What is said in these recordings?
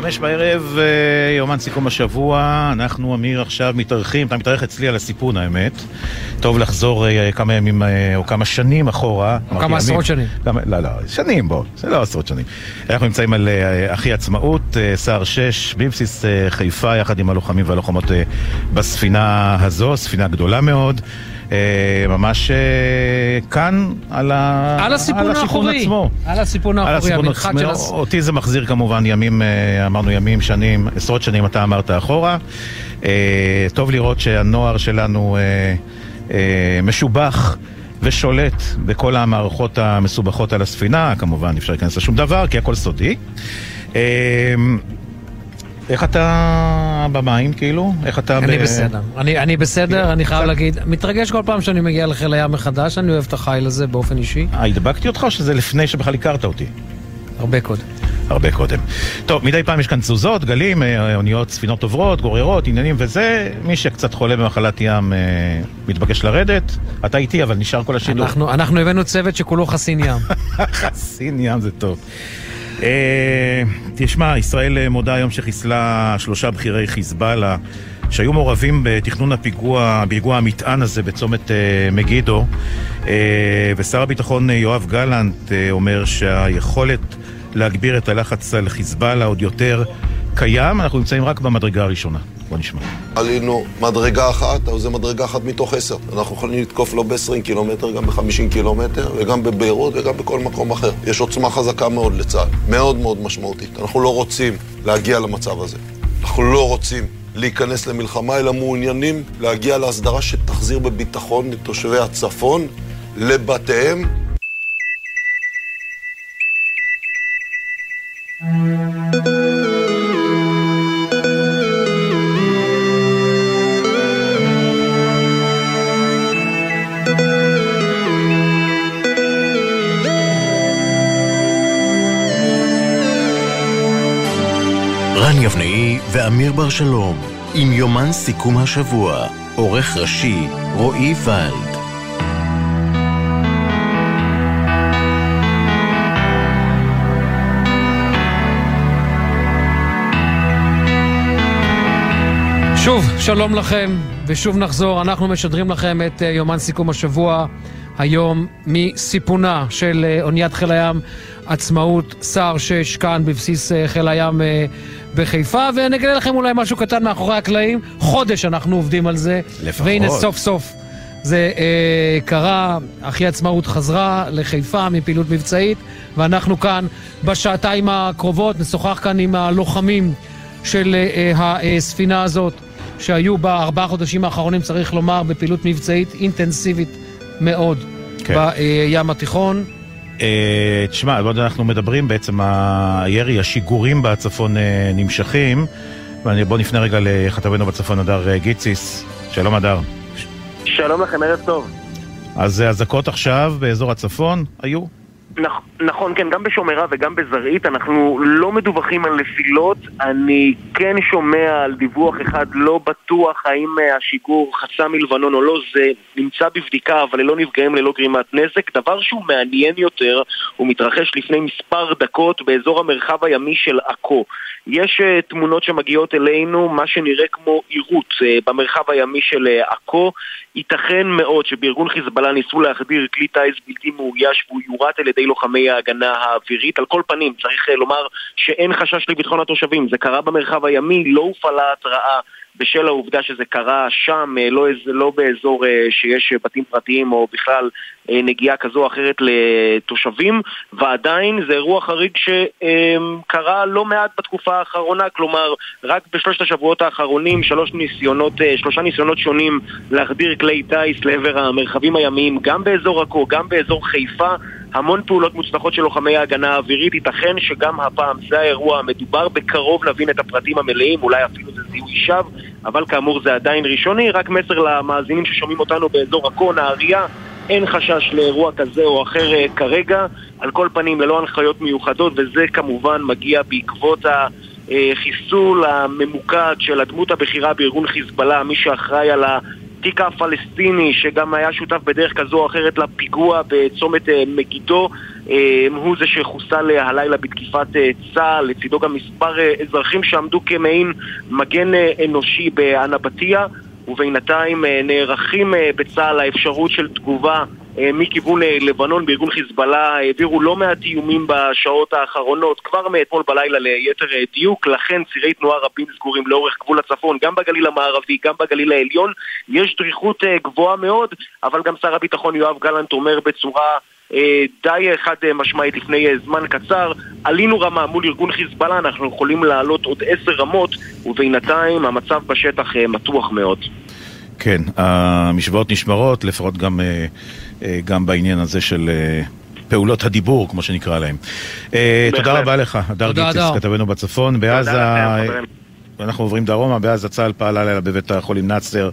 חמש בערב, אה, יומן סיכום השבוע, אנחנו, אמיר, עכשיו מתארחים, אתה מתארח אצלי על הסיפון האמת. טוב לחזור אה, כמה ימים אה, או כמה שנים אחורה. או כמה עשרות שנים. כמה, לא, לא, שנים בוא, זה לא עשרות שנים. אנחנו נמצאים על אחי עצמאות, סער 6, בבסיס חיפה, יחד עם הלוחמים והלוחמות בספינה הזו, ספינה גדולה מאוד. אה, ממש אה, כאן, על, ה... על הסיפון על האחורי. עצמו. על הסיפון האחורי, המנחת של... הס... אותי זה מחזיר כמובן ימים, אה, אמרנו ימים, שנים, עשרות שנים אתה אמרת אחורה. טוב לראות שהנוער שלנו משובח. ושולט בכל המערכות המסובכות על הספינה, כמובן אי אפשר להיכנס לשום דבר, כי הכל סודי. איך אתה במים, כאילו? איך אתה אני ב... בסדר. אני, אני בסדר, אני חייב להגיד, מתרגש כל פעם שאני מגיע לחיל הים מחדש, אני אוהב את החיל הזה באופן אישי. אה, הדבקתי אותך או שזה לפני שבכלל הכרת אותי? הרבה קודם. הרבה קודם. טוב, מדי פעם יש כאן תזוזות, גלים, אה, אוניות, ספינות עוברות, גוררות, עניינים וזה. מי שקצת חולה במחלת ים אה, מתבקש לרדת. אתה איתי, אבל נשאר כל השידור. אנחנו, אנחנו הבאנו צוות שכולו חסין ים. חסין ים זה טוב. אה, תשמע, ישראל אה, מודה היום שחיסלה שלושה בכירי חיזבאללה שהיו מעורבים בתכנון הפיגוע, פיגוע המטען הזה בצומת אה, מגידו ושר הביטחון יואב גלנט אומר שהיכולת להגביר את הלחץ על חיזבאללה עוד יותר קיים, אנחנו נמצאים רק במדרגה הראשונה. בוא נשמע. עלינו מדרגה אחת, אבל זה מדרגה אחת מתוך עשר. אנחנו יכולים לתקוף לא ב-20 קילומטר, גם ב-50 קילומטר, וגם בביירות וגם בכל מקום אחר. יש עוצמה חזקה מאוד לצה"ל, מאוד מאוד משמעותית. אנחנו לא רוצים להגיע למצב הזה. אנחנו לא רוצים להיכנס למלחמה, אלא מעוניינים להגיע להסדרה שתחזיר בביטחון את תושבי הצפון לבתיהם. thank you רן יבנאי ואמיר בר שלום, עם יומן סיכום השבוע, עורך ראשי רועי ולד. שוב, שלום לכם, ושוב נחזור, אנחנו משדרים לכם את אה, יומן סיכום השבוע, היום מסיפונה של אה, אוניית חיל הים עצמאות, סער 6 כאן בבסיס אה, חיל הים בחיפה, ונגלה לכם אולי משהו קטן מאחורי הקלעים. חודש אנחנו עובדים על זה. לפחות. והנה סוף סוף זה אה, קרה, אחי עצמאות חזרה לחיפה מפעילות מבצעית, ואנחנו כאן בשעתיים הקרובות נשוחח כאן עם הלוחמים של אה, הספינה הזאת, שהיו בארבעה חודשים האחרונים, צריך לומר, בפעילות מבצעית אינטנסיבית מאוד כן. בים התיכון. אה, תשמע, בעוד אנחנו מדברים, בעצם הירי, השיגורים בצפון אה, נמשכים. בוא נפנה רגע לכתבנו בצפון, הדר אה, גיציס. שלום, הדר. שלום לכם, ערב טוב. אז אזעקות עכשיו באזור הצפון היו? נכ, נכון, כן, גם בשומרה וגם בזרעית אנחנו לא מדווחים על נפילות. אני כן שומע על דיווח אחד לא בטוח האם אה, השיגור חצה מלבנון או לא, זה נמצא בבדיקה, אבל ללא נפגעים, ללא גרימת נזק. דבר שהוא מעניין יותר, הוא מתרחש לפני מספר דקות באזור המרחב הימי של עכו. יש uh, תמונות שמגיעות אלינו, מה שנראה כמו עירות uh, במרחב הימי של עכו. ייתכן מאוד שבארגון חיזבאללה ניסו להחדיר כלי טיס בלתי מאויש והוא יורט על ידי לוחמי ההגנה האווירית. על כל פנים, צריך אה, לומר שאין חשש לביטחון התושבים. זה קרה במרחב הימי, לא הופעלה התראה בשל העובדה שזה קרה שם, אה, לא, לא באזור אה, שיש בתים פרטיים או בכלל נגיעה כזו או אחרת לתושבים, ועדיין זה אירוע חריג שקרה לא מעט בתקופה האחרונה, כלומר רק בשלושת השבועות האחרונים שלוש ניסיונות, שלושה ניסיונות שונים להחדיר כלי טיס לעבר המרחבים הימיים, גם באזור עכו, גם באזור חיפה המון פעולות מוצלחות של לוחמי ההגנה האווירית, ייתכן שגם הפעם זה האירוע המדובר, בקרוב נבין את הפרטים המלאים, אולי אפילו זה זיהוי שווא, אבל כאמור זה עדיין ראשוני, רק מסר למאזינים ששומעים אותנו באזור עכו, נהריה, אין חשש לאירוע כזה או אחר אה, כרגע, על כל פנים ללא הנחיות מיוחדות, וזה כמובן מגיע בעקבות החיסול הממוקד של הדמות הבכירה בארגון חיזבאללה, מי שאחראי על ה... תיק הפלסטיני, שגם היה שותף בדרך כזו או אחרת לפיגוע בצומת מגידו, הוא זה שחוסל הלילה בתקיפת צה"ל, לצידו גם מספר אזרחים שעמדו כמעין מגן אנושי באנבטיה, ובינתיים נערכים בצה"ל. לאפשרות של תגובה אה, מכיוון אה, לבנון בארגון חיזבאללה העבירו לא מעט איומים בשעות האחרונות, כבר מאתמול בלילה ליתר אה, דיוק, לכן צירי תנועה רבים סגורים לאורך גבול הצפון, גם בגליל המערבי, גם בגליל העליון. יש דריכות גבוהה מאוד, אבל גם שר הביטחון יואב גלנט אומר בצורה די חד משמעית לפני זמן קצר, עלינו רמה מול ארגון חיזבאללה, אנחנו יכולים לעלות עוד עשר רמות, ובינתיים המצב בשטח מתוח מאוד. כן, המשוואות נשמרות, לפחות גם, אה, אה, גם בעניין הזה של אה, פעולות הדיבור, כמו שנקרא להם. תודה רבה לך, הדר גיציס, כתבנו בצפון. בעזה, אנחנו עוברים דרומה, בעזה צה"ל פעל הלילה בבית החולים נאצר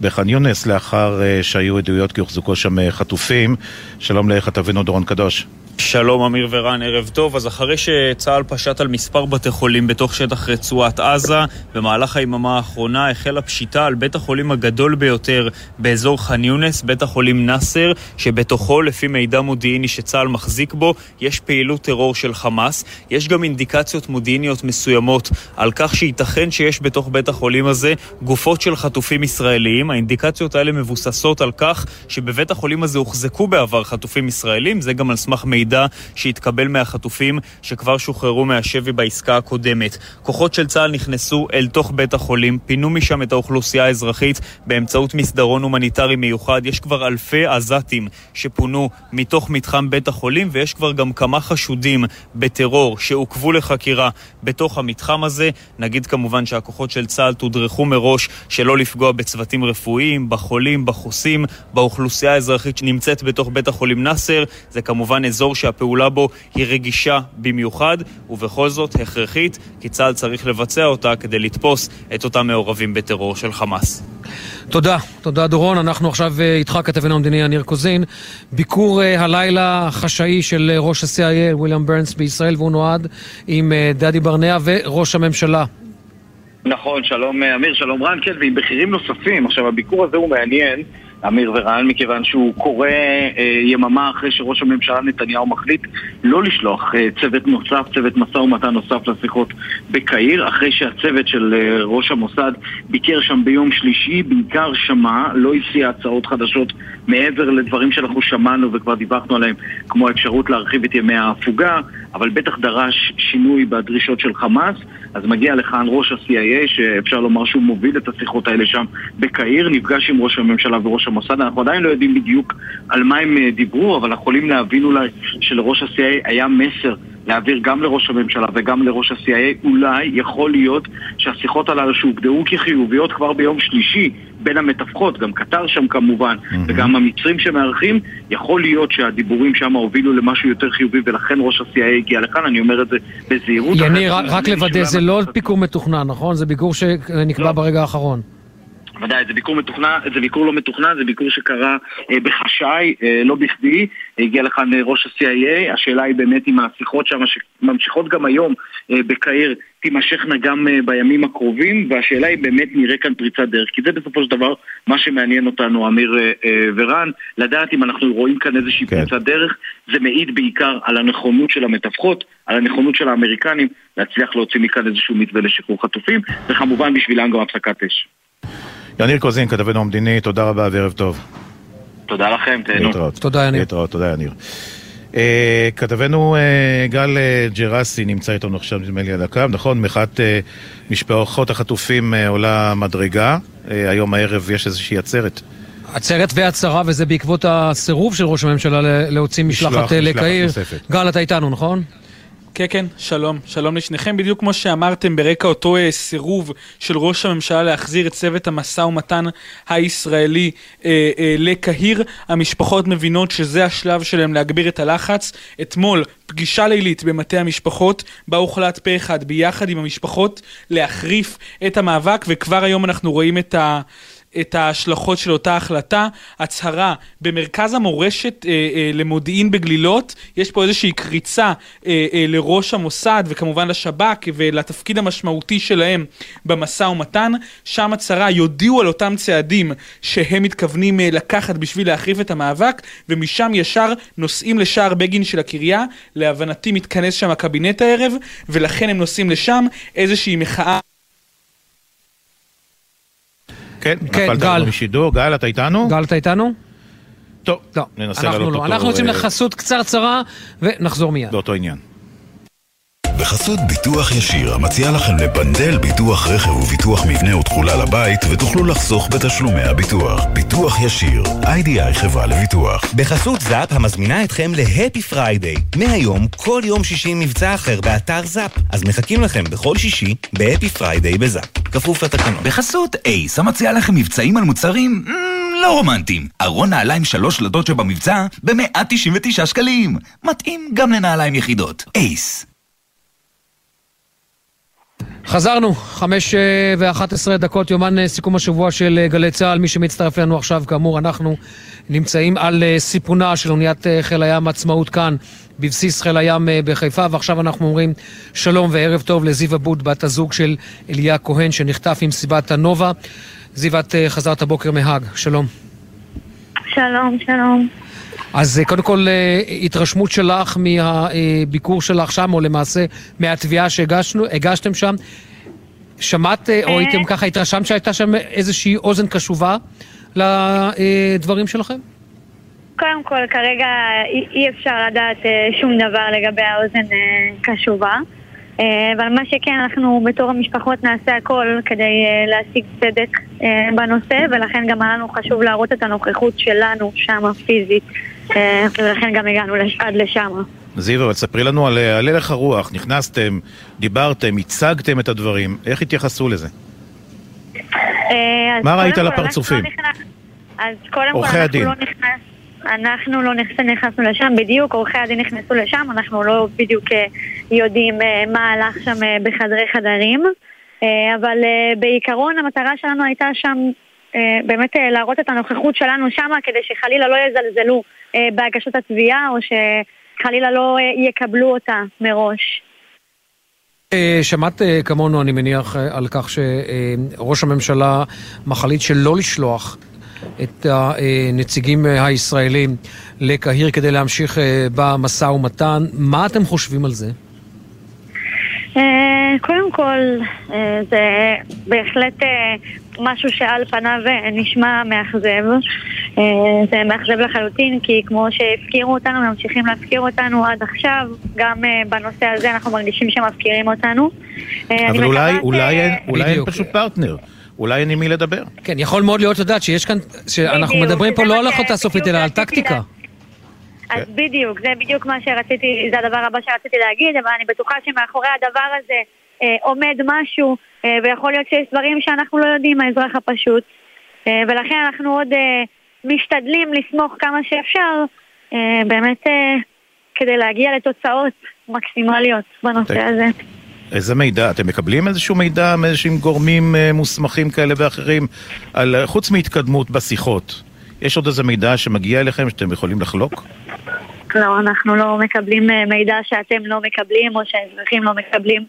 בח'אן יונס, לאחר שהיו עדויות כי הוחזקו שם חטופים. שלום לכתבנו דורון קדוש. שלום אמיר ורן, ערב טוב. אז אחרי שצה"ל פשט על מספר בתי חולים בתוך שטח רצועת עזה, במהלך היממה האחרונה החלה פשיטה על בית החולים הגדול ביותר באזור ח'אן יונס, בית החולים נאסר, שבתוכו, לפי מידע מודיעיני שצה"ל מחזיק בו, יש פעילות טרור של חמאס. יש גם אינדיקציות מודיעיניות מסוימות על כך שייתכן שיש בתוך בית החולים הזה גופות של חטופים ישראלים. האינדיקציות האלה מבוססות על כך שבבית החולים הזה הוחזקו בעבר חטופים ישראלים, זה גם על סמך מידע מידע שהתקבל מהחטופים שכבר שוחררו מהשבי בעסקה הקודמת. כוחות של צה"ל נכנסו אל תוך בית החולים, פינו משם את האוכלוסייה האזרחית באמצעות מסדרון הומניטרי מיוחד. יש כבר אלפי עזתים שפונו מתוך מתחם בית החולים, ויש כבר גם כמה חשודים בטרור שעוכבו לחקירה בתוך המתחם הזה. נגיד כמובן שהכוחות של צה"ל תודרכו מראש שלא לפגוע בצוותים רפואיים, בחולים, בחוסים, באוכלוסייה האזרחית שנמצאת בתוך בית החולים נאסר. זה כמובן אזור שהפעולה בו היא רגישה במיוחד, ובכל זאת הכרחית, כי צה"ל צריך לבצע אותה כדי לתפוס את אותם מעורבים בטרור של חמאס. תודה, תודה דורון. אנחנו עכשיו אה, איתך, כתבנו המדיני יניר קוזין. ביקור אה, הלילה החשאי של אה, ראש ה-CIA, וויליאם ברנס בישראל, והוא נועד עם דדי ברנע וראש הממשלה. נכון, שלום אמיר, שלום רן, כן, ועם בכירים נוספים. עכשיו, הביקור הזה הוא מעניין. אמיר ורן, מכיוון שהוא קורא אה, יממה אחרי שראש הממשלה נתניהו מחליט לא לשלוח אה, צוות נוסף, צוות משא ומתן נוסף לשיחות בקהיר, אחרי שהצוות של אה, ראש המוסד ביקר שם ביום שלישי, בעיקר שמע, לא הציע הצעות חדשות מעבר לדברים שאנחנו שמענו וכבר דיווחנו עליהם, כמו האפשרות להרחיב את ימי ההפוגה, אבל בטח דרש שינוי בדרישות של חמאס. אז מגיע לכאן ראש ה-CIA, שאפשר לומר שהוא מוביל את השיחות האלה שם בקהיר, נפגש עם ראש הממשלה וראש המוסד. אנחנו עדיין לא יודעים בדיוק על מה הם אה, דיברו, אבל יכולים להבין אולי שלראש ה-CIA היה מסר להעביר גם לראש הממשלה וגם לראש ה-CIA, אולי יכול להיות שהשיחות הללו שהוגדרו כחיוביות כבר ביום שלישי בין המתווכות, גם קטר שם כמובן, mm-hmm. וגם המצרים שמארחים, יכול להיות שהדיבורים שם הובילו למשהו יותר חיובי ולכן ראש ה-CIA הגיע לכאן, אני אומר את זה בזהירות. יניר, רק לוודא, זה לא ביקור מתוכנן, נכון? זה ביקור שנקבע לא. ברגע האחרון. ודאי, זה ביקור מתוכנן, זה ביקור לא מתוכנן, זה ביקור שקרה אה, בחשאי, אה, לא בכדי. הגיע לכאן אה, ראש ה-CIA, השאלה היא באמת אם השיחות שם, שממשיכות גם היום אה, בקהיר, תימשכנה גם אה, בימים הקרובים, והשאלה היא באמת נראה כאן פריצת דרך, כי זה בסופו של דבר מה שמעניין אותנו, אמיר אה, אה, ורן, לדעת אם אנחנו רואים כאן איזושהי כן. פריצת דרך, זה מעיד בעיקר על הנכונות של המתווכות, על הנכונות של האמריקנים להצליח להוציא מכאן איזשהו מתווה לשחרור חטופים, וכמובן בשבילם גם הפסקת אש. יניר קוזין, כתבנו המדיני, תודה רבה וערב טוב. תודה לכם, תהנו. להתראות. תודה, יניר. להתראות, תודה, יניר. אה, כתבנו אה, גל אה, ג'רסי נמצא איתנו עכשיו, נדמה לי, על הקו, נכון? מחאת משפחות החטופים עולה מדרגה. היום הערב יש איזושהי עצרת. עצרת והצהרה, וזה בעקבות הסירוב של ראש הממשלה להוציא משלחת לקהיר. גל, אתה איתנו, נכון? כן, כן, שלום. שלום לשניכם. בדיוק כמו שאמרתם, ברקע אותו אה, סירוב של ראש הממשלה להחזיר את צוות המשא ומתן הישראלי אה, אה, לקהיר, המשפחות מבינות שזה השלב שלהם להגביר את הלחץ. אתמול, פגישה לילית במטה המשפחות, בה הוחלט פה אחד ביחד עם המשפחות להחריף את המאבק, וכבר היום אנחנו רואים את ה... את ההשלכות של אותה החלטה. הצהרה במרכז המורשת אה, אה, למודיעין בגלילות, יש פה איזושהי קריצה אה, אה, לראש המוסד וכמובן לשב"כ ולתפקיד המשמעותי שלהם במשא ומתן. שם הצהרה יודיעו על אותם צעדים שהם מתכוונים אה, לקחת בשביל להחריף את המאבק, ומשם ישר נוסעים לשער בגין של הקריה. להבנתי מתכנס שם הקבינט הערב, ולכן הם נוסעים לשם איזושהי מחאה. כן, כן, נפלת גל. לנו משידור. גל, אתה איתנו? גל, אתה איתנו? טוב, לא, ננסה לעלות לא. אותו אנחנו יוצאים אה, לחסות קצרצרה ונחזור מיד. באותו עניין. בחסות ביטוח ישיר, המציע לכם ל bundle ביטוח רכב וביטוח מבנה ותכולה לבית, ותוכלו לחסוך בתשלומי הביטוח. ביטוח ישיר, איי-די-איי חברה לביטוח. בחסות זאפ המזמינה אתכם ל Happy Friday. מהיום, כל יום שישי מבצע אחר באתר זאפ. אז מחכים לכם בכל שישי ב Happy Friday בזאפ. כפוף לתקנון. בחסות אייס, המציע לכם מבצעים על מוצרים מ, לא רומנטיים. ארון נעליים שלוש דלתות שבמבצע ב-199 שקלים. מתאים גם לנעליים יחידות. אייס. חזרנו, חמש אה, ואחת עשרה דקות, יומן אה, סיכום השבוע של אה, גלי צה"ל. מי שמצטרף אלינו עכשיו, כאמור, אנחנו נמצאים על סיפונה של אוניית חיל הים עצמאות כאן, בבסיס חיל הים בחיפה, ועכשיו אנחנו אומרים שלום וערב טוב לזיו אבוד, בת הזוג של אליה כהן, שנחטף עם סיבת הנובה. זיו, את חזרת הבוקר מהאג, שלום. שלום, שלום. אז אה, קודם כל, אה, התרשמות שלך מהביקור שלך שם, או למעשה מהתביעה שהגשתם שם. שמעת, אה, או הייתם ככה, התרשמת שהייתה שם איזושהי אוזן קשובה לדברים שלכם? קודם כל, כרגע אי, אפשר לדעת שום דבר לגבי האוזן קשובה. אבל מה שכן, אנחנו בתור המשפחות נעשה הכל כדי להשיג צדק בנושא, ולכן גם היה לנו חשוב להראות את הנוכחות שלנו שם פיזית, ולכן גם הגענו לש, עד לשם. זיו, אבל ספרי לנו על על הלך הרוח. נכנסתם, דיברתם, הצגתם את הדברים. איך התייחסו לזה? אה, מה ראית על הפרצופים? לא נכנס- אז קודם כל אנחנו. לא נכנס... אנחנו לא נכנס, נכנסנו לשם, בדיוק, עורכי הדין נכנסו לשם, אנחנו לא בדיוק אה, יודעים אה, מה הלך שם אה, בחדרי חדרים, אה, אבל אה, בעיקרון המטרה שלנו הייתה שם אה, באמת אה, להראות את הנוכחות שלנו שם, כדי שחלילה לא יזלזלו אה, בהגשת התביעה, או שחלילה לא אה, יקבלו אותה מראש. אה, שמעת אה, כמונו, אני מניח, אה, על כך שראש הממשלה מחליט שלא לשלוח את הנציגים אה, הישראלים לקהיר כדי להמשיך אה, במשא ומתן. מה אתם חושבים על זה? אה, קודם כל, אה, זה בהחלט אה, משהו שעל פניו אה, נשמע מאכזב. אה, זה מאכזב לחלוטין, כי כמו שהפקירו אותנו, ממשיכים להפקיר אותנו עד עכשיו. גם אה, בנושא הזה אנחנו מרגישים שמפקירים אותנו. אבל אולי, אולי, אין- אולי אין. פשוט פרטנר. אולי אין עם מי לדבר. כן, יכול מאוד להיות לדעת שיש כאן, שאנחנו בדיוק, מדברים פה לא על החלטה סופית, אלא על טקטיקה. אז בדיוק, זה בדיוק מה שרציתי, זה הדבר הבא שרציתי להגיד, אבל אני בטוחה שמאחורי הדבר הזה אה, עומד משהו, אה, ויכול להיות שיש דברים שאנחנו לא יודעים, האזרח הפשוט. אה, ולכן אנחנו עוד אה, משתדלים לסמוך כמה שאפשר, אה, באמת אה, כדי להגיע לתוצאות מקסימליות בנושא. הזה. איזה מידע? אתם מקבלים איזשהו מידע מאיזשהם גורמים אה, מוסמכים כאלה ואחרים? על, חוץ מהתקדמות בשיחות, יש עוד איזה מידע שמגיע אליכם שאתם יכולים לחלוק? לא, אנחנו לא מקבלים אה, מידע שאתם לא מקבלים, או שהאזרחים לא מקבלים,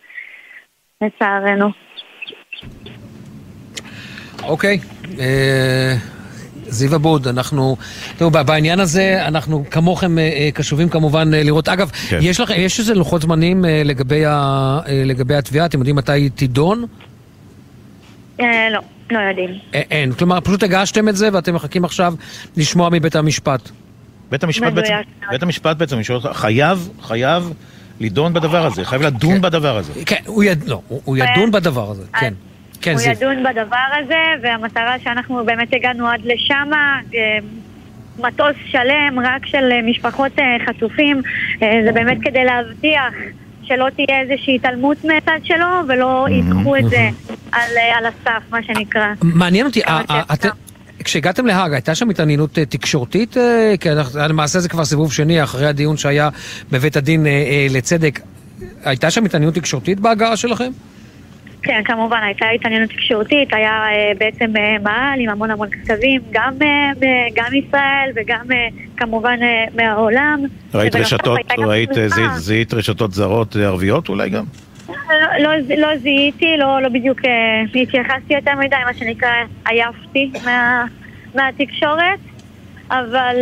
לצערנו. אוקיי. אה, זיו אבוד, אנחנו, תראו, בעניין הזה אנחנו כמוכם אה, אה, קשובים כמובן לראות. אגב, כן. יש לכם, יש איזה לוחות זמנים לגבי, ה, לגבי התביעה? אתם יודעים מתי היא תידון? אה, לא, לא יודעים. אין. כלומר, פשוט הגשתם את זה ואתם מחכים עכשיו לשמוע מבית המשפט. בית המשפט בעצם. בית המשפט בעצם, חייב, חייב לדון בדבר הזה, חייב לדון בדבר הזה. כן, הוא, יד... לא, הוא, הוא ידון בדבר הזה, כן. כן, הוא זיו. ידון בדבר הזה, והמטרה שאנחנו באמת הגענו עד לשמה, אה, מטוס שלם רק של משפחות אה, חטופים, אה, זה באמת כדי להבטיח שלא תהיה איזושהי התעלמות מהצד שלו, ולא ידחו את זה על, אה, על הסף, מה שנקרא. מעניין אותי, כשהגעתם להאג, הייתה שם התעניינות תקשורתית? כי למעשה זה כבר סיבוב שני, אחרי הדיון שהיה בבית הדין לצדק. הייתה שם התעניינות תקשורתית בהגעה שלכם? כן, כמובן, הייתה התעניינות תקשורתית, היה אה, בעצם אה, מעל עם המון המון כתבים, גם, ב- גם ישראל וגם אה, כמובן אה, מהעולם. ראית רשתות, ראית. זיהית- זיהית רשתות זרות ערביות אולי גם? לא, לא, לא זיהיתי, לא, לא בדיוק אה, התייחסתי יותר מדי, מה שנקרא עייפתי מה, מהתקשורת, אבל,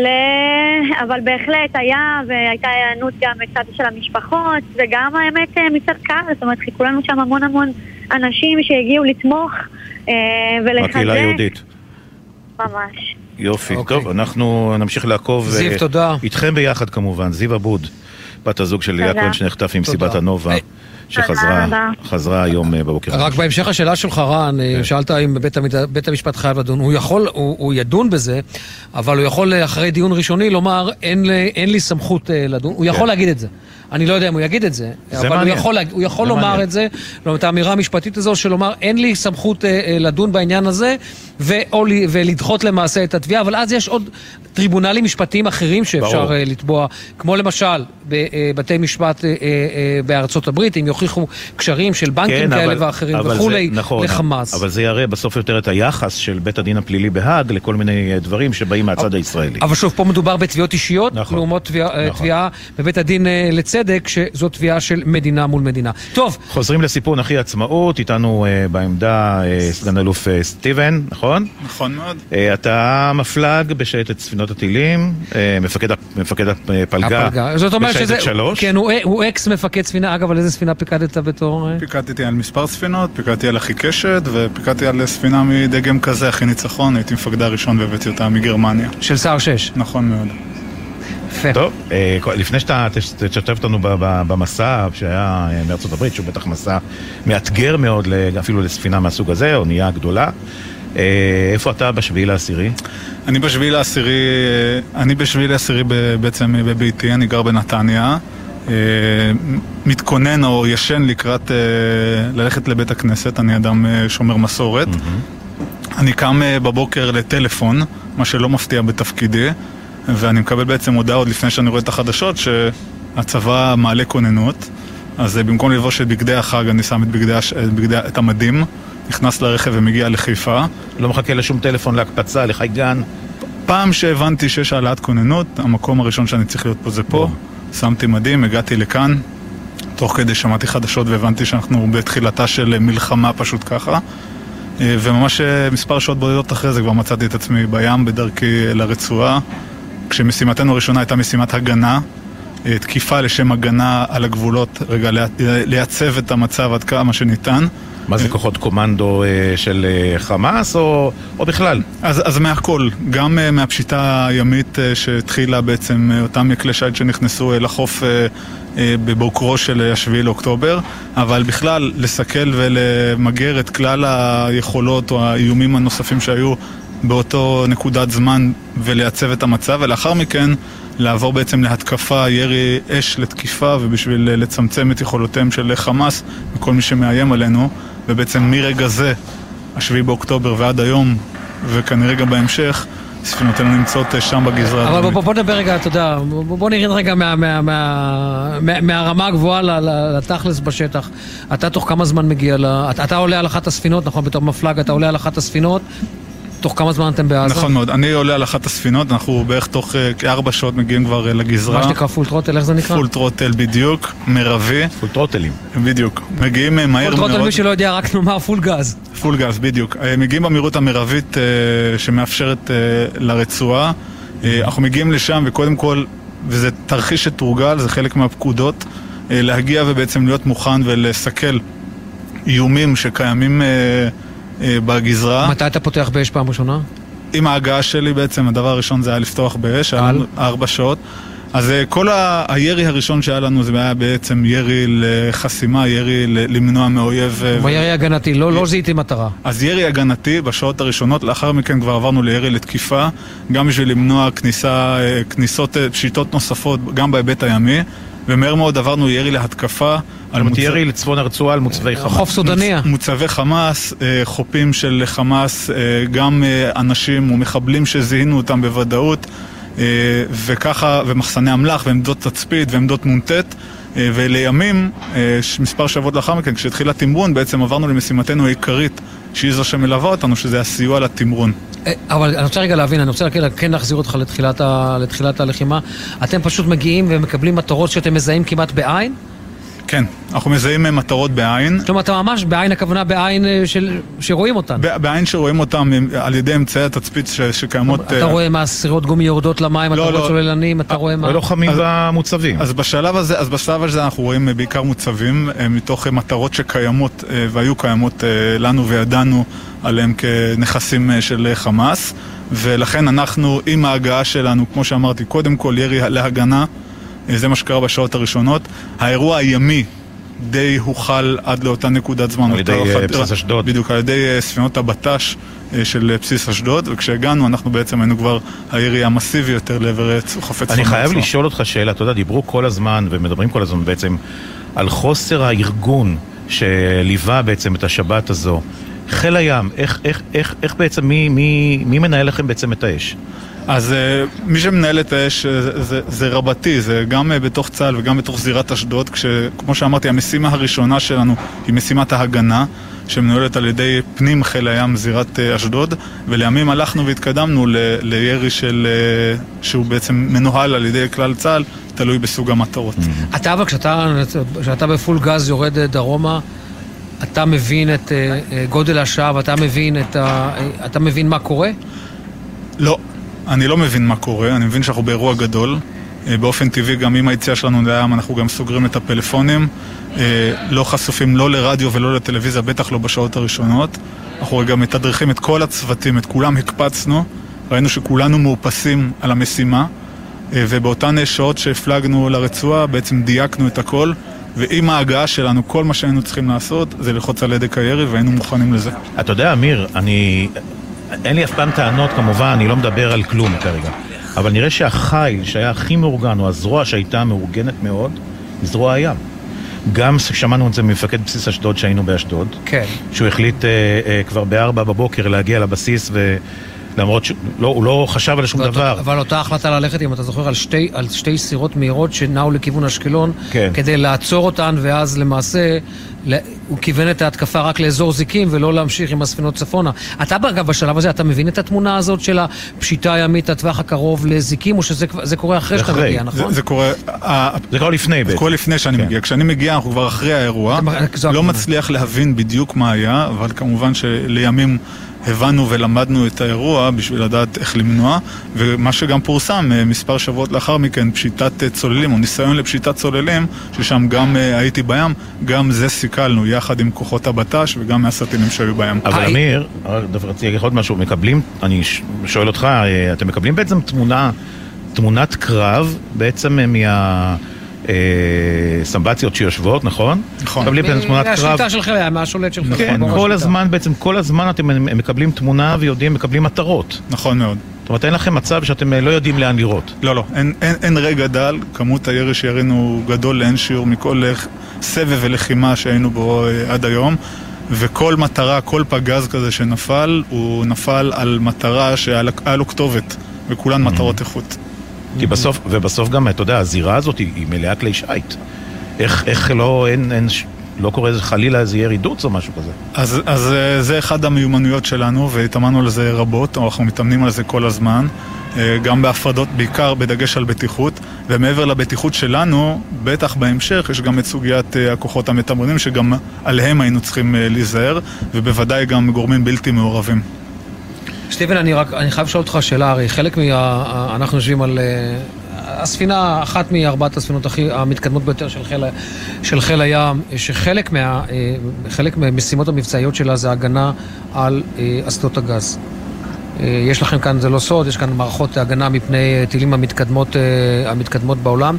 אבל בהחלט היה, והייתה היענות גם מצד של המשפחות, וגם האמת מצד קהל, זאת אומרת חיכו לנו שם המון המון אנשים שהגיעו לתמוך אה, ולחזק. בקהילה היהודית. ממש. יופי, אוקיי. טוב, אנחנו נמשיך לעקוב. זיו, אה, תודה. איתכם ביחד כמובן, זיו אבוד, בת הזוג של תודה. כהן שנחטף עם. סיבת הנובה, שחזרה תודה רבה. חזרה היום אה, בבוקר. רק בהמשך השאלה שלך, רן, כן. שאלת אם בית, המשפט חייב לדון. הוא יכול, הוא, ידון בזה, אבל הוא יכול אה, אחרי דיון ראשוני לומר, אין, לי- סמכות אה, לדון. הוא יכול כן. להגיד את זה. אני לא יודע אם הוא יגיד את זה, זה אבל מעניין. הוא יכול, הוא יכול זה לומר מעניין. את זה, לא, את האמירה המשפטית הזו של לומר, אין לי סמכות אה, אה, לדון בעניין הזה, ו... או... ל- ולדחות למעשה את התביעה, אבל אז יש עוד טריבונלים משפטיים אחרים שאפשר ברור. אה, לתבוע, כמו למשל בבתי משפט אה, אה, אה, בארצות הברית, אם יוכיחו קשרים של בנקים כאלה ואחרים כן, אבל וכולי, זה, נכון, לחמאס. אבל זה יראה בסוף יותר את היחס של בית הדין הפלילי בהאג לכל מיני אה, דברים שבאים מהצד הישראלי. אבל שוב, פה מדובר בתביעות אישיות, נכון. לעומת תביעה, אה, נכון. בבית הדין אה, לצדק, שזו תביעה של מדינה מול מדינה. טוב, חוזרים לסיפור נחי עצמאות, איתנו אה, בעמדה אה, סגן אלוף אה, סטיבן, נכון? נכון מאוד. אה, אתה מפלג בשייטת ספינות הטילים, אה, מפקד, מפקד הפלגה, הפלגה. זאת אומרת שזה... בשייטת שלוש. כן, הוא, הוא אקס מפקד ספינה. אגב, על איזה ספינה פיקדת בתור... אה? פיקדתי על מספר ספינות, פיקדתי על אחי קשת, ופיקדתי על ספינה מדגם כזה, אחי ניצחון, הייתי מפקדה ראשון והבאתי אותה מגרמניה. של שר 6. נכון מאוד. יפה. טוב, אה, לפני שאתה תש- תשתף אותנו ב- ב- במסע שהיה אה, מארצות הברית, שהוא בטח מסע מאתגר מאוד, אפילו לספינה מהסוג הזה, אונייה גדולה. אה, איפה אתה בשביעי לעשירי? אני בשביעי לעשירי, אני בשביעי לעשירי ב- בעצם בביתי, אני גר בנתניה. מתכונן או ישן לקראת ללכת לבית הכנסת, אני אדם שומר מסורת. אני קם בבוקר לטלפון, מה שלא מפתיע בתפקידי, ואני מקבל בעצם הודעה עוד לפני שאני רואה את החדשות שהצבא מעלה כוננות. אז אה, במקום ללבוש את בגדי החג, אני שם את, בגדי, הש- את, בגדי, את המדים, נכנס לרכב ומגיע לחיפה. לא מחכה לשום טלפון להקפצה, לחייגן. פעם שהבנתי שיש העלאת כוננות, המקום הראשון שאני צריך להיות פה זה פה. שמתי מדים, הגעתי לכאן. תוך כדי שמעתי חדשות והבנתי שאנחנו בתחילתה של מלחמה פשוט ככה. אה, וממש אה, מספר שעות בודדות אחרי זה כבר מצאתי את עצמי בים בדרכי לרצועה. כשמשימתנו הראשונה הייתה משימת הגנה, אה, תקיפה לשם הגנה על הגבולות, רגע, לייצב את המצב עד כמה שניתן. מה זה כוחות קומנדו אה, של אה, חמאס, או, או בכלל? אז, אז מהכל, גם מהפשיטה הימית שהתחילה בעצם אותם כלי שיט שנכנסו לחוף בבוקרו של אה, השביעי לאוקטובר, אבל בכלל לסכל ולמגר את כלל היכולות או האיומים הנוספים שהיו באותו נקודת זמן ולייצב את המצב, ולאחר מכן לעבור בעצם להתקפה, ירי אש לתקיפה, ובשביל אה, לצמצם את יכולותיהם של חמאס וכל מי שמאיים עלינו, ובעצם מרגע זה השביעי באוקטובר ועד היום, וכנראה גם בהמשך, ספינותינו נמצאות אה, שם בגזרה אבל בוא, הדרומית. בוא, נדבר רגע, אתה יודע, בוא, בוא נרד רגע מה, מה, מה, מה, מהרמה הגבוהה לתכלס בשטח. אתה תוך כמה זמן מגיע ל... אתה, אתה עולה על אחת הספינות, נכון? בתור מפלג אתה עולה על אחת הספינות. תוך כמה זמן אתם בעזה? נכון מאוד, אני עולה על אחת הספינות, אנחנו בערך תוך אה, כארבע שעות מגיעים כבר אה, לגזרה. מה שנקרא full throttle, איך זה נקרא? full throttle בדיוק, מרבי. full throttle ים. בדיוק. מגיעים אה, מהר full מאוד. throttle, מי שלא יודע, רק נאמר פול גז. פול גז, בדיוק. מגיעים במהירות המרבית שמאפשרת לרצועה. אנחנו מגיעים לשם וקודם כל, וזה תרחיש שתורגל, זה חלק מהפקודות, להגיע ובעצם להיות מוכן ולסכל איומים שקיימים בגזרה. מתי אתה פותח באש פעם ראשונה? עם ההגעה שלי בעצם, הדבר הראשון זה היה לפתוח באש, היה לנו ארבע שעות. אז אה, כל ה- הירי הראשון שהיה לנו זה היה בעצם ירי לחסימה, ירי ל- למנוע מאויב... אה, בירי הגנתי, לא, לא זיהיתי מטרה. אז ירי הגנתי בשעות הראשונות, לאחר מכן כבר עברנו לירי לתקיפה, גם בשביל למנוע כניסה, אה, כניסות, אה, פשיטות נוספות, גם בהיבט הימי, ומהר מאוד עברנו ירי להתקפה. זאת אומרת, ירי לצפון הרצועה על מוצבי חמאס. מוצ- מוצבי חמאס, אה, חופים של חמאס, אה, גם אה, אנשים ומחבלים שזיהינו אותם בוודאות, וככה, ומחסני אמל"ח ועמדות תצפית ועמדות נ"ט, ולימים, מספר שבועות לאחר מכן, כשהתחיל התמרון, בעצם עברנו למשימתנו העיקרית, שהיא זו שמלווה אותנו, שזה הסיוע לתמרון. אה, אבל אני רוצה רגע להבין, אני רוצה רגע כן להחזיר אותך לתחילת, ה, לתחילת הלחימה. אתם פשוט מגיעים ומקבלים מטרות שאתם מזהים כמעט בעין? כן, אנחנו מזהים אה, מטרות בעין. כלומר, אתה ממש בעין, הכוונה בעין אה, של, שרואים אותן. ב- בעין שרואים אותם אה, על ידי אמצעי התצפית ש- שקיימות... אתה אה, רואה מה סירות גומי יורדות למים, אתה לא, רואה לא. צוללנים, אתה רואה מה... ולוחמים אז- במוצבים. אז בשלב הזה, אז בשלב הזה אנחנו רואים בעיקר מוצבים מתוך מטרות שקיימות והיו קיימות לנו וידענו עליהם כנכסים של חמאס ולכן אנחנו עם ההגעה שלנו, כמו שאמרתי, קודם כל ירי להגנה, זה מה שקרה בשעות הראשונות. האירוע הימי די הוחל עד לאותה נקודת זמן. על ידי, אה, בסיס אשדוד. בדיוק, על ידי אה, ספינות הבט"ש אה, של בסיס אשדוד, וכשהגענו אנחנו בעצם היינו כבר הירי המסיבי יותר לעבר חופי אני חייב. לשאול אותך שאלה, אתה יודע, דיברו כל הזמן ומדברים כל הזמן בעצם על חוסר הארגון שליווה בעצם את השבת הזו. חיל הים, איך, איך, איך, איך בעצם, מי, מי, מי מנהל לכם בעצם את האש? אז uh, מי שמנהל את האש אה, זה, זה, זה רבתי, זה גם uh, בתוך צה"ל וגם בתוך זירת אשדוד, כשכמו שאמרתי, המשימה הראשונה שלנו היא משימת ההגנה, שמנוהלת על ידי פנים חיל הים זירת uh, אשדוד, ולימים הלכנו והתקדמנו ל, לירי של, uh, שהוא בעצם מנוהל על ידי כלל צה"ל, תלוי בסוג המטרות. אתה אבל כשאתה, כשאתה בפול גז יורד אה, דרומה, אתה מבין את אה, אה, גודל השעה ואתה מבין, את ה, אה, אתה מבין מה קורה? לא, אני לא מבין מה קורה, אני מבין שאנחנו באירוע גדול. אה, באופן טבעי, גם עם היציאה שלנו לים, אנחנו גם סוגרים את הפלאפונים. אה, לא חשופים לא לרדיו ולא לטלוויזיה, בטח לא בשעות הראשונות. אנחנו גם מתדרכים את כל הצוותים, את כולם הקפצנו. ראינו שכולנו מאופסים על המשימה, אה, ובאותן שעות שהפלגנו לרצועה, בעצם דייקנו את הכל. ועם ההגעה שלנו, כל מה שהיינו צריכים לעשות זה ללחוץ על הדק הירי, והיינו מוכנים לזה. אתה יודע, אמיר, אני... אין לי אף פעם טענות, כמובן, אני לא מדבר על כלום כרגע. אבל נראה שהחיל שהיה הכי מאורגן, או הזרוע שהייתה מאורגנת מאוד, היא זרוע הים. גם שמענו את זה ממפקד בסיס אשדוד שהיינו באשדוד, כן. שהוא החליט אה, אה, כבר בארבע בבוקר להגיע לבסיס, ולמרות שהוא לא חשב על שום דבר. אבל אותה החלטה ללכת, אם אתה זוכר, על שתי, על שתי סירות מהירות שנעו לכיוון אשקלון, כן. כדי לעצור אותן, ואז למעשה הוא כיוון את ההתקפה רק לאזור זיקים, ולא להמשיך עם הספינות צפונה. אתה, אגב, בשלב הזה, אתה מבין את התמונה הזאת של הפשיטה הימית לטווח הקרוב לזיקים, או שזה זה קורה אחרי זה שאתה. מגיע, נכון? זה, זה קורה... זה קורה לפני זה בעצם. קורה לפני שאני כן. מגיע. כשאני מגיע אנחנו כבר אחרי האירוע. לא. מצליח להבין בדיוק מה היה, אבל כמובן שלימים הבנו ולמדנו את האירוע בשביל לדעת איך למנוע. ומה שגם פורסם אה, מספר שבועות לאחר מכן, פשיטת אה, צוללים, או ניסיון לפשיטת צוללים, ששם גם אה, הייתי בים, גם זה סיכלנו יחד עם כוחות הבט"ש וגם מהסרטינים שהיו בים. אבל אמיר, רק רציתי להגיד עוד משהו, מקבלים, אני שואל אותך, אתם מקבלים בעצם תמונה, תמונת קרב בעצם מה... אה, סמבציות שיושבות, נכון? נכון. מקבלים בעצם תמונת קרב. מהשליטה של חיל הים, מהשולט של חיל כן, הים. כל הזמן, בעצם כל הזמן אתם מקבלים תמונה ויודעים, מקבלים מטרות. נכון מאוד. זאת אומרת, אין לכם מצב שאתם אה, לא יודעים לאן לירות. לא, לא, אין, אין, אין רגע דל, כמות הירי שירינו גדול לאין שיעור מכל אה, סבב ולחימה שהיינו בו אה, עד היום, וכל מטרה, כל פגז כזה שנפל, הוא נפל על מטרה שהיה לו כתובת, וכולן מטרות איכות. כי בסוף, ובסוף גם, אתה יודע, הזירה הזאת היא, מלאה כלי שיט. איך, איך לא, אין, אין, לא קורה איזה חלילה איזה ירי דוץ או משהו כזה. אז, אז אה, זה אחד המיומנויות שלנו, והתאמנו על זה רבות, או אנחנו מתאמנים על זה כל הזמן, אה, גם בהפרדות, בעיקר בדגש על בטיחות, ומעבר לבטיחות שלנו, בטח בהמשך, יש גם את סוגיית אה, הכוחות המתמרנים, שגם עליהם היינו צריכים להיזהר, ובוודאי גם גורמים בלתי מעורבים. סטיבן, אני רק, אני חייב לשאול אותך שאלה, הרי חלק מה... ה- אנחנו יושבים על... אה, הספינה, אחת מארבעת הספינות הכי המתקדמות ביותר של חיל, של חיל הים, שחלק מה, אה, חלק מהמשימות המבצעיות שלה זה הגנה על אה, אסדות הגז. אה, יש לכם כאן, זה לא סוד, יש כאן מערכות הגנה מפני אה, טילים המתקדמות, אה, המתקדמות בעולם.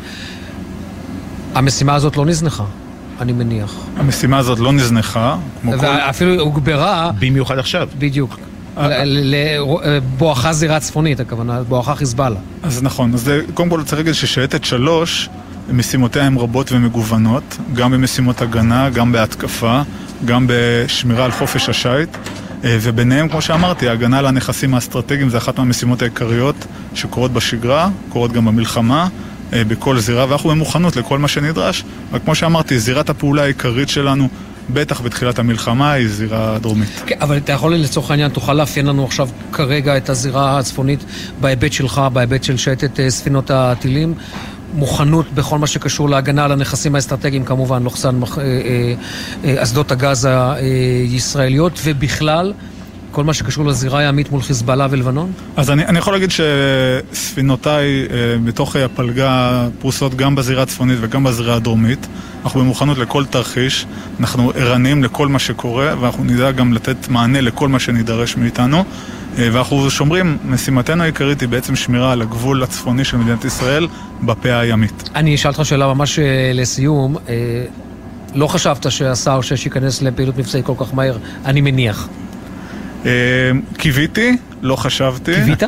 המשימה הזאת לא נזנחה, אני מניח. המשימה הזאת לא נזנחה, כמו כל... ואפילו הוגברה... במיוחד עכשיו. בדיוק. לבואכה זירה צפונית, הכוונה, בואכה חיזבאללה. אז נכון, אז קודם כל צריך להגיד ששייטת שלוש, משימותיה הן רבות ומגוונות, גם במשימות הגנה, גם בהתקפה, גם בשמירה על חופש השיט, אה, וביניהם, כמו שאמרתי, ההגנה על הנכסים האסטרטגיים זה אחת מהמשימות העיקריות שקורות בשגרה, קורות גם במלחמה, אה, בכל זירה, ואנחנו במוכנות לכל מה שנדרש. אבל כמו שאמרתי, זירת הפעולה העיקרית שלנו, בטח בתחילת המלחמה, היא זירה דרומית. כן, אבל אתה יכול לצורך העניין, תוכל לאפיין לנו עכשיו כרגע את הזירה הצפונית בהיבט שלך, בהיבט של שייטת אה, ספינות הטילים. מוכנות בכל מה שקשור להגנה על הנכסים האסטרטגיים כמובן, לוחסן אה, אה, אסדות הגז הישראליות, ובכלל, כל מה שקשור לזירה הימית מול חיזבאללה ולבנון? אז אני, אני יכול להגיד שספינותיי אה, בתוך אה, הפלגה פרוסות גם בזירה הצפונית וגם בזירה הדרומית. אנחנו במוכנות לכל תרחיש, אנחנו ערניים לכל מה שקורה, ואנחנו נדע גם לתת מענה לכל מה שנידרש מאיתנו. אה, ואנחנו שומרים, משימתנו העיקרית היא בעצם שמירה על הגבול הצפוני של מדינת ישראל בפה הימית. אני אשאל אותך שאלה ממש אה, לסיום. אה, לא חשבת שהשר שש ייכנס לפעילות מבצעית כל כך מהר, אני מניח. אה, קיוויתי, לא חשבתי. קיווית?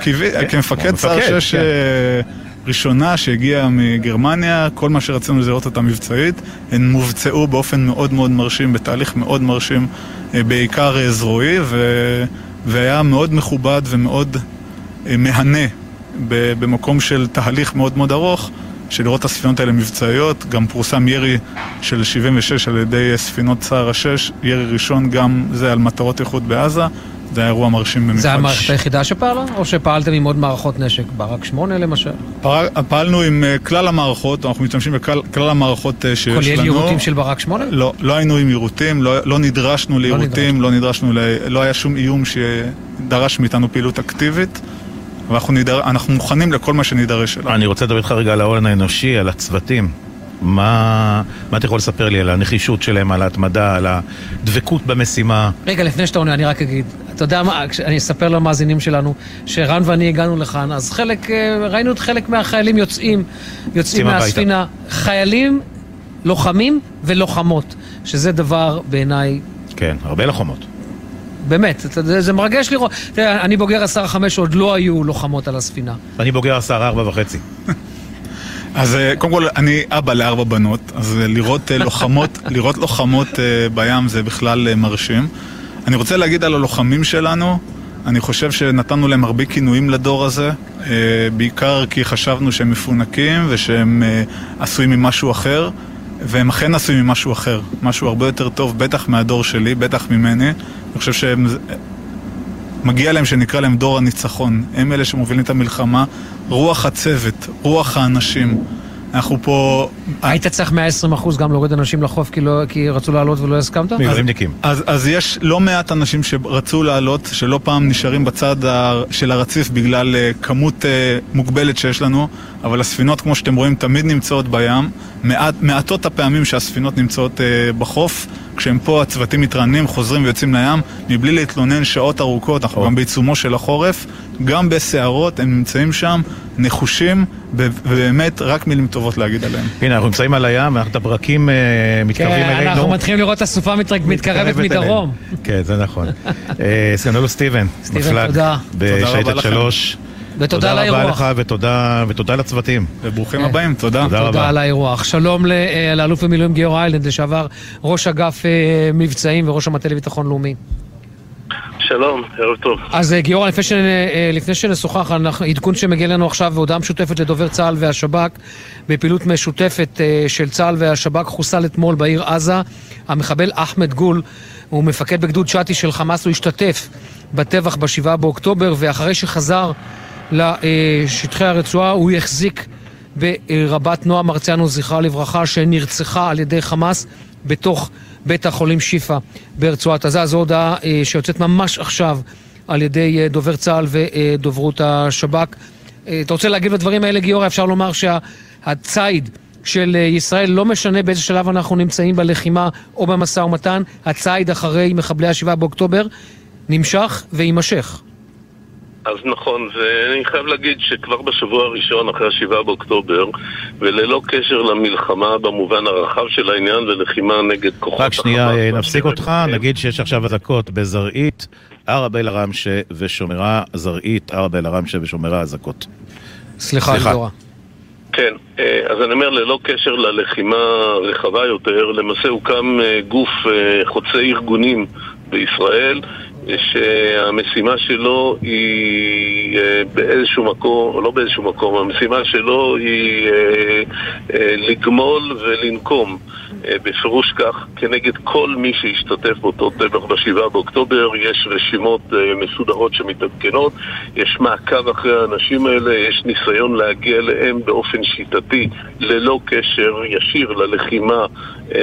קיווי- כן, כמפקד צה"ל מפקד, 6 כן. אה, ראשונה שהגיעה מגרמניה, כל מה שרצינו זה לראות אותה מבצעית. הן מובצעו באופן מאוד מאוד מרשים, בתהליך מאוד מרשים, אה, בעיקר זרועי, ו- והיה מאוד מכובד ומאוד מהנה במקום של תהליך מאוד מאוד ארוך. של לראות את הספינות האלה מבצעיות, גם פורסם ירי של 76 על ידי ספינות צער השש, ירי ראשון גם זה על מטרות איכות בעזה, זה היה אירוע מרשים במיוחד. זה המערכת היחידה שפעלה? או שפעלתם עם עוד מערכות נשק? ברק 8 למשל? פעל- פעלנו עם אה, כלל המערכות, אנחנו משתמשים בכלל כלל המערכות אה, שיש לנו. כולל יירוטים של ברק 8? לא, לא היינו עם יירוטים, לא, לא נדרשנו ליירוטים, לא נדרשנו, ל... לא היה שום איום שדרש מאיתנו פעילות אקטיבית, ואנחנו נדר... אנחנו מוכנים לכל מה שנידרש אליו. אני רוצה לדבר איתך רגע על ההון האנושי, על הצוותים. מה, מה אתה יכול לספר לי על הנחישות שלהם, על ההתמדה, על הדבקות במשימה? רגע, לפני שאתה עונה, אני רק אגיד, אתה יודע מה, אני אספר למאזינים שלנו, שרן ואני הגענו לכאן, אז חלק, אה, ראינו את חלק מהחיילים יוצאים, יוצאים יוצאים הביתה. מהספינה. חיילים, לוחמים ולוחמות, שזה דבר בעיניי, כן, הרבה לחומות. באמת, יודע, זה מרגש לראות. תראה, אני בוגר עשר חמש, עוד לא היו לוחמות על הספינה. אני בוגר עשר ארבע וחצי. אז אה, קודם כל, אני אבא לארבע בנות, אז אה, לראות אה, לוחמות, לראות לוחמות בים זה בכלל מרשים. אני רוצה להגיד על הלוחמים שלנו, אני חושב שנתנו להם הרבה כינויים לדור הזה, בעיקר כי חשבנו שהם מפונקים ושהם עשויים ממשהו אחר, והם אכן עשויים ממשהו אחר, משהו הרבה יותר טוב, בטח מהדור שלי, בטח ממני. אני חושב שהם... מגיע להם שנקרא להם דור הניצחון. הם אלה שמובילים את המלחמה. רוח הצוות, רוח האנשים. אנחנו פה... היית צריך 120% גם להוריד אנשים לחוף כי, לא, כי רצו לעלות ולא הסכמת? אז, אז יש לא מעט אנשים שרצו לעלות, שלא פעם נשארים בצד ה- של הרציף בגלל אה, כמות אה, מוגבלת שיש לנו, אבל הספינות, כמו שאתם רואים, תמיד נמצאות בים. מעט, מעטות הפעמים שהספינות נמצאות אה, בחוף, כשהם פה הצוותים מתרעננים, חוזרים ויוצאים לים, מבלי להתלונן שעות ארוכות, אנחנו גם בעיצומו של החורף, גם בסערות, הם נמצאים שם, נחושים, ובאמת רק מילים טובות להגיד עליהם. הנה, אנחנו נמצאים על הים, את הברקים אה, מתקרבים כן, אלינו. אנחנו מתחילים לראות את הסופה מתקרבת מתקרבת מדרום. כן, זה נכון. אה, סגנולו סטיבן, סטיבן, מפלג תודה. בשייטת לכם. שלוש. ותודה על תודה רבה האירוח. לך ותודה, ותודה לצוותים. וברוכים כן. הבאים, תודה. תודה תודה רבה. על האירוח. שלום ל- אה, לאלוף במילואים גיאור איילנד, לשעבר ראש אגף אה, מבצעים וראש המטה לביטחון לאומי. שלום, ערב טוב. אז אה, גיורא, לפני, ש... לפני שנשוחח, אנחנו- עדכון שמגיע לנו עכשיו, והודעה משותפת לדובר צה"ל והשב"כ, בפעילות משותפת אה, של צה"ל והשב"כ, חוסל אתמול בעיר עזה. המחבל אחמד גול הוא מפקד בגדוד שתי של חמאס, הוא השתתף בטבח ב-7 באוקטובר, ואחרי שחזר לשטחי הרצועה, הוא החזיק ברבת נועה מרציאנו, זכרה לברכה, שנרצחה על ידי חמאס בתוך בית החולים שיפא ברצועת עזה. זו הודעה אה, שיוצאת ממש עכשיו על ידי אה, דובר צה"ל ודוברות השב"כ. אה, אתה רוצה להגיב לדברים האלה, גיורא? אפשר לומר שהציד של ישראל, לא משנה באיזה שלב אנחנו נמצאים בלחימה או במשא ומתן, הציד אחרי מחבלי השבעה באוקטובר נמשך ויימשך. אז נכון, ואני חייב להגיד שכבר בשבוע הראשון אחרי השבעה באוקטובר, וללא קשר למלחמה במובן הרחב של העניין ולחימה נגד כוחות רק שנייה, החמאס אה, נפסיק. אותך, נגיד שיש עכשיו אזעקות בזרעית, ערב אל עראמשה ושומרה זרעית, ערב אל עראמשה ושומרה אזעקות. סליחה, סליחה. גיורא. כן, אה, אז אני אומר, ללא קשר ללחימה רחבה יותר, למעשה הוקם אה, גוף חוצה ארגונים בישראל, שהמשימה שלו היא אה, באיזשהו מקום, או לא באיזשהו מקום, המשימה שלו היא אה, אה, לגמול ולנקום. בפירוש כך, כנגד כל מי שהשתתף באותו טבח בשבעה באוקטובר, יש רשימות מסודרות שמתעדכנות, יש מעקב אחרי האנשים האלה, יש ניסיון להגיע אליהם באופן שיטתי, ללא קשר ישיר ללחימה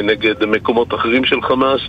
נגד מקומות אחרים של חמאס,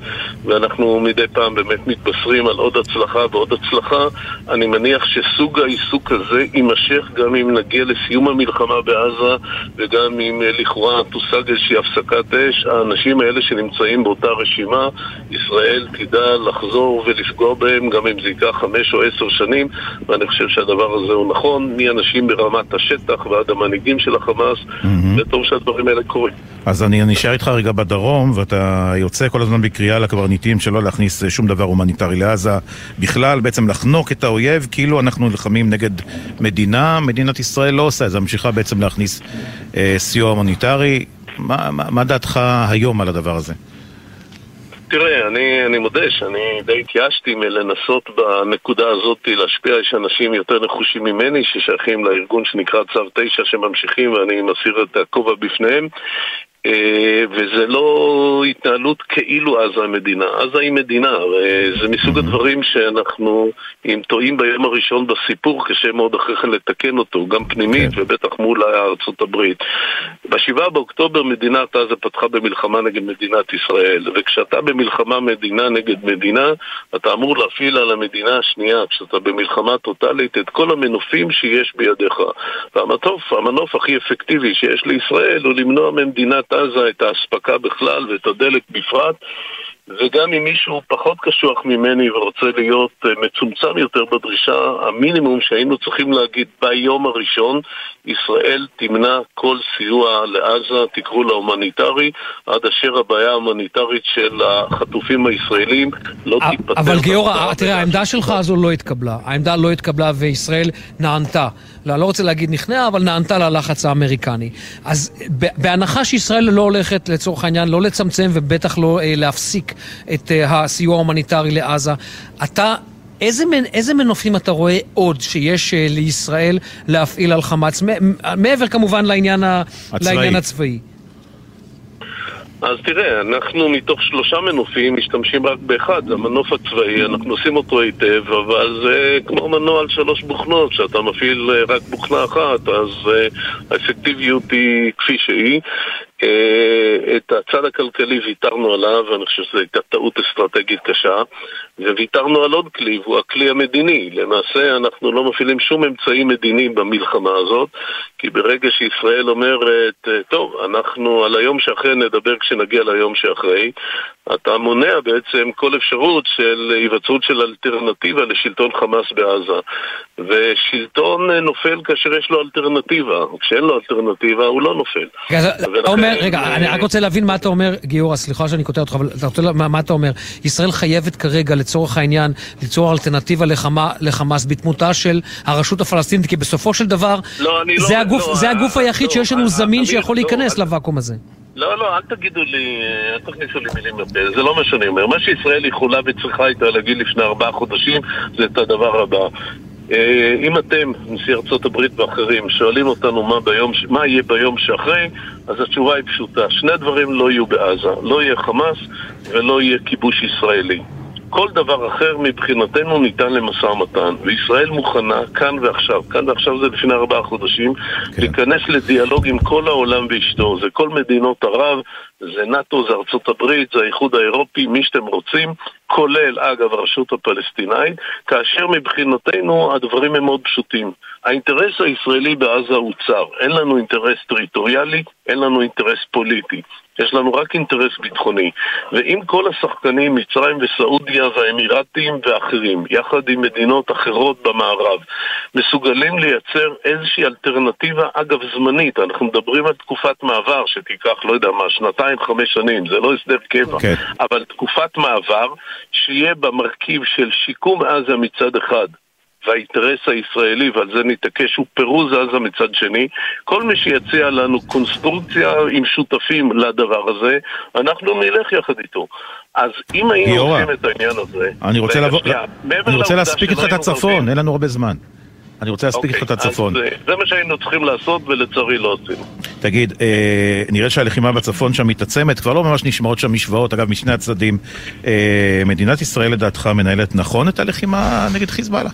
ואנחנו מדי פעם באמת מתבשרים על עוד הצלחה ועוד הצלחה. אני מניח שסוג העיסוק הזה יימשך גם אם נגיע לסיום המלחמה בעזה וגם אם אה, לכאורה תושג איזושהי הפסקת אש. האנשים האלה שנמצאים באותה רשימה, ישראל תדע לחזור ולפגוע בהם גם אם זה ייקח חמש או עשר שנים, ואני חושב שהדבר הזה הוא נכון, מאנשים ברמת השטח ועד המנהיגים של החמאס, mm-hmm. וטוב שהדברים האלה קורים. אז אני נשאר איתך רגע בדרום, ואתה יוצא כל הזמן בקריאה לקברניטים שלא להכניס שום דבר הומניטרי לעזה. בכלל, בעצם לחנוק את האויב, כאילו אנחנו נלחמים נגד מדינה. מדינת ישראל לא עושה את זה, ממשיכה בעצם להכניס אה, סיוע הומניטרי. מה, מה, מה דעתך היום על הדבר הזה? תראה, אני, אני מודה שאני די התייאשתי מלנסות בנקודה הזאת להשפיע, יש אנשים יותר נחושים ממני ששייכים לארגון שנקרא צו 9 שממשיכים ואני מסיר את הכובע בפניהם וזה לא התנהלות כאילו עזה המדינה. עזה היא מדינה, וזה מסוג הדברים שאנחנו, אם טועים ביום הראשון בסיפור, קשה מאוד אחרי כן לתקן אותו, גם פנימית כן. ובטח מול ארצות הברית. בשבעה באוקטובר מדינת עזה פתחה במלחמה נגד מדינת ישראל, וכשאתה במלחמה מדינה נגד מדינה, אתה אמור להפעיל על המדינה השנייה, כשאתה במלחמה טוטאלית, את כל המנופים שיש בידיך. והמנוף, המנוף הכי אפקטיבי שיש לישראל הוא למנוע ממדינת עזה את האספקה בכלל ואת הדלק בפרט וגם אם מישהו פחות קשוח ממני ורוצה להיות אה, מצומצם יותר בדרישה, המינימום שהיינו צריכים להגיד ביום הראשון, ישראל תמנע כל סיוע לעזה, תקראו לה הומניטרי, עד אשר הבעיה ההומניטרית של החטופים הישראלים לא תיפתר. אבל גיורא, תראה, העמדה שלך הזו לא התקבלה. העמדה לא התקבלה וישראל נענתה. לא, לא רוצה להגיד נכנעה, אבל נענתה ללחץ האמריקני. אז בהנחה שישראל לא הולכת, לצורך העניין, לא לצמצם ובטח לא אה, להפסיק את אה, הסיוע ההומניטרי לעזה, אתה... איזה, איזה מנופים אתה רואה עוד שיש אה, לישראל להפעיל על חמאס, מעבר כמובן לעניין, הצבאי. לעניין הצבאי? אז תראה, אנחנו מתוך שלושה מנופים משתמשים רק באחד, זה המנוף הצבאי, אנחנו עושים אותו היטב, אבל זה כמו מנוע על שלוש בוכנות, כשאתה מפעיל אה, רק בוכנה אחת, אז אה, האפקטיביות היא כפי שהיא. Uh, את הצד הכלכלי ויתרנו עליו, ואני חושב שזו הייתה טעות אסטרטגית קשה, וויתרנו על עוד כלי, והוא הכלי המדיני. למעשה אנחנו לא מפעילים שום אמצעי מדיני במלחמה הזאת, כי ברגע שישראל אומרת, טוב, אנחנו על היום שאחרי נדבר כשנגיע ליום שאחרי, אתה מונע בעצם כל אפשרות של היווצרות של אלטרנטיבה לשלטון חמאס בעזה. ושלטון נופל כאשר יש לו אלטרנטיבה, כשאין לו אלטרנטיבה הוא לא נופל. אתה אומר, רגע, אני רק רוצה להבין מה אתה אומר, גיורא, סליחה שאני קוטע אותך, אבל אתה רוצה, מה אתה אומר? ישראל חייבת כרגע, לצורך העניין, ליצור אלטרנטיבה לחמאס בדמותה של הרשות הפלסטינית, כי בסופו של דבר, לא, זה, לא, הגוף, לא, זה הגוף היחיד לא, שיש לנו זמין שיכול להיכנס לוואקום הזה. לא, לא, אל תגידו לי, אל תכניסו לי מילים לפה, זה לא מה שאני אומר. מה שישראל יכולה וצריכה הייתה להגיד לפני ארבעה חודשים זה את הדבר הבא. אה, אם אתם, נשיא ארצות הברית ואחרים, שואלים אותנו מה, ביום, מה יהיה ביום שאחרי, אז התשובה היא פשוטה. שני דברים לא יהיו בעזה. לא יהיה חמאס ולא יהיה כיבוש ישראלי. כל דבר אחר מבחינתנו ניתן למשא ומתן, וישראל מוכנה כאן ועכשיו, כאן ועכשיו זה לפני ארבעה חודשים, כן. להיכנס לדיאלוג עם כל העולם ואשתו, זה כל מדינות ערב, זה נאט"ו, זה ארצות הברית, זה האיחוד האירופי, מי שאתם רוצים, כולל אגב הרשות הפלסטינאית, כאשר מבחינתנו הדברים הם מאוד פשוטים. האינטרס הישראלי בעזה הוא צר, אין לנו אינטרס טריטוריאלי, אין לנו אינטרס פוליטי. יש לנו רק אינטרס ביטחוני. ואם כל השחקנים, מצרים וסעודיה והאמירתים ואחרים, יחד עם מדינות אחרות במערב, מסוגלים לייצר איזושהי אלטרנטיבה, אגב זמנית, אנחנו מדברים על תקופת מעבר שתיקח, לא יודע מה, שנתיים, חמש שנים, זה לא הסדר קבע, okay. כן. אבל תקופת מעבר שיהיה בה מרכיב של שיקום עזה מצד אחד, והאינטרס הישראלי, ועל זה נתעקש, הוא פירוז עזה מצד שני. כל מי שיציע לנו קונסטרוקציה עם שותפים לדבר הזה, אנחנו נלך יחד איתו. אז אם היינו עושים את העניין הזה... אני רוצה לבוא, אני רוצה להספיק איתך את הצפון, אין לנו הרבה זמן. אני רוצה להספיק את אוקיי, הצפון. אז, אה, זה מה שהיינו צריכים לעשות, ולצערי לא עשינו. תגיד, אה, נראה שהלחימה בצפון שם מתעצמת, כבר לא ממש נשמעות שם משוואות, אגב, משני הצדדים. אה, מדינת ישראל לדעתך מנהלת נכון את הלחימה נגד חיזבאללה?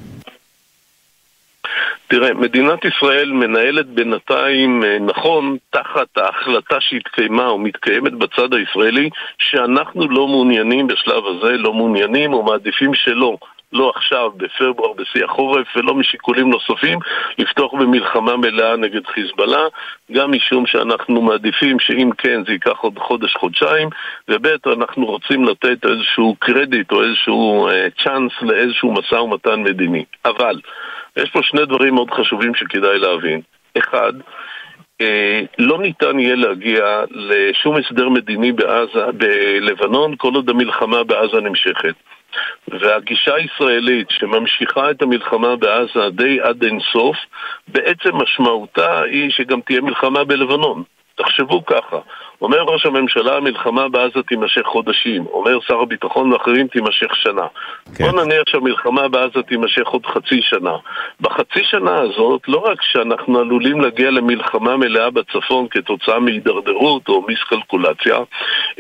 תראה, מדינת ישראל מנהלת בינתיים אה, נכון תחת ההחלטה שהתקיימה או מתקיימת בצד הישראלי שאנחנו לא מעוניינים בשלב הזה, לא מעוניינים או מעדיפים שלא. לא עכשיו, בפברואר, בשיא החורף, ולא משיקולים נוספים, לפתוח במלחמה מלאה נגד חיזבאללה, גם משום שאנחנו מעדיפים שאם כן זה ייקח עוד חודש-חודשיים, וב' אנחנו רוצים לתת איזשהו קרדיט או איזשהו אה, צ'אנס לאיזשהו משא ומתן מדיני. אבל, יש פה שני דברים מאוד חשובים שכדאי להבין. אחד, אה, לא ניתן יהיה להגיע לשום הסדר מדיני בעזה, בלבנון, כל עוד המלחמה בעזה נמשכת. והגישה הישראלית שממשיכה את המלחמה בעזה די עד אינסוף, בעצם משמעותה היא שגם תהיה מלחמה בלבנון. תחשבו ככה, אומר ראש הממשלה המלחמה בעזה תימשך חודשים, אומר שר הביטחון ואחרים תימשך שנה. כן. בוא נניח שהמלחמה בעזה תימשך עוד חצי שנה. בחצי שנה הזאת, לא רק שאנחנו עלולים להגיע למלחמה מלאה בצפון כתוצאה מהידרדרות או מיסקלקולציה,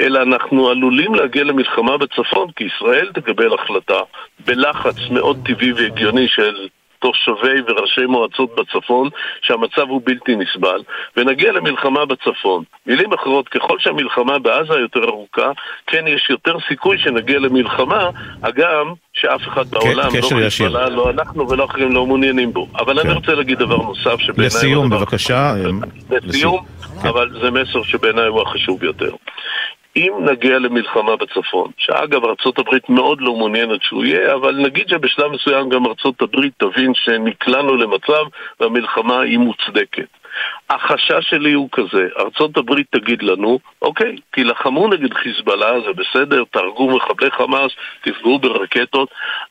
אלא אנחנו עלולים להגיע למלחמה בצפון כי ישראל תקבל החלטה בלחץ מאוד טבעי והגיוני של תושבי וראשי מועצות בצפון שהמצב הוא בלתי נסבל ונגיע למלחמה בצפון. מילים אחרות, ככל שהמלחמה בעזה יותר ארוכה, כן יש יותר סיכוי שנגיע למלחמה, הגם שאף אחד בעולם, לא. חיזבאללה, לא אנחנו ולא אחרים לא מעוניינים בו. אבל אני רוצה להגיד דבר נוסף שבעיניי... לסיום, בבקשה. אה, לסיום, אבל זה מסר שבעיניי הוא החשוב ביותר. אם נגיע למלחמה בצפון, שאגב ארה"ב מאוד לא מעוניינת שהוא יהיה, אבל נגיד שבשלב מסוים גם ארה"ב תבין שנקלענו למצב והמלחמה היא מוצדקת. החשש שלי הוא כזה, ארצות הברית תגיד לנו, אוקיי, תילחמו נגד חיזבאללה, זה בסדר, תהרגו מחבלי חמאס, תפגעו ברקטות,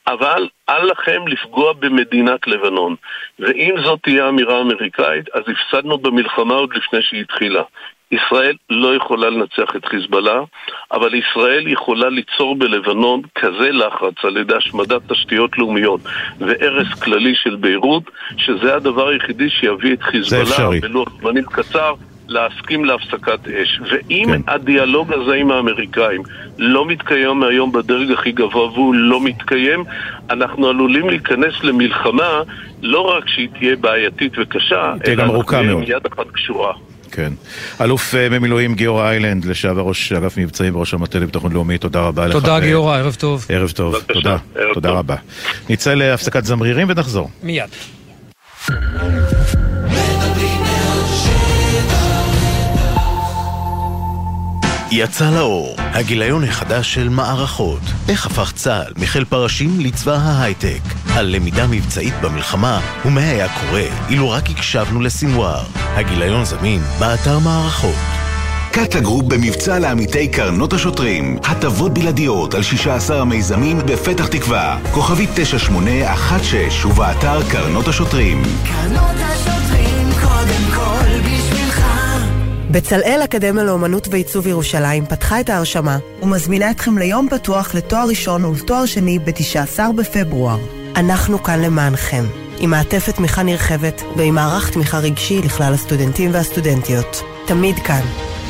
אבל אל לכם לפגוע במדינת לבנון. ואם זאת תהיה אמירה אמריקאית, אז הפסדנו במלחמה עוד לפני שהיא התחילה. ישראל לא יכולה לנצח את חיזבאללה, אבל ישראל יכולה ליצור בלבנון כזה לחץ על ידי השמדת תשתיות לאומיות והרס כללי של ביירות, שזה הדבר היחידי שיביא את חיזבאללה. בלוח זמנים קצר להסכים להפסקת אש. ואם כן. הדיאלוג הזה עם האמריקאים לא מתקיים מהיום בדרג הכי גבוה והוא לא מתקיים, אנחנו עלולים להיכנס למלחמה לא רק שהיא תהיה בעייתית וקשה, ארוכה אנחנו מאוד. נהיה יד אחת קשורה. כן. אלוף אה, במילואים גיורא איילנד, לשעבר ראש אגף מבצעים וראש המטה לביטחון לאומי, תודה רבה לך. תודה ו- גיורא, ערב טוב. ערב טוב, תודה. תודה רבה. נצא להפסקת זמרירים ונחזור. מיד. יצא לאור, הגיליון החדש של מערכות. איך הפך צה"ל מחיל פרשים לצבא ההייטק. על למידה מבצעית במלחמה, ומה היה קורה אילו רק הקשבנו לסינואר. הגיליון זמין באתר מערכות. קאטה גרופ במבצע לעמיתי קרנות השוטרים. הטבות בלעדיות על 16 המיזמים בפתח תקווה. כוכבית 9816 ובאתר קרנות השוטרים. קרנות השוטרים קודם כל בשבילך בצלאל אקדמיה לאומנות ועיצוב ירושלים פתחה את ההרשמה ומזמינה אתכם ליום פתוח לתואר ראשון ולתואר שני ב-19 בפברואר. אנחנו כאן למענכם, עם מעטפת תמיכה נרחבת ועם מערך תמיכה רגשי לכלל הסטודנטים והסטודנטיות. תמיד כאן,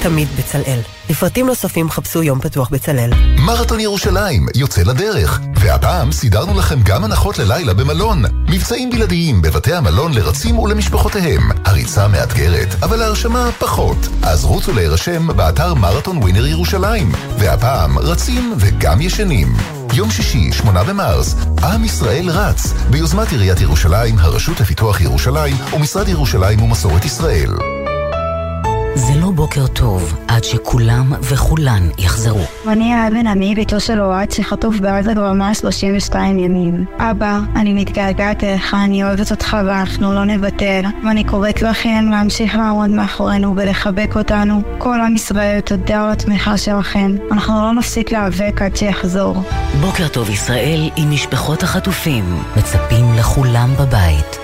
תמיד בצלאל. לפרטים נוספים חפשו יום פתוח בצלאל. מרתון ירושלים יוצא לדרך, והפעם סידרנו לכם גם הנחות ללילה במלון. מבצעים בלעדיים בבתי המלון לרצים ולמשפחותיהם. הריצה מאתגרת, אבל ההרשמה פחות. אז רוצו להירשם באתר מרתון ווינר ירושלים. והפעם רצים וגם ישנים. יום שישי, 8 במרס, עם ישראל רץ, ביוזמת עיריית ירושלים, הרשות לפיתוח ירושלים ומשרד ירושלים ומסורת ישראל. זה לא בוקר טוב עד שכולם וכולן יחזרו. אני האבן עמי, ביתו של אוהד, שחטוף בעזה ברמה 32 ימים. אבא, אני מתגעגעת אליך, אני אוהבת אותך ואנחנו לא נוותר. ואני קוראת לכם להמשיך לעמוד מאחורינו ולחבק אותנו. כל עם ישראל, תודה על התמיכה שלכם. אנחנו לא נפסיק להיאבק עד שיחזור. בוקר טוב ישראל עם משפחות החטופים. מצפים לכולם בבית.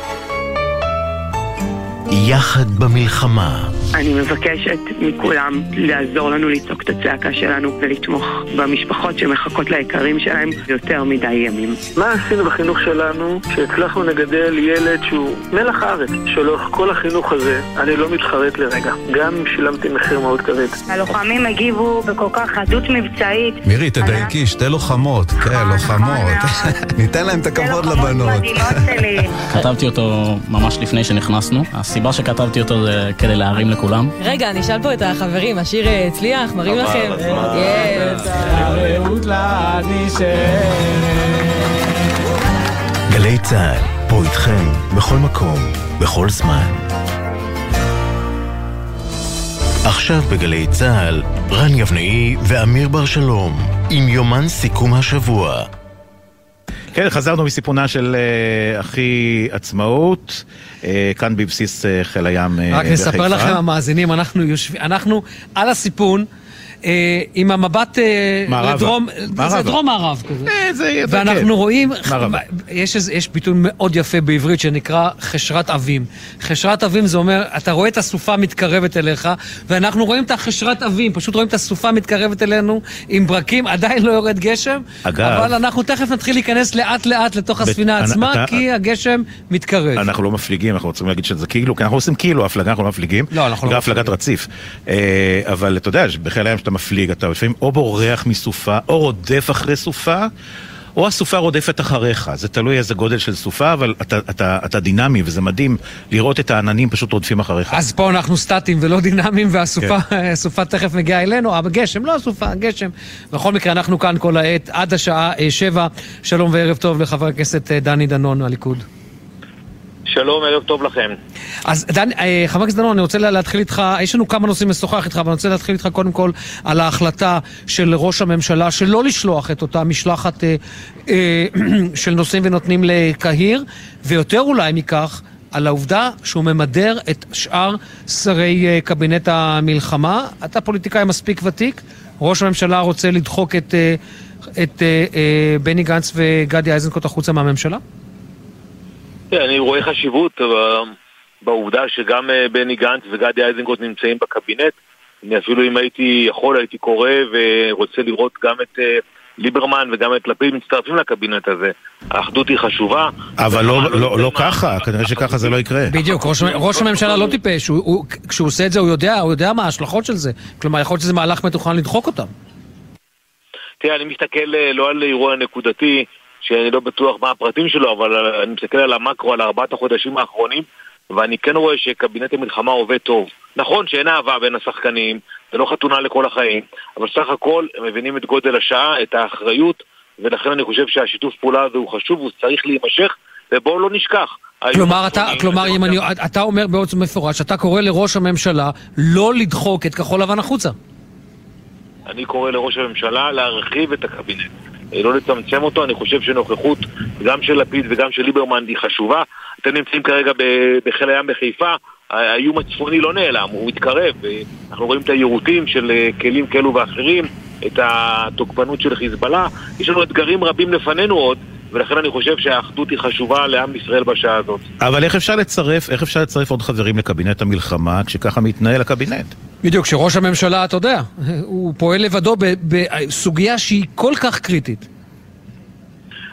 יחד במלחמה. אני מבקשת מכולם לעזור לנו לצעוק את הצעקה שלנו ולתמוך במשפחות שמחכות ליקרים שלהם יותר מדי ימים. מה עשינו בחינוך שלנו שהצלחנו לגדל ילד שהוא מלח הארץ, שלאורך כל החינוך הזה אני לא מתחרט לרגע, גם אם שילמתי מחיר מאוד כבד. הלוחמים הגיבו בכל כך חדות מבצעית. מירי, תדייקי, שתי לוחמות. כן, לוחמות. ניתן להם את הכבוד לבנות. כתבתי אותו ממש לפני שנכנסנו. הסיבה שכתבתי אותו זה כדי להרים לכולם. רגע, אני אשאל פה את החברים, השיר אה, הצליח? מראים לכם? יס. גלי צה"ל, פה איתכם, בכל מקום, בכל זמן. עכשיו בגלי צה"ל, רן יבנאי ואמיר בר שלום, עם יומן סיכום השבוע. כן, חזרנו מסיפונה של אה, אחי עצמאות, אה, כאן בבסיס אה, חיל הים אה, רק נספר בחיפה. לכם המאזינים, אנחנו יושבים, אנחנו על הסיפון. אה, עם המבט אה. לדרום. זה דרום מערב כזה. אה, זה- ואנחנו כן. רואים, מערבה. יש, איזה- יש ביטוי מאוד יפה בעברית שנקרא חשרת אבים. חשרת אבים זה אומר, אתה רואה את הסופה מתקרבת אליך, ואנחנו רואים את החשרת אבים, פשוט רואים את הסופה מתקרבת אלינו עם ברקים, עדיין לא יורד גשם, אגב- אבל אנחנו תכף נתחיל להיכנס לאט לאט לתוך בת- הספינה אני- עצמה, אתה- כי הגשם מתקרב. אנחנו לא מפליגים, אנחנו רוצים להגיד שזה כאילו, כי אנחנו עושים כאילו הפלגה, אנחנו לא מפליגים. לא, אנחנו לא נקרא הפלגת רציף. אה, אבל אתה יודע, בחיל הים שאתה מפליג, אתה לפעמים או בורח מסופה, או רודף אחרי סופה. או הסופה רודפת אחריך, זה תלוי איזה גודל של סופה, אבל אתה, אתה, אתה דינמי וזה מדהים לראות את העננים פשוט רודפים אחריך. אז פה אנחנו סטטיים ולא דינמיים, והסופה הסופה תכף מגיעה אלינו, אבל גשם, לא הסופה, גשם. בכל מקרה, אנחנו כאן כל העת עד השעה אה, שבע. שלום וערב טוב לחבר הכנסת אה, דני דנון מהליכוד. שלום, ערב טוב לכם. אז דן, אה, חבר הכנסת דנון, אני רוצה לה- להתחיל איתך, יש לנו כמה נושאים לשוחח איתך, אבל אני רוצה להתחיל איתך קודם כל על ההחלטה של ראש הממשלה שלא לשלוח את אותה משלחת אה, אה, של נושאים ונותנים לקהיר, ויותר אולי מכך, על העובדה שהוא ממדר את שאר שרי אה, קבינט המלחמה. אתה פוליטיקאי מספיק ותיק, ראש הממשלה רוצה לדחוק את, אה, את אה, בני גנץ וגדי איזנקוט החוצה מהממשלה? תראה, אני רואה חשיבות ב- בעובדה שגם אה, בני גנץ וגדי איזנקוט נמצאים בקבינט. אני אפילו אם הייתי יכול, הייתי קורא ורוצה לראות גם את אה, ליברמן וגם את לפיד מצטרפים לקבינט הזה. האחדות היא חשובה. אבל לא, לא, לא ככה, כנראה שככה זה לא יקרה. בדיוק, ראש, ראש הממשלה לא טיפש, הוא, הוא, כשהוא עושה את זה הוא יודע, הוא יודע מה ההשלכות של זה. כלומר, יכול להיות שזה מהלך מתוכנן לדחוק אותם. תראה, אני מסתכל אה, לא על אירוע נקודתי, שאני לא בטוח מה הפרטים שלו, אבל אני מסתכל על המקרו, על ארבעת החודשים האחרונים, ואני כן רואה שקבינט המלחמה עובד טוב. נכון שאין אהבה בין השחקנים, זה לא חתונה לכל החיים, אבל סך הכל הם מבינים את גודל השעה, את האחריות, ולכן אני חושב שהשיתוף פעולה הזה הוא חשוב, הוא צריך להימשך, ובואו לא נשכח. כלומר, אתה, כלומר אם אני, אתה אומר באופן מפורש, אתה קורא לראש הממשלה לא לדחוק את כחול לבן החוצה. אני קורא לראש הממשלה להרחיב את הקבינט, לא לצמצם אותו, אני חושב שנוכחות גם של לפיד וגם של ליברמן היא חשובה. אתם נמצאים כרגע בחיל הים בחיפה, האיום הצפוני לא נעלם, הוא מתקרב, אנחנו רואים את היירוטים של אה, כלים כאלו ואחרים, את התוקפנות של חיזבאללה, יש לנו אתגרים רבים לפנינו עוד, ולכן אני חושב שהאחדות היא חשובה לעם ישראל בשעה הזאת. אבל איך אפשר לצרף, איך אפשר לצרף עוד חברים לקבינט המלחמה כשככה מתנהל הקבינט? בדיוק, שראש הממשלה, אתה יודע, הוא פועל לבדו בסוגיה שהיא כל כך קריטית.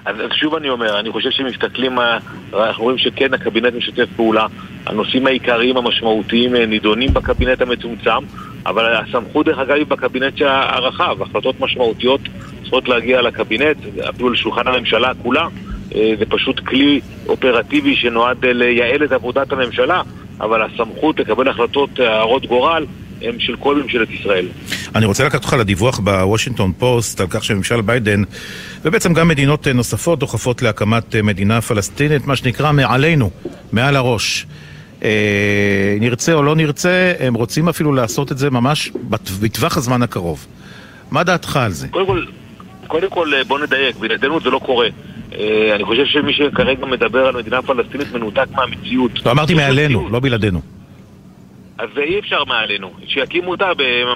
אז אז שוב אני אומר, אני חושב שמסתכלים, אה, אנחנו רואים שכן הקבינט משתף פעולה, הנושאים העיקריים המשמעותיים אה, נידונים בקבינט המצומצם, אבל הסמכות דרך אגב היא בקבינט הרחב, החלטות משמעותיות צריכות להגיע לקבינט, אפילו לשולחן הממשלה כולה, אה, זה פשוט כלי אופרטיבי שנועד אה, לייעל את עבודת הממשלה, אבל הסמכות לקבל החלטות אה, הרות גורל הם של כל ממשלת ישראל. אני רוצה לקחת אותך לדיווח בוושינגטון פוסט על כך שממשל ביידן ובעצם גם מדינות נוספות דוחפות להקמת מדינה פלסטינית, מה שנקרא מעלינו, מעל הראש. אה, נרצה או לא נרצה, הם רוצים אפילו לעשות את זה ממש בטווח הזמן הקרוב. מה דעתך על זה? קודם כל, קודם כל אה, בוא נדייק, בלעדינו זה לא קורה. אה, אני חושב שמי שכרגע מדבר על מדינה פלסטינית מנותק מהמציאות. לא אמרתי מעלינו. לא בלעדינו. אז אי אפשר מעלינו, שיקימו אותה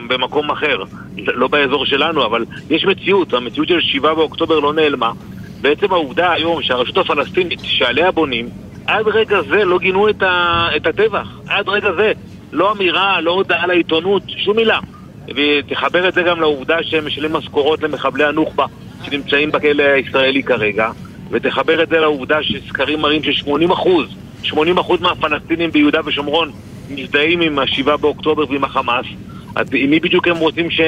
במקום אחר, לא באזור שלנו, אבל יש מציאות, המציאות של 7 באוקטובר לא נעלמה. בעצם העובדה היום שהרשות הפלסטינית שעליה בונים, עד רגע זה לא גינו את, ה... את הטבח, עד רגע זה. לא אמירה, לא הודעה לעיתונות, שום מילה. ותחבר את זה גם לעובדה שהם משלמים משכורות למחבלי הנוח'בה שנמצאים בכלא הישראלי כרגע, ותחבר את זה לעובדה שסקרים מראים ש-80%, 80% מהפלסטינים ביהודה ושומרון מזדהים עם ה-7 באוקטובר ועם החמאס. אז עם מי בדיוק הם רוצים ש...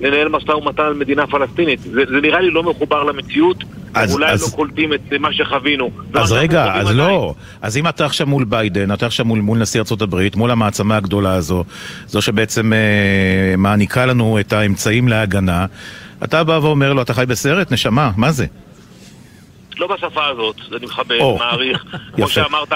לנהל משא ומתן על מדינה פלסטינית? זה, זה נראה לי לא מחובר למציאות, אז- אולי אז- לא קולטים את מה שחווינו. אז ואנחנו רגע, אז עדיין. לא. אז אם אתה עכשיו מול ביידן, אתה עכשיו מול, מול נשיא הברית, מול המעצמה הגדולה הזו, זו שבעצם אה, מעניקה לנו את האמצעים להגנה, אתה בא ואומר לו, אתה חי בסרט? נשמה, מה זה? לא בשפה הזאת, אני מכבד. מעריך. כמו. שאמרת,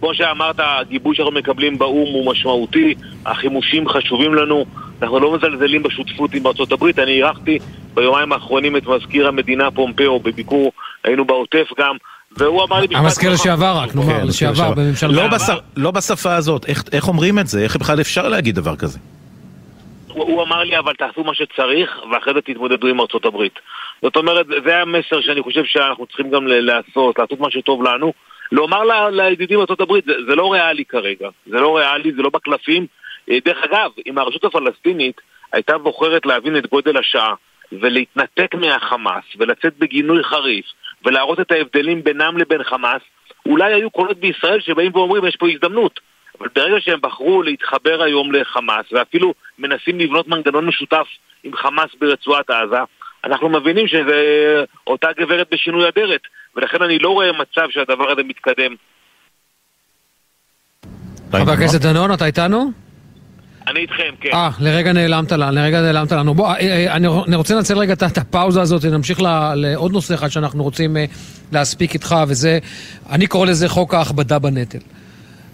כמו שאמרת, הגיבוי שאנחנו מקבלים באו"ם הוא משמעותי, החימושים חשובים לנו, אנחנו לא מזלזלים בשותפות עם ארצות הברית. אני אירחתי ביומיים האחרונים את מזכיר המדינה פומפאו בביקור, היינו בעוטף גם, והוא אמר לי משפט המזכיר. לשעבר רק, נאמר, כן, לשעבר. בממשלה. לא, בש... לא בשפה הזאת, איך, איך אומרים את זה? איך בכלל אפשר להגיד דבר כזה? הוא, הוא אמר לי, אבל תעשו מה שצריך, ואחרי זה תתמודדו עם ארצות הברית. זאת אומרת, זה המסר שאני חושב שאנחנו צריכים גם לעשות, לעשות מה שטוב לנו. לומר ל- לידידים הברית, זה, זה לא ריאלי כרגע. זה לא ריאלי, זה לא בקלפים. אה, דרך אגב, אם הרשות הפלסטינית הייתה בוחרת להבין את גודל השעה, ולהתנתק מהחמאס, ולצאת בגינוי חריף, ולהראות את ההבדלים בינם לבין חמאס, אולי היו קולות בישראל שבאים ואומרים, יש פה הזדמנות. אבל ברגע שהם בחרו להתחבר היום לחמאס, ואפילו מנסים לבנות מנגנון משותף עם חמאס ברצועת עזה, אנחנו מבינים שזה אותה גברת בשינוי אדרת, ולכן אני לא רואה מצב שהדבר הזה מתקדם. חבר הכנסת דנון, אתה איתנו? אני איתכם, כן. אה, לרגע נעלמת לנו, לרגע נעלמת לנו. בוא, אה, אה, אני אני רוצה לנצל רגע את- הפאוזה הזאת, נמשיך ל- לעוד נושא אחד שאנחנו רוצים אה, להספיק איתך, וזה, אני קורא לזה חוק ההכבדה בנטל.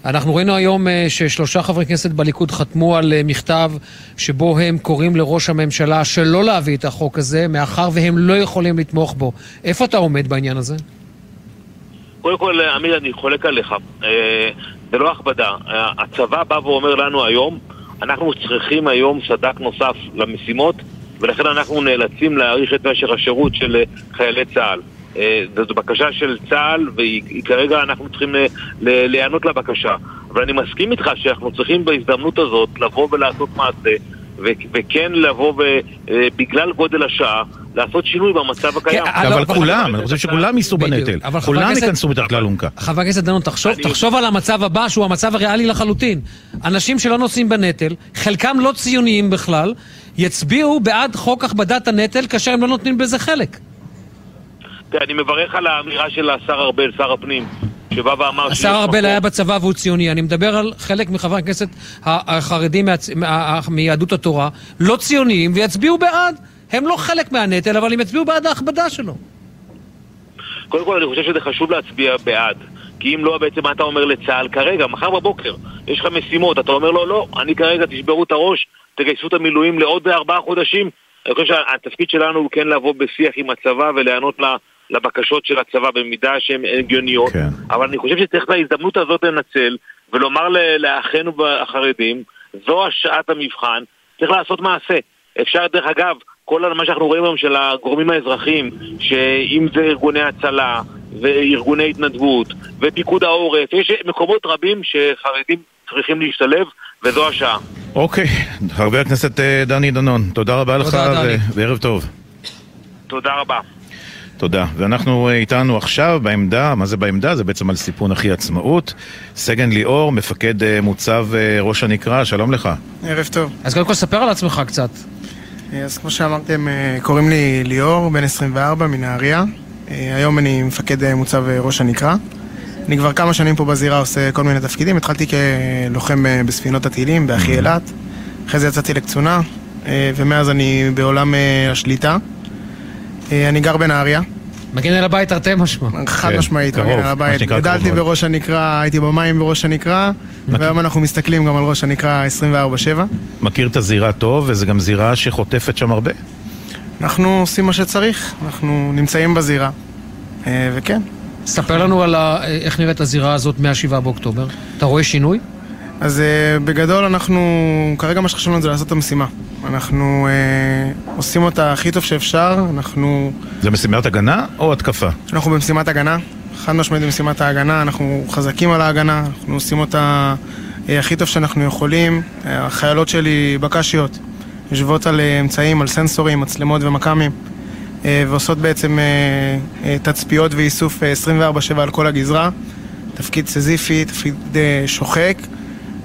אנחנו ראינו היום אה, ששלושה חברי כנסת בליכוד חתמו על אה, מכתב שבו הם קוראים לראש הממשלה שלא להביא את החוק הזה, מאחר והם לא יכולים לתמוך בו. איפה אתה עומד בעניין הזה? קודם כל, עמיר, אני חולק עליך. אה, זה לא הכבדה. אה, הצבא בא ואומר לנו היום, אנחנו צריכים היום סד"כ נוסף למשימות, ולכן אנחנו נאלצים להאריך את משך השירות של אה, חיילי צה"ל. אה, זו בקשה של צה"ל, וכרגע אנחנו צריכים אה, להיענות לבקשה. אבל אני מסכים איתך שאנחנו צריכים בהזדמנות הזאת לבוא ולעשות מעשה, וכן לבוא ובגלל גודל השעה, לעשות שינוי במצב הקיים. אה, לא, אבל כולם, אני חושב שכולם יישאו. בנטל. אבל חבר כולם ייכנסו מתחת לאלונקה. חבר הכנסת דנון, תחשוב, תחשוב על המצב הבא, שהוא המצב הריאלי לחלוטין. אנשים שלא נושאים בנטל, חלקם לא ציוניים בכלל, יצביעו בעד חוק הכבדת הנטל כאשר הם לא נותנים בזה חלק. אני מברך על האמירה של השר ארבל, שר הפנים, שבא ואמר השר ארבל היה בצבא והוא ציוני. אני מדבר על חלק מחברי הכנסת החרדים מיהדות התורה, לא ציוניים, ויצביעו בעד. הם לא חלק מהנטל, אבל הם יצביעו בעד ההכבדה שלו. קודם כל אני חושב שזה חשוב להצביע בעד. כי אם לא, בעצם מה אתה אומר לצה"ל כרגע, מחר בבוקר, יש לך משימות, אתה אומר לו, לא, אני כרגע תשברו את הראש, תגייסו את המילואים לעוד ארבעה חודשים. אני חושב שהתפקיד שלנו הוא כן לבוא בשיח עם הצבא ולהיענות ל- לבקשות של הצבא במידה שהן הגיוניות. כן. אבל אני חושב שצריך את ההזדמנות הזאת לנצל ולומר לאחינו החרדים, זו השעת המבחן, צריך לעשות מעשה. אפשר, דרך אגב, כל מה שאנחנו רואים היום של הגורמים האזרחיים, שאם זה ארגוני הצלה וארגוני התנדבות ופיקוד העורף, יש מקומות רבים שחרדים צריכים להשתלב, וזו השעה. אוקיי, חבר הכנסת אה, דני דנון, תודה רבה לך תודה, דני. ו- וערב טוב. תודה רבה. תודה. ואנחנו אה, איתנו עכשיו בעמדה, מה זה בעמדה? זה בעצם על סיפון אחי עצמאות. סגן ליאור, מפקד אה, מוצב אה, ראש הנקרה, שלום לך. ערב טוב. אז קודם כל ספר על עצמך קצת. אז כמו שאמרתם, קוראים לי ליאור, בן 24, מנהריה. היום אני מפקד מוצב ראש הנקרה. אני כבר כמה שנים פה בזירה עושה כל מיני תפקידים. התחלתי כלוחם בספינות הטילים, באחי אילת. אחרי זה יצאתי לקצונה, ומאז אני בעולם השליטה. אה, אני גר בנהריה. מגן על הבית תרתי משמע. חד כן, משמעית, מגן על מה הבית. גדלתי. בראש הנקרה, הייתי במים בראש הנקרה, והיום אנחנו מסתכלים גם על ראש הנקרה 24/7. מכיר את הזירה טוב, וזו גם זירה שחוטפת שם הרבה. אנחנו עושים מה שצריך, אנחנו נמצאים בזירה, אה, וכן. ספר לנו על ה- איך נראית הזירה הזאת מה-7 באוקטובר. אתה רואה שינוי? אז אה, בגדול אנחנו, כרגע מה שחשוב לנו זה לעשות את המשימה. אנחנו אה, עושים אותה הכי טוב שאפשר, אנחנו, זה משימת הגנה או התקפה? אנחנו במשימת הגנה, חד משמעית במשימת ההגנה, אנחנו חזקים על ההגנה, אנחנו עושים אותה אה, הכי טוב שאנחנו יכולים. אה, החיילות שלי בקשיות, יושבות על אה, אמצעים, על סנסורים, מצלמות ומכ"מים, אה, ועושות בעצם אה, אה, תצפיות ואיסוף אה, 24/7 על כל הגזרה. תפקיד סזיפי, תפקיד אה, שוחק.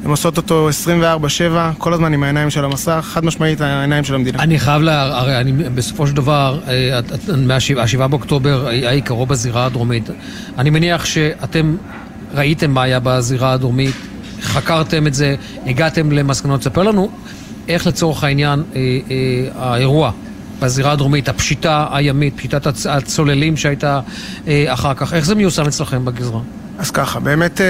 הן עושות אותו 24/7, כל הזמן עם העיניים של המסך, חד משמעית העיניים של המדינה. אני חייב לה... הרי אני בסופו של דבר, אה, את- את- מה-7 באוקטובר היה עיקרו בזירה הדרומית. אני מניח שאתם ראיתם מה היה בזירה הדרומית, חקרתם את זה, הגעתם למסקנות. ספר לנו איך לצורך העניין אה, אה, האירוע בזירה הדרומית, הפשיטה הימית, פשיטת הצ- הצוללים שהייתה אה, אחר כך, איך זה מיושם אצלכם בגזרה? אז ככה, באמת אה,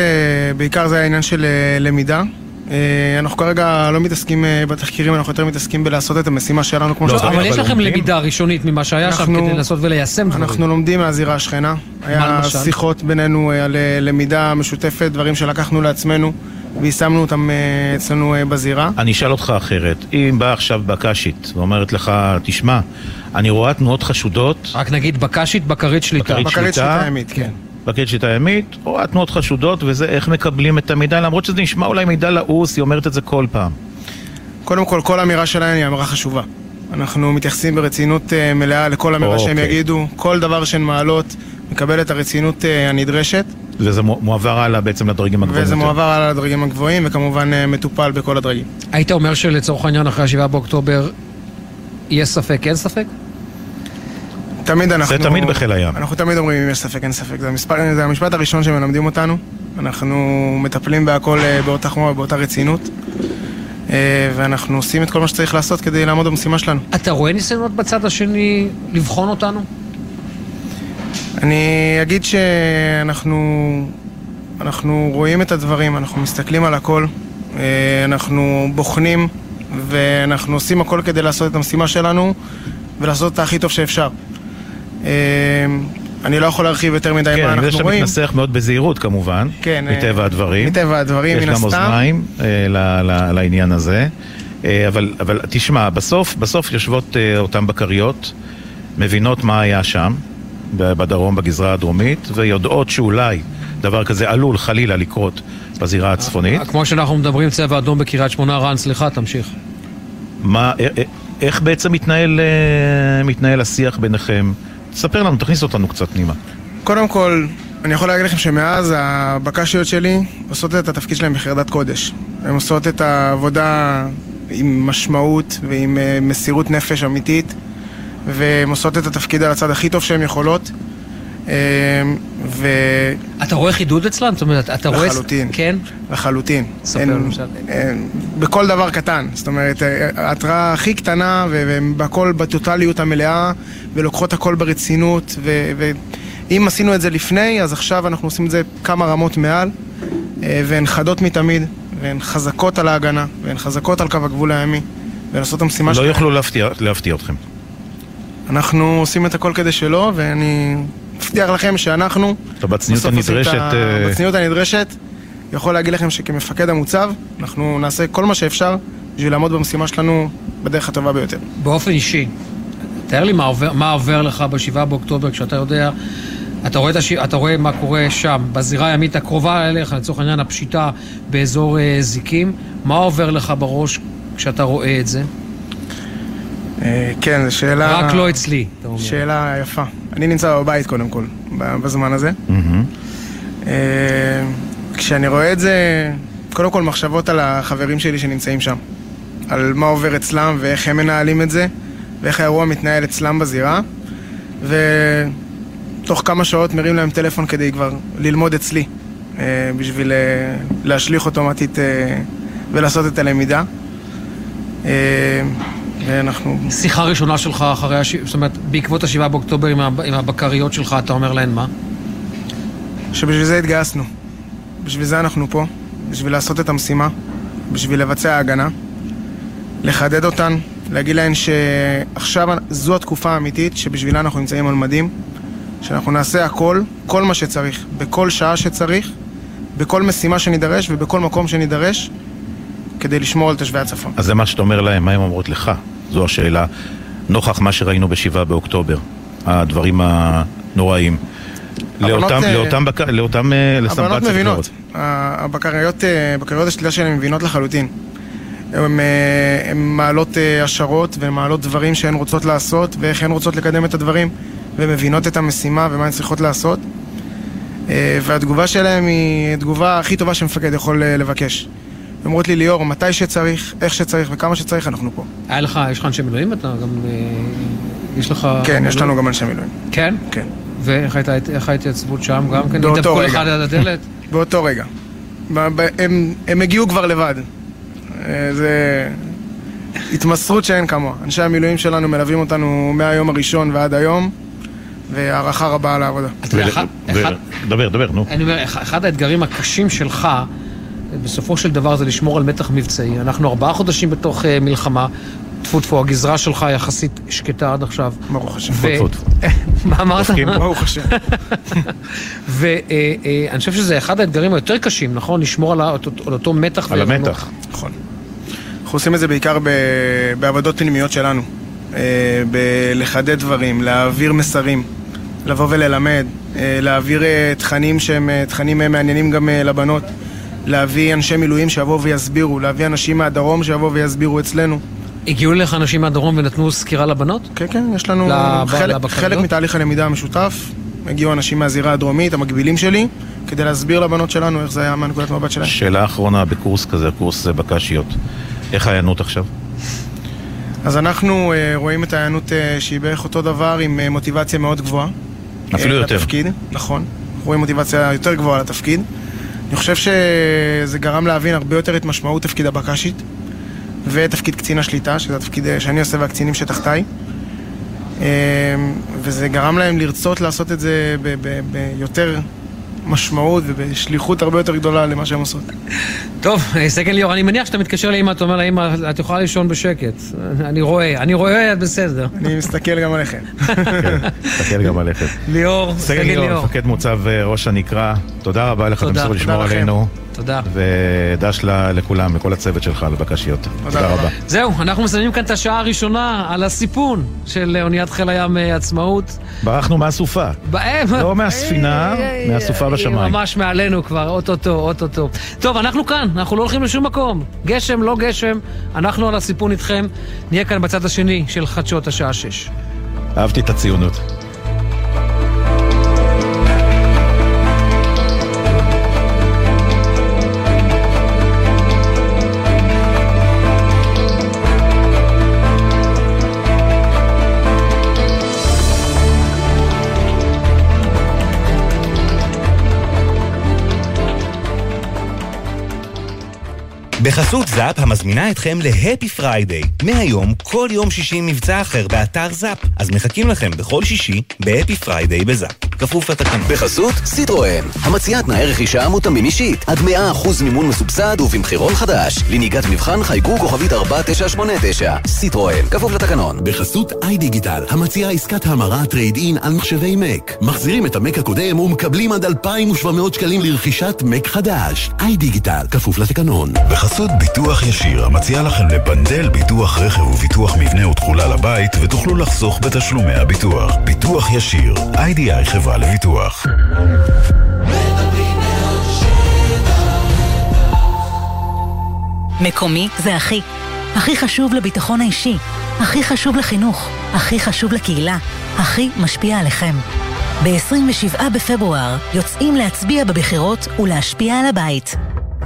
בעיקר זה העניין של אה, למידה. אה, אנחנו כרגע לא מתעסקים בתחקירים, אנחנו יותר מתעסקים בלעשות את המשימה שלנו כמו לא, שצריך. אבל יש לכם למידה ראשונית ממה שהיה שם כדי לנסות וליישם דברים. אנחנו לומדים מהזירה השכנה. היה למשל? שיחות בינינו על למידה משותפת, דברים שלקחנו לעצמנו ויישמנו אותם אצלנו בזירה. אני אשאל אותך אחרת. אם באה עכשיו בקשית ואומרת לך, תשמע, אני רואה תנועות חשודות, רק נגיד בקשית, בקרית שליטה. בקרית שליטה, שליטה ימית, כן. בקרית שליטה ימית, רואה תנועות חשודות, וזה איך מקבלים את המידע, למרות שזה נשמע אולי מידע לעוס, היא אומרת את זה כל פעם. קודם כל, כל אמירה שלהם היא אמירה חשובה. אנחנו מתייחסים ברצינות אה, מלאה לכל אמירה שהם אוקיי. יגידו, כל דבר שהן מעלות מקבל את הרצינות אה, הנדרשת, וזה מו- מועבר הלאה בעצם לדרגים הגבוהים. וזה יותר. מועבר על הדרגים הגבוהים, וכמובן אה, מטופל בכל הדרגים. היית אומר שלצורך העניין אחרי ה-7 באוקטובר יש ספק, אין ספק? תמיד אנחנו... זה תמיד בחיל הים. אנחנו תמיד אומרים אם יש ספק, אין ספק. זה, המספר, זה המשפט הראשון שמלמדים אותנו. אנחנו מטפלים בהכל אה, באותה חומה, באותה רצינות. אה, ואנחנו עושים את כל מה שצריך לעשות כדי לעמוד במשימה שלנו. אתה רואה ניסיונות בצד השני לבחון אותנו? אני אגיד שאנחנו אנחנו רואים את הדברים, אנחנו מסתכלים על הכל, אה, אנחנו בוחנים ואנחנו עושים הכל כדי לעשות את המשימה שלנו ולעשות אותה הכי טוב שאפשר. אה, אני לא יכול להרחיב יותר מדי כן, מה אני יודע אנחנו שאתה רואים. מתנסח מאוד בזהירות כמובן, כן, אה, מטבע הדברים. מטבע הדברים, מן יש גם הסתם. אוזניים אה, ל- ל- לעניין הזה. אה, אבל, אבל תשמע, בסוף, בסוף יושבות אה, אותן בקריות, מבינות מה היה שם, ב- בדרום, בגזרה הדרומית, ויודעות שאולי דבר כזה עלול חלילה לקרות בזירה הצפונית. כמו שאנחנו מדברים צבע אדום בקריית שמונה, רן, סליחה, תמשיך. מה, א- א- איך בעצם מתנהל, אה, מתנהל השיח ביניכם? תספר לנו, תכניס אותנו קצת פנימה. קודם כל, אני יכול להגיד לכם שמאז הבקשיות שלי עושות את התפקיד שלהם בחרדת קודש. הן עושות את העבודה עם משמעות ועם אה, מסירות נפש אמיתית, והן עושות את התפקיד על הצד הכי טוב שהן יכולות. אה, ו... אתה רואה חידוד אצלם? זאת אומרת, אתה רואה... לחלוטין. כן? לחלוטין. ספר אין- למשל. אין- בכל דבר קטן. זאת אומרת, אה, ההתראה הכי קטנה, ו- והן בכל בטוטליות המלאה, ולוקחות הכל ברצינות, ו- ואם עשינו את זה לפני, אז עכשיו אנחנו עושים את זה כמה רמות מעל, אה, והן חדות מתמיד, והן חזקות על ההגנה, והן חזקות על קו הגבול הימי, והן עושות את המשימה לא שלהן. יוכלו להפתיע, להפתיע אתכם. אנחנו עושים את הכל כדי שלא, ואני מבטיח לכם שאנחנו... אתה בצניעות הנדרשת, ה- אה, בצניעות הנדרשת, יכול להגיד לכם שכמפקד המוצב, אנחנו נעשה כל מה שאפשר בשביל לעמוד במשימה שלנו בדרך הטובה ביותר. באופן אישי, תאר לי מה עובר, מה עובר לך ב-7 באוקטובר כשאתה יודע, אתה רואה, את הש... אתה רואה מה קורה שם, בזירה הימית הקרובה אליך, לצורך העניין הפשיטה באזור אה, זיקים, מה עובר לך בראש כשאתה רואה את זה? אה, כן, זו שאלה... רק לא אצלי, אתה אומר. שאלה יפה. אני נמצא בבית קודם כל, בזמן הזה. אה, כשאני רואה את זה, קודם כל מחשבות על החברים שלי שנמצאים שם. על מה עובר אצלם ואיך הם מנהלים את זה, ואיך האירוע מתנהל אצלם בזירה. ותוך כמה שעות מרים להם טלפון כדי כבר ללמוד אצלי, אה, בשביל להשליך אוטומטית ולעשות את הלמידה. ואנחנו... שיחה ראשונה שלך אחרי, הש... זאת אומרת, בעקבות השבעה באוקטובר עם, הב... עם הבקריות שלך, אתה אומר להן מה? שבשביל זה התגייסנו. בשביל זה אנחנו פה, בשביל לעשות את המשימה, בשביל לבצע הגנה, לחדד אותן, להגיד להן שעכשיו זו התקופה האמיתית שבשבילה אנחנו נמצאים על מדים, שאנחנו נעשה הכל, כל מה שצריך, בכל שעה שצריך, בכל משימה שנידרש ובכל מקום שנידרש, כדי לשמור על תושבי הצפון. אז זה מה שאתה אומר להם, מה הן אומרות לך? זו השאלה. נוכח מה שראינו בשבעה באוקטובר, הדברים הנוראים. הבנות, לאותם, אה, לאותם, בק... לאותם, אה, הבנות לסמב"צ מבינות. הבקריות, אה, בקריות השליטה שלהן מבינות לחלוטין. הן אה, מעלות השערות והן מעלות דברים שהן רוצות לעשות ואיך הן רוצות לקדם את הדברים והן מבינות את המשימה ומה הן צריכות לעשות והתגובה שלהן היא התגובה הכי טובה שמפקד יכול לבקש. אומרות לי ליאור, מתי שצריך, איך שצריך וכמה שצריך אנחנו פה. היה לך, יש לך אנשי מילואים? אתה גם... אה, יש לך... כן, יש לנו גם אנשי מילואים. כן? כן. ואיך הייתה- ההתייצבות שם? גם כן? באותו התדפקו רגע. לך ליד הדלת? באותו רגע. הם, הם הגיעו כבר לבד. אה, זה התמסרות שאין כמוה. אנשי המילואים שלנו מלווים אותנו מהיום הראשון ועד היום, והערכה רבה על העבודה. דבר, דבר, נו. אני אומר, אח- אחד האתגרים הקשים שלך, בסופו של דבר זה לשמור על מתח מבצעי. אנחנו ארבעה חודשים בתוך אה, מלחמה. טפו טפו, הגזרה שלך יחסית שקטה עד עכשיו. ברוך השם. ו- מה אמרת? ברוך השם. ואני חושב שזה אחד האתגרים היותר קשים, נכון? לשמור על אותו מתח. על. המתח. נכון. אנחנו עושים את זה בעיקר בעבודות פנימיות שלנו. אה, בלחדד דברים, להעביר מסרים, לבוא וללמד, אה, להעביר אה, תכנים שהם אה, תכנים אה, מעניינים גם אה, לבנות, להביא אנשי מילואים שיבואו ויסבירו, להביא אנשים מהדרום שיבואו ויסבירו אצלנו. הגיעו לך אנשים מהדרום ונתנו סקירה לבנות? כן, כן, יש לנו לב- חלק? חלק מתהליך הלמידה המשותף. הגיעו אנשים מהזירה הדרומית, המקבילים שלי, כדי להסביר לבנות שלנו איך זה היה מהנקודת מבט שלהם. שאלה אחרונה בקורס כזה, קורס אה, בקשיות. איך ההיענות עכשיו? אז אנחנו אה, רואים את ההיענות אה, שהיא בערך אותו דבר עם אה, מוטיבציה מאוד גבוהה. אפילו אה, יותר. לתפקיד, נכון. רואים מוטיבציה יותר גבוהה לתפקיד. אני חושב שזה גרם להבין הרבה יותר את משמעות תפקיד הבקשית ותפקיד קצין השליטה, שזה התפקיד אה, שאני עושה והקצינים שתחתיי. אה, וזה גרם להם לרצות לעשות את זה ב- ב- ביותר משמעות ובשליחות הרבה יותר גדולה למה שהם עושות. טוב, אה, סגן ליאור, אני מניח שאתה מתקשר לאמא, אתה אומר לה, אמא, את יכולה לישון בשקט. אני רואה, אני רואה, את בסדר. אני מסתכל גם עליכם. תסתכל גם עליכם. ליאור, סגן ליאור, מפקד מוצב אה, ראש הנקרה, תודה רבה לך, תודה, תמסור תודה לשמור לכם. עלינו. תודה. ודש לכולם, לכל הצוות שלך, לבקשיות. תודה רבה. זהו, אנחנו מסיימים כאן את השעה הראשונה על הסיפון של אוניית חיל הים אה, עצמאות. ברחנו מהסופה. בהם. לא מהספינה, אה, מהסופה בשמיים. ממש מעלינו כבר, אוטוטו, אוטוטו. טוב, אנחנו כאן, אנחנו לא הולכים לשום מקום. גשם, לא גשם, אנחנו על הסיפון איתכם. נהיה כאן בצד השני של חדשות השעה שש. אהבתי את הציונות. בחסות זאפ המזמינה אתכם ל Happy Friday. מהיום, כל יום שישי מבצע אחר באתר זאפ. אז מחכים לכם בכל שישי ב Happy Friday בזאפ. כפוף לתקנון. בחסות סיטרואן, המציעה תנאי רכישה מותאמים אישית, עד 100% מימון מסובסד ובמחירון חדש. לנהיגת מבחן חייגו כוכבית 4989. סיטרואן, כפוף לתקנון. בחסות iDigital, המציעה עסקת המרה trade in על מחשבי Mac. מחזירים את ה Mac הקודם ומקבלים עד 2,700 שקלים לרכישת Mac חדש. iDigital, כפוף לתקנון. בחסות ביטוח ישיר, המציע לכם לבנדל ביטוח רכב וביטוח מבנה ותכולה לבית, ותוכלו לחסוך בתשלומי הביטוח. ביטוח ישיר, איי-די-איי חברה לביטוח. מקומי זה הכי. הכי חשוב לביטחון האישי, הכי חשוב לחינוך, הכי חשוב לקהילה, הכי משפיע עליכם. ב-27 בפברואר יוצאים להצביע בבחירות ולהשפיע על הבית.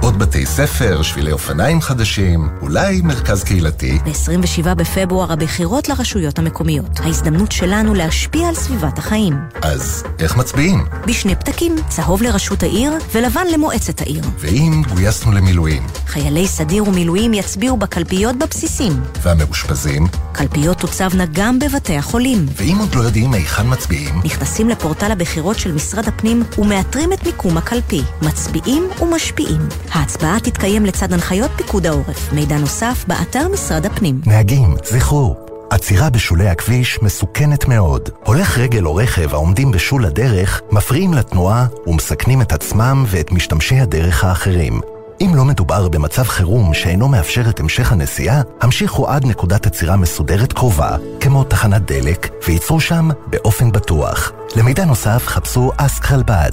עוד בתי ספר, שבילי אופניים חדשים, אולי מרכז קהילתי. ב-27 בפברואר הבחירות לרשויות המקומיות. ההזדמנות שלנו להשפיע על סביבת החיים. אז איך מצביעים? בשני פתקים, צהוב לראשות העיר ולבן למועצת העיר. ואם גויסנו למילואים? חיילי סדיר ומילואים יצביעו בקלפיות בבסיסים. והמאושפזים? קלפיות תוצבנה גם בבתי החולים. ואם עוד לא יודעים היכן מצביעים? נכנסים לפורטל הבחירות של משרד הפנים ומאתרים את מיקום הקלפי. מצביעים ומשפיעים. ההצבעה תתקיים לצד הנחיות פיקוד העורף. מידע נוסף באתר משרד הפנים. נהגים, זכרו, עצירה בשולי הכביש מסוכנת מאוד. הולך רגל או רכב העומדים בשול הדרך מפריעים לתנועה ומסכנים את עצמם ואת משתמשי הדרך האחרים. אם לא מדובר במצב חירום שאינו מאפשר את המשך הנסיעה, המשיכו עד נקודת עצירה מסודרת קרובה, כמו תחנת דלק, וייצרו שם באופן בטוח. למידע נוסף חפשו אסק חלבד.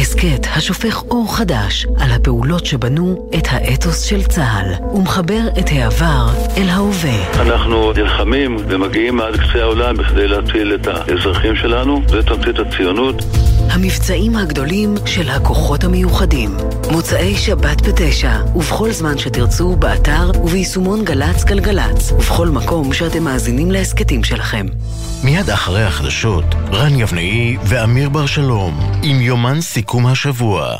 הסכת השופך אור חדש על הפעולות שבנו את האתוס של צה"ל ומחבר את העבר אל ההווה. אנחנו נלחמים ומגיעים עד קצה העולם בכדי להציל את האזרחים שלנו, זה תמצית הציונות. המבצעים הגדולים של הכוחות המיוחדים. מוצאי שבת בתשע, ובכל זמן שתרצו, באתר וביישומון גל"צ גלגלצ, ובכל מקום שאתם מאזינים להסכתים שלכם. מיד אחרי החדשות, רן יבנאי ואמיר בר שלום, עם יומן סיכום השבוע.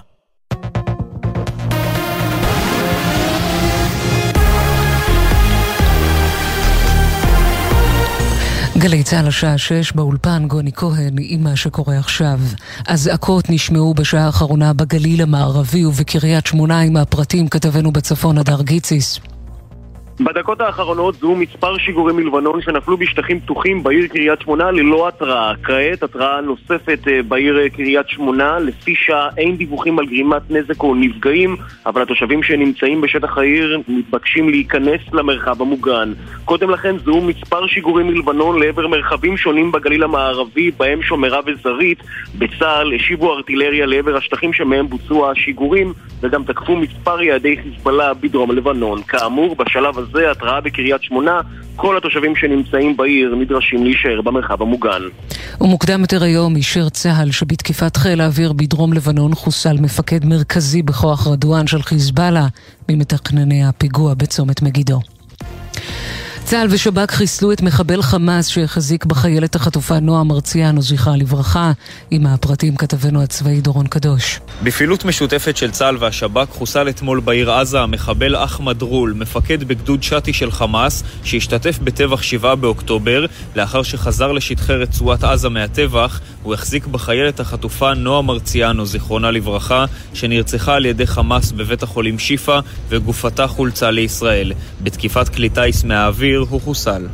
גלי צה"ל השעה שש באולפן גוני כהן עם מה שקורה עכשיו. אזעקות נשמעו בשעה האחרונה בגליל המערבי ובקריית שמונה עם הפרטים כתבנו בצפון הדר גיציס. בדקות האחרונות זוהו מספר שיגורים מלבנון שנפלו בשטחים פתוחים בעיר קריית שמונה ללא התראה. כעת התראה נוספת בעיר קריית שמונה, לפי שעה אין דיווחים על גרימת נזק או נפגעים, אבל התושבים שנמצאים בשטח העיר מתבקשים להיכנס למרחב המוגן. קודם לכן זוהו מספר שיגורים מלבנון לעבר מרחבים שונים בגליל המערבי, בהם שומרה וזרית. בצה"ל השיבו ארטילריה לעבר השטחים שמהם בוצעו השיגורים, וגם תקפו מספר יעדי חיזבאללה בדרום לבנון. כאמור, בשלב הזה התראה בקריית שמונה, כל התושבים שנמצאים בעיר נדרשים להישאר במרחב המוגן. ומוקדם יותר היום אישר צה"ל שבתקיפת חיל האוויר בדרום לבנון חוסל מפקד מרכזי בכוח רדואן של חיזבאללה ממתכנני הפיגוע בצומת מגידו. צה"ל ושב"כ חיסלו את מחבל חמאס שהחזיק בחיילת החטופה נועה מרציאנו, זכרה לברכה, עם הפרטים כתבנו הצבאי דורון קדוש. בפעילות משותפת של צה"ל והשב"כ חוסל אתמול בעיר עזה המחבל אחמד רול, מפקד בגדוד שתי של חמאס, שהשתתף בטבח 7 באוקטובר, לאחר שחזר לשטחי רצועת עזה מהטבח, הוא החזיק בחיילת החטופה נועה מרציאנו, זיכרונה לברכה, שנרצחה על ידי חמאס בבית החולים שיפא, וגופתה חולצה לישראל. בתקיפת כלי טיס מהאוויר הוא חוסל.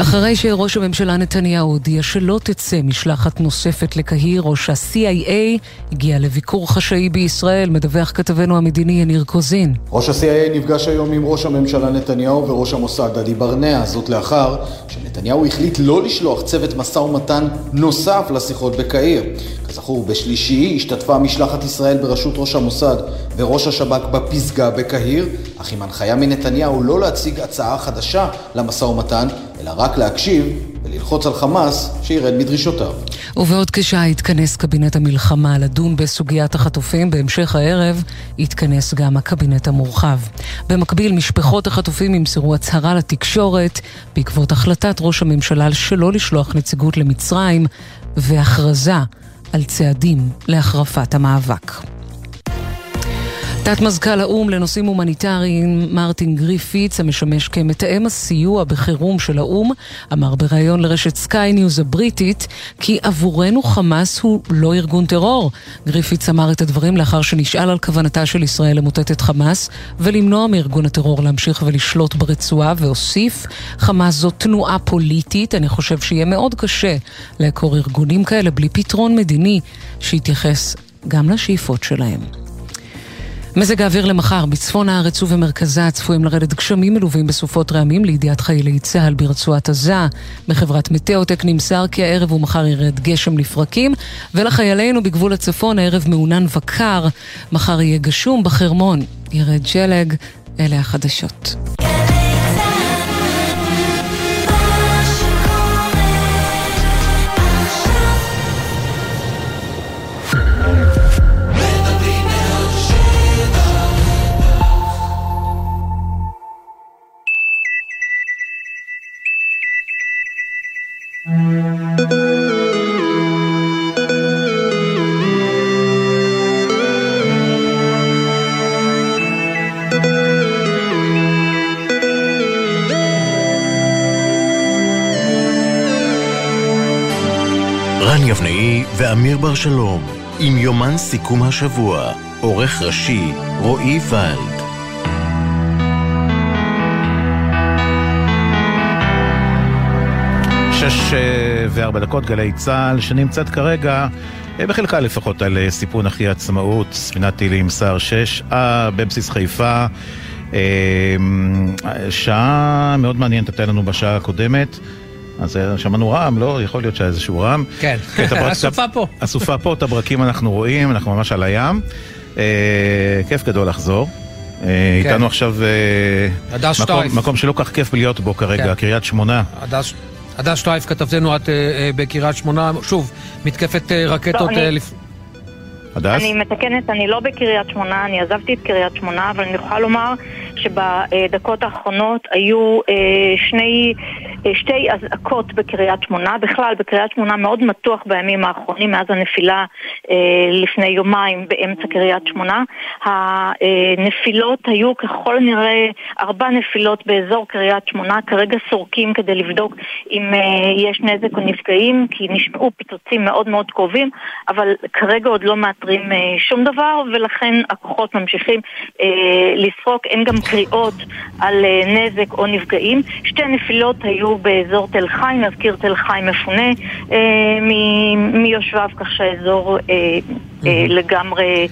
אחרי שראש הממשלה נתניהו הודיע שלא תצא משלחת נוספת לקהיר, ראש ה-CIA הגיע לביקור חשאי בישראל, מדווח כתבנו המדיני יניר קוזין. ראש ה-CIA נפגש היום עם ראש הממשלה נתניהו וראש המוסד דדי ברנע, זאת לאחר שנתניהו החליט לא לשלוח צוות משא ומתן נוסף לשיחות בקהיר. כזכור, בשלישי השתתפה משלחת ישראל בראשות ראש המוסד וראש השב"כ בפסגה בקהיר, אך עם הנחיה מנתניהו לא להציג הצעה חדשה למשא ומתן, אלא רק להקשיב וללחוץ על חמאס שירד מדרישותיו. ובעוד כשעה יתכנס קבינט המלחמה לדון בסוגיית החטופים, בהמשך הערב יתכנס גם הקבינט המורחב. במקביל, משפחות החטופים ימסרו הצהרה לתקשורת בעקבות החלטת ראש הממשלה שלא לשלוח נציגות למצרים והכרזה על צעדים להחרפת המאבק. תת מזכ"ל האו"ם לנושאים הומניטריים מרטין גריפיץ, המשמש כמתאם הסיוע בחירום של האו"ם, אמר בריאיון לרשת סקיי ניוז הבריטית כי עבורנו חמאס הוא לא ארגון טרור. גריפיץ אמר את הדברים לאחר שנשאל על כוונתה של ישראל למוטט את חמאס ולמנוע מארגון הטרור להמשיך ולשלוט ברצועה, והוסיף, חמאס זו תנועה פוליטית, אני חושב שיהיה מאוד קשה לעקור ארגונים כאלה בלי פתרון מדיני שיתייחס גם לשאיפות שלהם. מזג האוויר למחר, בצפון הארץ ובמרכזה צפויים לרדת גשמים מלווים בסופות רעמים לידיעת חיילי צה"ל ברצועת עזה. מחברת מטאוטק נמסר כי הערב ומחר ירד גשם לפרקים, ולחיילינו בגבול הצפון הערב מעונן וקר. מחר יהיה גשום בחרמון, ירד שלג. אלה החדשות. ואמיר בר שלום, עם יומן סיכום השבוע, עורך ראשי רועי ולד. שש אה, וארבע דקות, גלי צה"ל, שנמצאת כרגע, אה, בחלקה לפחות, על אה, סיפון אחי עצמאות, ספינת טילים סער 6, אה, בבסיס חיפה. שעה מאוד מעניינת הייתה לנו בשעה הקודמת. אז אה, שמענו רעם, לא? יכול להיות שהיה איזשהו רעם. כן, הברק- הסופה פה. הסופה פה, את הברקים אנחנו רואים, אנחנו ממש על הים. אה, כיף גדול לחזור. אה, כן. איתנו עכשיו אה, הדס מקום- שטייף. מקום שלא כך כיף להיות בו כרגע, כן. קריית שמונה. הדס- הדס שטייף, כתבתנו את אה, אה, בקריית שמונה, שוב, מתקפת אה, רקטות אני- אה, לפ... הדס? אני מתקנת, אני לא בקריית שמונה, אני עזבתי את קריית שמונה, אבל אני יכולה לומר שבדקות האחרונות היו אה, שני, אה, שתי אזעקות בקריית שמונה. בכלל, בקריית שמונה מאוד מתוח בימים האחרונים, מאז הנפילה אה, לפני יומיים באמצע קריית שמונה. הנפילות היו ככל הנראה ארבע נפילות באזור קריית שמונה, כרגע סורקים כדי לבדוק אם יש נזק או נפגעים, כי נשמעו פיצוצים מאוד מאוד קרובים, אבל כרגע עוד לא מאתרים שום דבר, ולכן הכוחות ממשיכים לסרוק. אין גם קריאות על אה, נזק או נפגעים. שתי נפילות היו באזור תל חי, נזכיר תל חי מפונה אה, מיושביו, כך שהאזור אה, לגמרי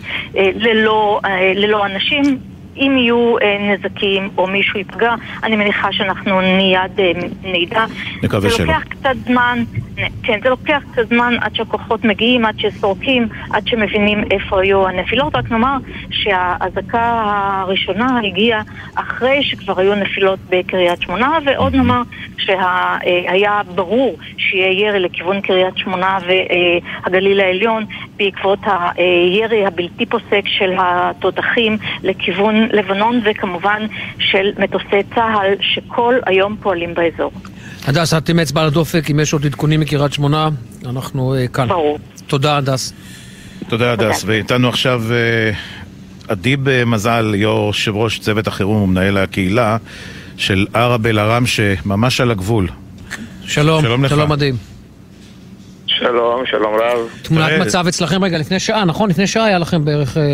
ללא אנשים. אם יהיו אה, נזקים או מישהו ייפגע, אני מניחה שאנחנו מיד אה, נדע. נקווה זה שלא. לוקח קצת זמן, כן, זה לוקח קצת זמן עד שהכוחות מגיעים, עד שסורקים, עד שמבינים איפה היו הנפילות. רק נאמר שהאזעקה הראשונה הגיעה אחרי שכבר היו נפילות בקריית שמונה, ועוד נאמר שהיה ברור שיהיה ירי לכיוון קריית שמונה והגליל העליון בעקבות הירי הבלתי פוסק של התותחים לכיוון לבנון, וכמובן של מטוסי צה"ל שכל היום פועלים באזור. הדס, את עם אצבע על הדופק, אם יש עוד עדכונים מקריית שמונה, אנחנו אה, כאן. ברור. תודה, הדס. תודה, הדס. ואיתנו עכשיו אה, אדיב אה, מזל, יושב ראש צוות החירום ומנהל הקהילה של ערב אל-עראמשה, ממש על הגבול. שלום, שלום לך. שלום מדהים. שלום, שלום רב. תמונת מצב אצלכם, רגע, לפני שעה, נכון? לפני שעה היה לכם בערך אה, אה,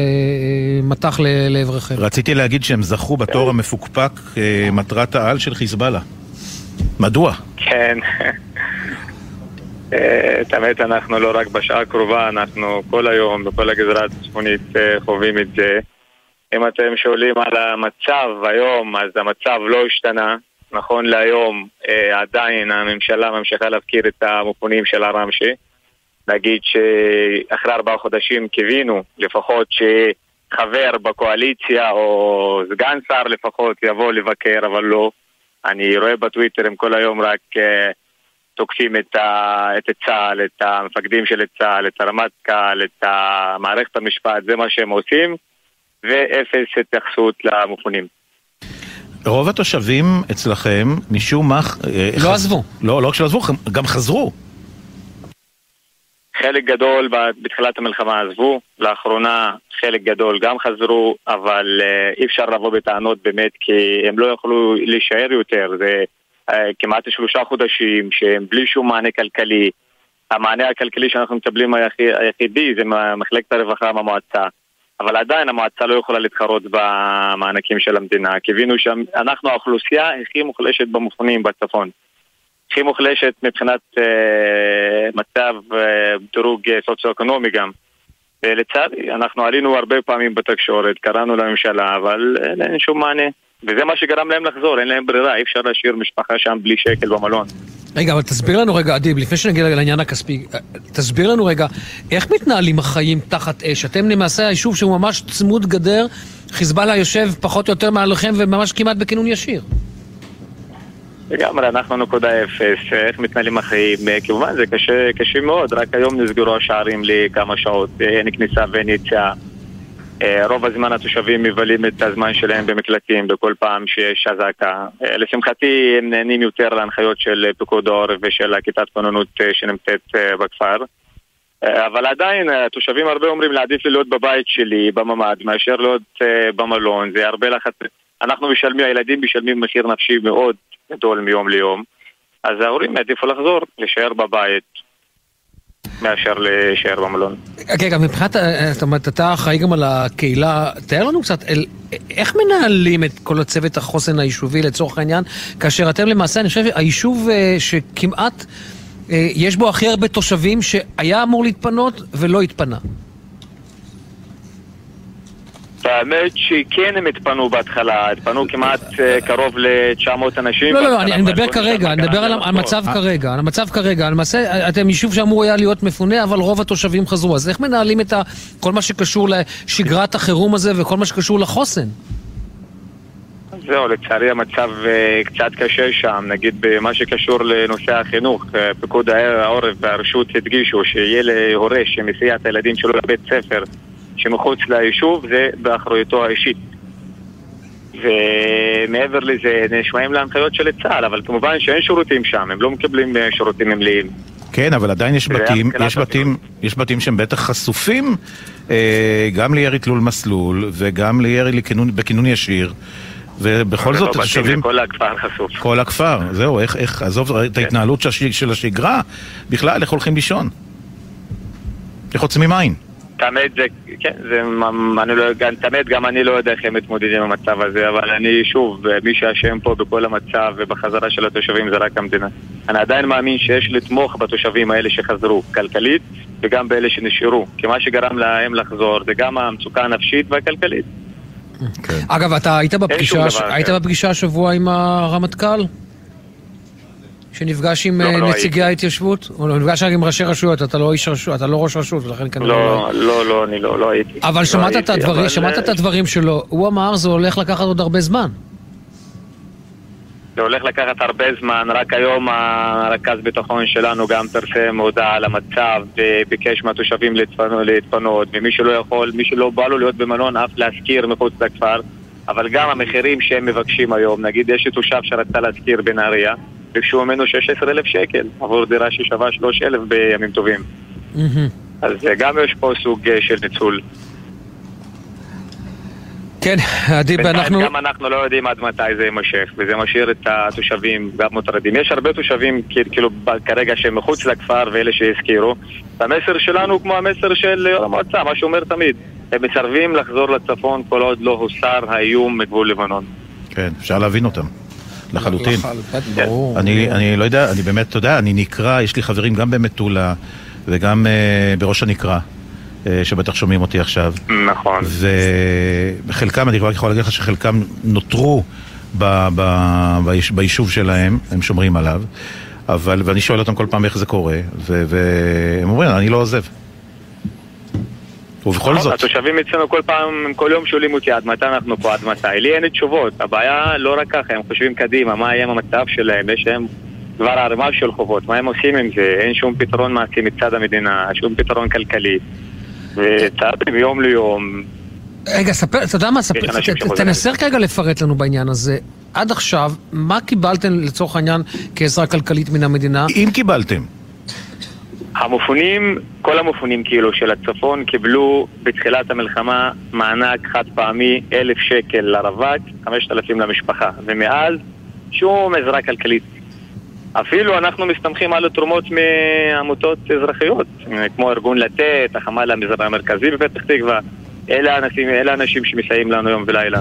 מטח ל- לעברכם. רציתי להגיד שהם זכו בתואר המפוקפק אה, מטרת העל של חיזבאללה. מדוע? כן. אה, את האמת, אנחנו לא רק בשעה הקרובה, אנחנו כל היום, בכל הגזרה הצפונית אה, חווים את זה. אם אתם שואלים על המצב היום, אז המצב לא השתנה. נכון להיום, אה, עדיין הממשלה ממשיכה להפקיר את המפונים של הרמשי. נגיד שאחרי ארבעה חודשים קיווינו לפחות שחבר בקואליציה או סגן שר לפחות יבוא לבקר, אבל לא. אני רואה בטוויטר הם כל היום רק אה, תוקפים את, ה, את צה"ל, את המפקדים של צה"ל, את הרמטכ"ל, את מערכת המשפט, זה מה שהם עושים, ואפס התייחסות למפונים. רוב התושבים אצלכם, משום מה... אה, לא חז- עזבו. לא, לא רק שלא עזבו, גם חזרו. חלק גדול בתחילת המלחמה עזבו, לאחרונה חלק גדול גם חזרו, אבל אה, אי אפשר לבוא בטענות באמת כי הם לא יכלו להישאר יותר, זה אה, כמעט שלושה חודשים שהם בלי שום מענה כלכלי. המענה הכלכלי שאנחנו מקבלים היחיד, היחידי זה ממחלקת הרווחה במועצה, אבל עדיין המועצה לא יכולה להתחרות במענקים של המדינה. קיווינו שאנחנו האוכלוסייה הכי מוחלשת במפונים בצפון. הכי מוחלשת מבחינת אה, מצב אה, דירוג אה, סוציו-אקונומי גם. ולצערי, אנחנו עלינו הרבה פעמים בתקשורת, קראנו לממשלה, אבל אין שום מענה. וזה מה שגרם להם לחזור, אין להם ברירה, אי אפשר להשאיר משפחה שם בלי שקל במלון. רגע, אבל תסביר לנו רגע, אדיב, לפני שנגיע לעניין הכספי, תסביר לנו רגע, איך מתנהלים החיים תחת אש? אתם למעשה היישוב שהוא ממש צמוד גדר, חיזבאללה יושב פחות או יותר מעליכם וממש כמעט בכינון ישיר. לגמרי, אנחנו נקודה אפס, איך מתנהלים החיים, כמובן זה קשה, קשה מאוד, רק היום נסגרו השערים לכמה שעות, אין כניסה ואין יציאה. אה, רוב הזמן התושבים מבלים את הזמן שלהם במקלטים בכל פעם שיש אזעקה. אה, לשמחתי הם נהנים יותר להנחיות של פיקוד העורף ושל הכיתת כוננות אה, שנמצאת בכפר. אבל עדיין התושבים הרבה אומרים להעדיף לי להיות בבית שלי, בממ"ד, מאשר להיות במלון, זה הרבה לחץ. אנחנו משלמים, הילדים משלמים מחיר נפשי מאוד גדול מיום ליום, אז ההורים העדיפו לחזור, להישאר בבית. מאשר להישאר במלון. רגע, okay, מבחינת, זאת אומרת, אתה אחראי גם על הקהילה, תאר לנו קצת, איך מנהלים את כל הצוות החוסן היישובי לצורך העניין, כאשר אתם למעשה, אני חושב, היישוב uh, שכמעט יש בו הכי הרבה תושבים שהיה אמור להתפנות ולא התפנה. האמת שכן הם התפנו בהתחלה, התפנו כמעט אה, קרוב ל-900 אנשים. לא, לא, לא, אני מדבר כרגע, אני מדבר על המצב כרגע, על המצב כרגע. למעשה, אתם יישוב שאמור היה להיות מפונה, אבל רוב התושבים חזרו. אז איך מנהלים את כל מה שקשור לשגרת החירום הזה וכל מה שקשור לחוסן? זהו, לצערי המצב אה, קצת קשה שם, נגיד במה שקשור לנושא החינוך, אה, פיקוד העורף והרשות הדגישו שיהיה להורה שמסיע את הילדים שלו לבית ספר שמחוץ ליישוב זה באחריותו האישית. ומעבר לזה, נשמעים להנחיות של צה"ל, אבל כמובן שאין שירותים שם, הם לא מקבלים אה, שירותים מלאים. כן, אבל עדיין יש בתים, יש בתים, יש בתים שהם בטח חשופים אה, גם לירי תלול מסלול וגם לירי לכינון, בכינון ישיר. ובכל זאת, התושבים... כל הכפר חשוף. כל הכפר, זהו, איך, איך, עזוב את כן. ההתנהלות של השגרה, בכלל, איך הולכים לישון? איך עוצמים עין? תמיד זה, כן, זה, אני לא, גם, תמיד גם אני לא יודע איך הם מתמודדים עם המצב הזה, אבל אני, שוב, מי שאשם פה בכל המצב ובחזרה של התושבים זה רק המדינה. אני עדיין מאמין שיש לתמוך בתושבים האלה שחזרו, כלכלית, וגם באלה שנשארו. כי מה שגרם להם לחזור זה גם המצוקה הנפשית והכלכלית. כן. אגב, אתה היית בפגישה, היית בפגישה השבוע עם הרמטכ"ל? שנפגש עם לא, אה, לא נציגי לא ההתיישבות? או לא, נפגש רק עם ראשי רשויות, אתה לא איש רשות, אתה לא ראש רשות, ולכן כנראה לא... לא, לא, לא, אני לא, לא הייתי. אבל לא שמעת, את, הדברים, אבל... שמעת את הדברים שלו, הוא אמר זה הולך לקחת עוד הרבה זמן. זה הולך לקחת הרבה זמן, רק היום הרכז ביטחון שלנו גם פרסם הודעה על המצב וביקש מהתושבים להתפנות, להתפנות ומי שלא יכול, מי שלא בא לו להיות במלון אף להשכיר מחוץ לכפר אבל גם המחירים שהם מבקשים היום, נגיד יש לי תושב שרצה להשכיר בנהריה ביקשו ממנו 16,000 שקל עבור דירה ששווה 3,000 בימים טובים. אז גם יש פה סוג אה, של ניצול. כן, עדי, אנחנו... גם אנחנו לא יודעים עד מתי זה יימשך, וזה משאיר את התושבים גם מוטרדים. יש הרבה תושבים כאילו כרגע שהם מחוץ לכפר ואלה שהזכירו. המסר שלנו הוא כמו המסר של יו"ר המועצה, מה שהוא אומר תמיד. הם מסרבים לחזור לצפון כל עוד לא הוסר האיום מגבול לבנון. כן, אפשר להבין אותם. לחלוטין. אני, אני לא יודע, אני באמת, אתה יודע, אני נקרא, יש לי חברים גם במטולה וגם uh, בראש הנקרה. uh, שבטח שומעים אותי עכשיו. נכון. וחלקם, אני כבר יכול להגיד לך שחלקם נותרו ב, ב, ביש, ביישוב שלהם, הם שומרים עליו, אבל, ואני שואל אותם כל פעם איך זה קורה, והם אומרים, אני לא עוזב. ובכל זאת... התושבים אצלנו כל פעם, כל יום שואלים אותי עד מתי אנחנו פה, עד מתי. לי אין תשובות. הבעיה לא רק ככה, הם חושבים קדימה, מה יהיה עם המצב שלהם, יש להם כבר ערימה של חובות, מה הם עושים עם זה? אין שום פתרון מעשי מצד המדינה, שום פתרון כלכלי. וצעד מיום ליום... רגע, ספר, אתה יודע מה, ספר, תנסה כרגע לפרט לנו בעניין הזה. עד עכשיו, מה קיבלתם לצורך העניין כעזרה כלכלית מן המדינה? אם קיבלתם. המופנים, כל המופנים כאילו של הצפון קיבלו בתחילת המלחמה מענק חד פעמי אלף שקל לרווק, חמשת אלפים למשפחה. ומאז שום עזרה כלכלית. אפילו אנחנו מסתמכים על תרומות מעמותות אזרחיות כמו ארגון לתת, החמ"ל המרכזי בפתח תקווה. אלה האנשים, אלה האנשים שמסייעים לנו יום ולילה.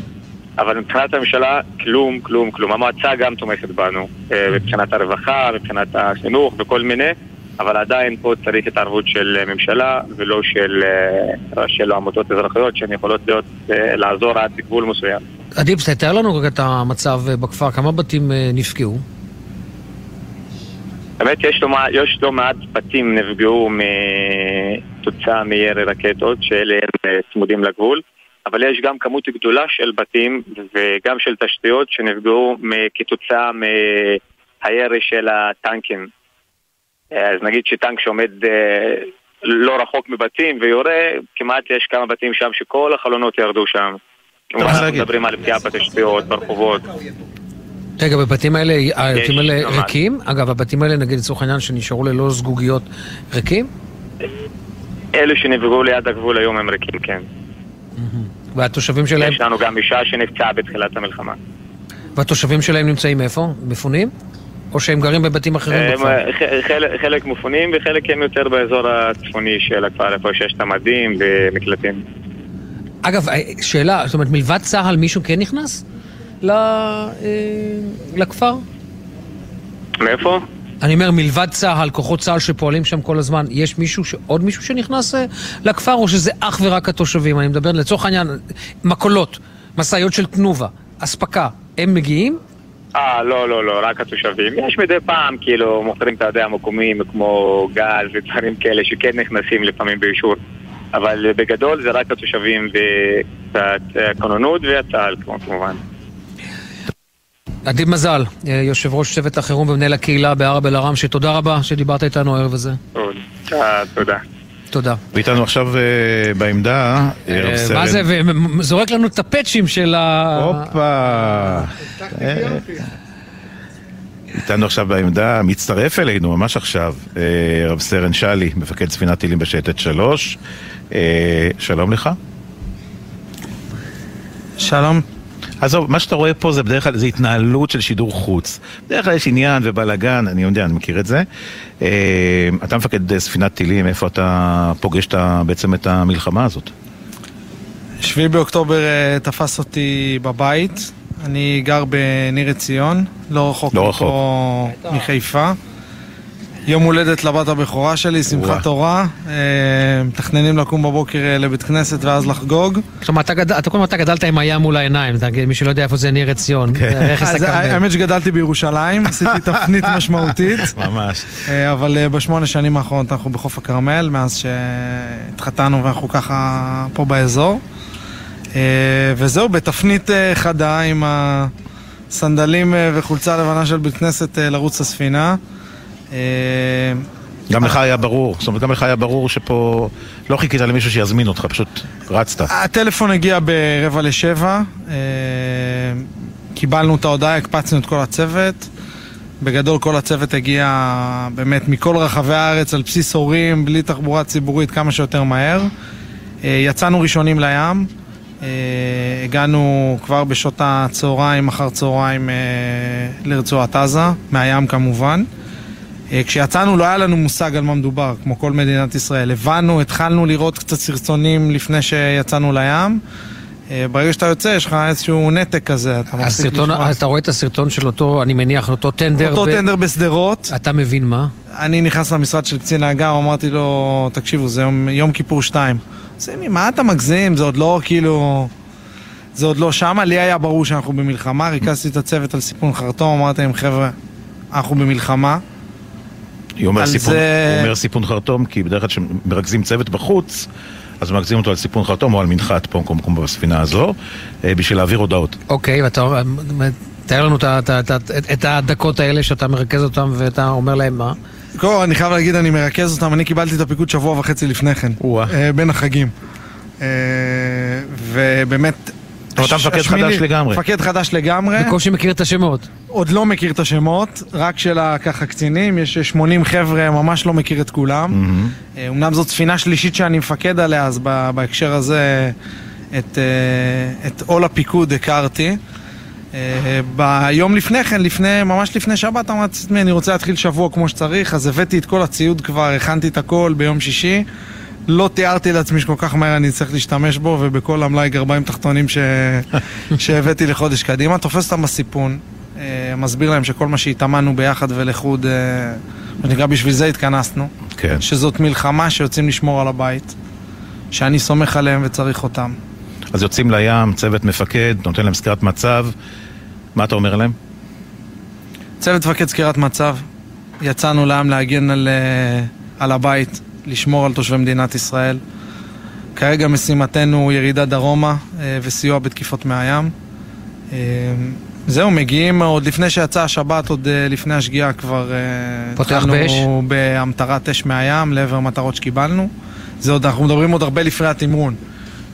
אבל מבחינת הממשלה, כלום, כלום, כלום. המועצה גם תומכת בנו, אה, מבחינת הרווחה, מבחינת החינוך וכל מיני, אבל עדיין פה צריך התערבות של ממשלה ולא של, אה, של עמותות אזרחיות שהן יכולות להיות, אה, לעזור עד גבול מסוים. עדיף, תתאר לנו רגע את המצב אה, בכפר, כמה בתים אה, נפגעו? באמת יש לא, יש לא מעט בתים נפגעו מתוצאה מירי רקטות שאלה הם אה, צמודים לגבול אבל יש גם כמות גדולה של בתים וגם של תשתיות שנפגעו כתוצאה מהירי של הטנקים אה, אז נגיד שטנק שעומד אה, לא רחוק מבתים ויורה, כמעט יש כמה בתים שם שכל החלונות ירדו שם כמובן אנחנו מדברים על פגיעה בתשתיות, ברחובות רגע, בבתים האלה, הבתים האלה. ריקים? אגב, הבתים האלה, נגיד לצורך העניין, שנשארו ללא זגוגיות, ריקים? אלו שנפגעו ליד הגבול היום הם ריקים, כן והתושבים שלהם, יש לנו גם אישה שנפצעה בתחילת המלחמה. והתושבים שלהם נמצאים איפה? מפונים? או שהם גרים בבתים אחרים בכפר? אה, חלק- חלק מפונים וחלק הם יותר באזור הצפוני של הכפר, איפה שיש את המדים ומקלטים. אגב, אה, שאלה, זאת אומרת, מלבד צה"ל מישהו כן נכנס ל- אה, לכפר? מאיפה? אני אומר, מלבד צה"ל, כוחות צה"ל שפועלים שם כל הזמן, יש מישהו, ש- עוד מישהו שנכנס לכפר, או שזה אך ורק התושבים? אני מדבר לצורך העניין, מכולות, משאיות של תנובה, אספקה, הם מגיעים? אה, לא, לא, לא, רק התושבים. יש מדי פעם, כאילו, מוכרים, אתה יודע, מקומים כמו גז ודברים כאלה שכן נכנסים לפעמים באישור. אבל בגדול זה רק התושבים והכוננות והצה"ל, כמו- כמובן. אדיב מזל, אה, יושב ראש צוות החירום ומנהל הקהילה בערב אל-ערם, שתודה רבה שדיברת איתנו הערב הזה. אה, תודה. תודה. ואיתנו עכשיו אה, בעמדה, אה, רב אה, סרן. מה זה, וזורק לנו את הפאצ'ים של ה... הופה. אה, איתנו עכשיו בעמדה, מצטרף אלינו ממש עכשיו, רב סרן שלי, מפקד ספינת טילים בשייטת שלוש. אה, שלום לך. שלום. עזוב, מה שאתה רואה פה זה בדרך כלל, זה התנהלות של שידור חוץ. בדרך כלל יש עניין ובלאגן, אני יודע, אני מכיר את זה. אה, אתה מפקד ספינת טילים, איפה אתה פוגש בעצם את המלחמה הזאת? 7 באוקטובר אה, תפס אותי בבית. אני גר בניר עציון, לא רחוק לא מחיפה. יום הולדת לבת הבכורה שלי. שמחת תורה. אה, מתכננים לקום בבוקר אה, לבית כנסת ואז לחגוג. כלומר, אתה קודם אתה גדלת עם הים מול העיניים, מי שלא יודע איפה זה ניר עציון. כן. הכרמל. האמת שגדלתי בירושלים, עשיתי תפנית משמעותית. ממש. אה, אבל אה, בשמונה שנים האחרונות אנחנו בחוף הכרמל, מאז שהתחתנו ואנחנו ככה פה באזור. אה, וזהו, בתפנית אה, חדה עם הסנדלים אה, וחולצה לבנה של בית כנסת אה, לרוץ לספינה. אה, גם לך היה ברור, זאת אומרת, גם לך היה ברור שפה לא חיכית למישהו שיזמין אותך, פשוט רצת. הטלפון הגיע ברבע לשבע, אה, קיבלנו את ההודעה, הקפצנו את כל הצוות. בגדול כל הצוות הגיע באמת מכל רחבי הארץ על בסיס הורים, בלי תחבורה ציבורית, כמה שיותר מהר. אה, יצאנו ראשונים לים, הגענו כבר בשעות הצהריים, אחר צהריים לרצועת עזה, מהים כמובן. אה, כשיצאנו לא היה לנו מושג על מה מדובר, כמו כל מדינת ישראל. הבנו, התחלנו לראות קצת סרטונים לפני שיצאנו לים. אה, ברגע שאתה יוצא, יש לך איזשהו נתק כזה. אתה מפסיק לשמוע. אתה רואה את הסרטון של אותו, אני מניח, אותו טנדר. אותו ב- טנדר בשדרות. אתה מבין מה? אני נכנס למשרד של קצין האג"ם, אמרתי לו, תקשיבו, זה יום, יום כיפור 2. סימי, מה אתה מגזים? זה עוד לא כאילו... זה עוד לא שמה, לי היה ברור שאנחנו במלחמה, ריכזתי את הצוות על סיפון חרטום, אמרתי להם, חבר'ה, אנחנו במלחמה. היא אומר סיפון, זה- הוא אומר סיפון חרטום, כי בדרך כלל כשמרכזים צוות בחוץ, אז מרכזים אותו על סיפון חרטום או על מנחת פה, כמו בספינה הזו, אה, בשביל להעביר הודעות. אוקיי, ואתה אומר- תאר לנו את את את ה- את הדקות האלה שאתה מרכז אותם ואתה אומר להם מה? קודם כל, אני חייב להגיד, אני מרכז אותם, אני קיבלתי את הפיקוד שבוע וחצי לפני כן. אה, בין החגים. אה, ובאמת... אבל אתה מפקד חדש לגמרי. מפקד חדש לגמרי. בקושי מכיר את השמות. עוד לא מכיר את השמות, רק של ככה קצינים, יש 80 חבר'ה, ממש לא מכיר את כולם. אה, אמנם זאת ספינה שלישית שאני מפקד עליה, אז ב- בהקשר הזה את, אה, את עול הפיקוד הכרתי. אה, ביום לפני כן, לפני, ממש לפני שבת, אמרתי לעצמי, אני רוצה להתחיל שבוע כמו שצריך, אז הבאתי את כל הציוד כבר, הכנתי את הכל ביום שישי. לא תיארתי לעצמי שכל כך מהר אני צריך להשתמש בו, ובכל המלאי גרביים תחתונים ש... שהבאתי לחודש קדימה. תופס אותם בסיפון, אה, מסביר להם שכל מה שהתאמנו ביחד ולחוד אה, מה שנקרא, בשביל זה התכנסנו. כן. שזאת מלחמה שיוצאים לשמור על הבית, שאני סומך עליהם וצריך אותם. אז יוצאים לים, צוות מפקד, נותן להם סקירת מצב. מה אתה אומר להם? צוות מפקד סקירת מצב, יצאנו לים להגן על, אה, על הבית, לשמור על תושבי מדינת ישראל. כרגע משימתנו ירידה דרומה אה, וסיוע בתקיפות מהים. אה, זהו, מגיעים עוד לפני שיצאה השבת, עוד אה, לפני השגיאה כבר פותח באש? בהמטרת אש מהים לעבר מטרות שקיבלנו. זה עוד, אנחנו מדברים עוד הרבה לפני התמרון.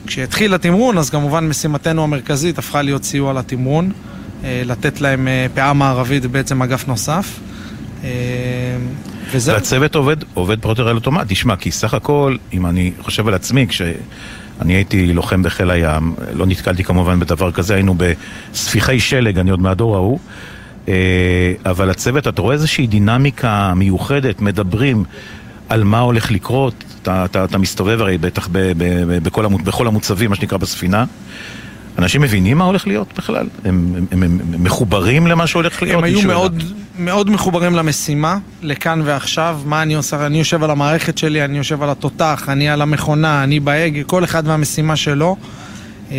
כשהתחיל התמרון, אז כמובן משימתנו המרכזית הפכה להיות סיוע לתמרון, לתת להם אה, פאה מערבית ובעצם אגף נוסף. וזהו. והצוות עובד, עובד פרוטר על אוטומט. תשמע, כי סך הכל, אם אני חושב על עצמי, כשאני הייתי לוחם בחיל הים, לא נתקלתי כמובן בדבר כזה, היינו בספיחי שלג, אני עוד מהדור ההוא. אה, אבל הצוות, אתה רואה איזושהי דינמיקה מיוחדת, מדברים על מה הולך לקרות, אתה, אתה, אתה מסתובב הרי בטח ב, ב, ב, בכל, המו, בכל המוצבים, מה שנקרא, בספינה. אנשים מבינים מה הולך להיות בכלל? הם, הם, הם, הם מחוברים למה שהולך להיות? הם היו מאוד, מאוד מחוברים למשימה, לכאן ועכשיו, מה אני עושה, אני יושב על המערכת שלי, אני יושב על התותח, אני על המכונה, אני בהגה, כל אחד והמשימה שלו. אה,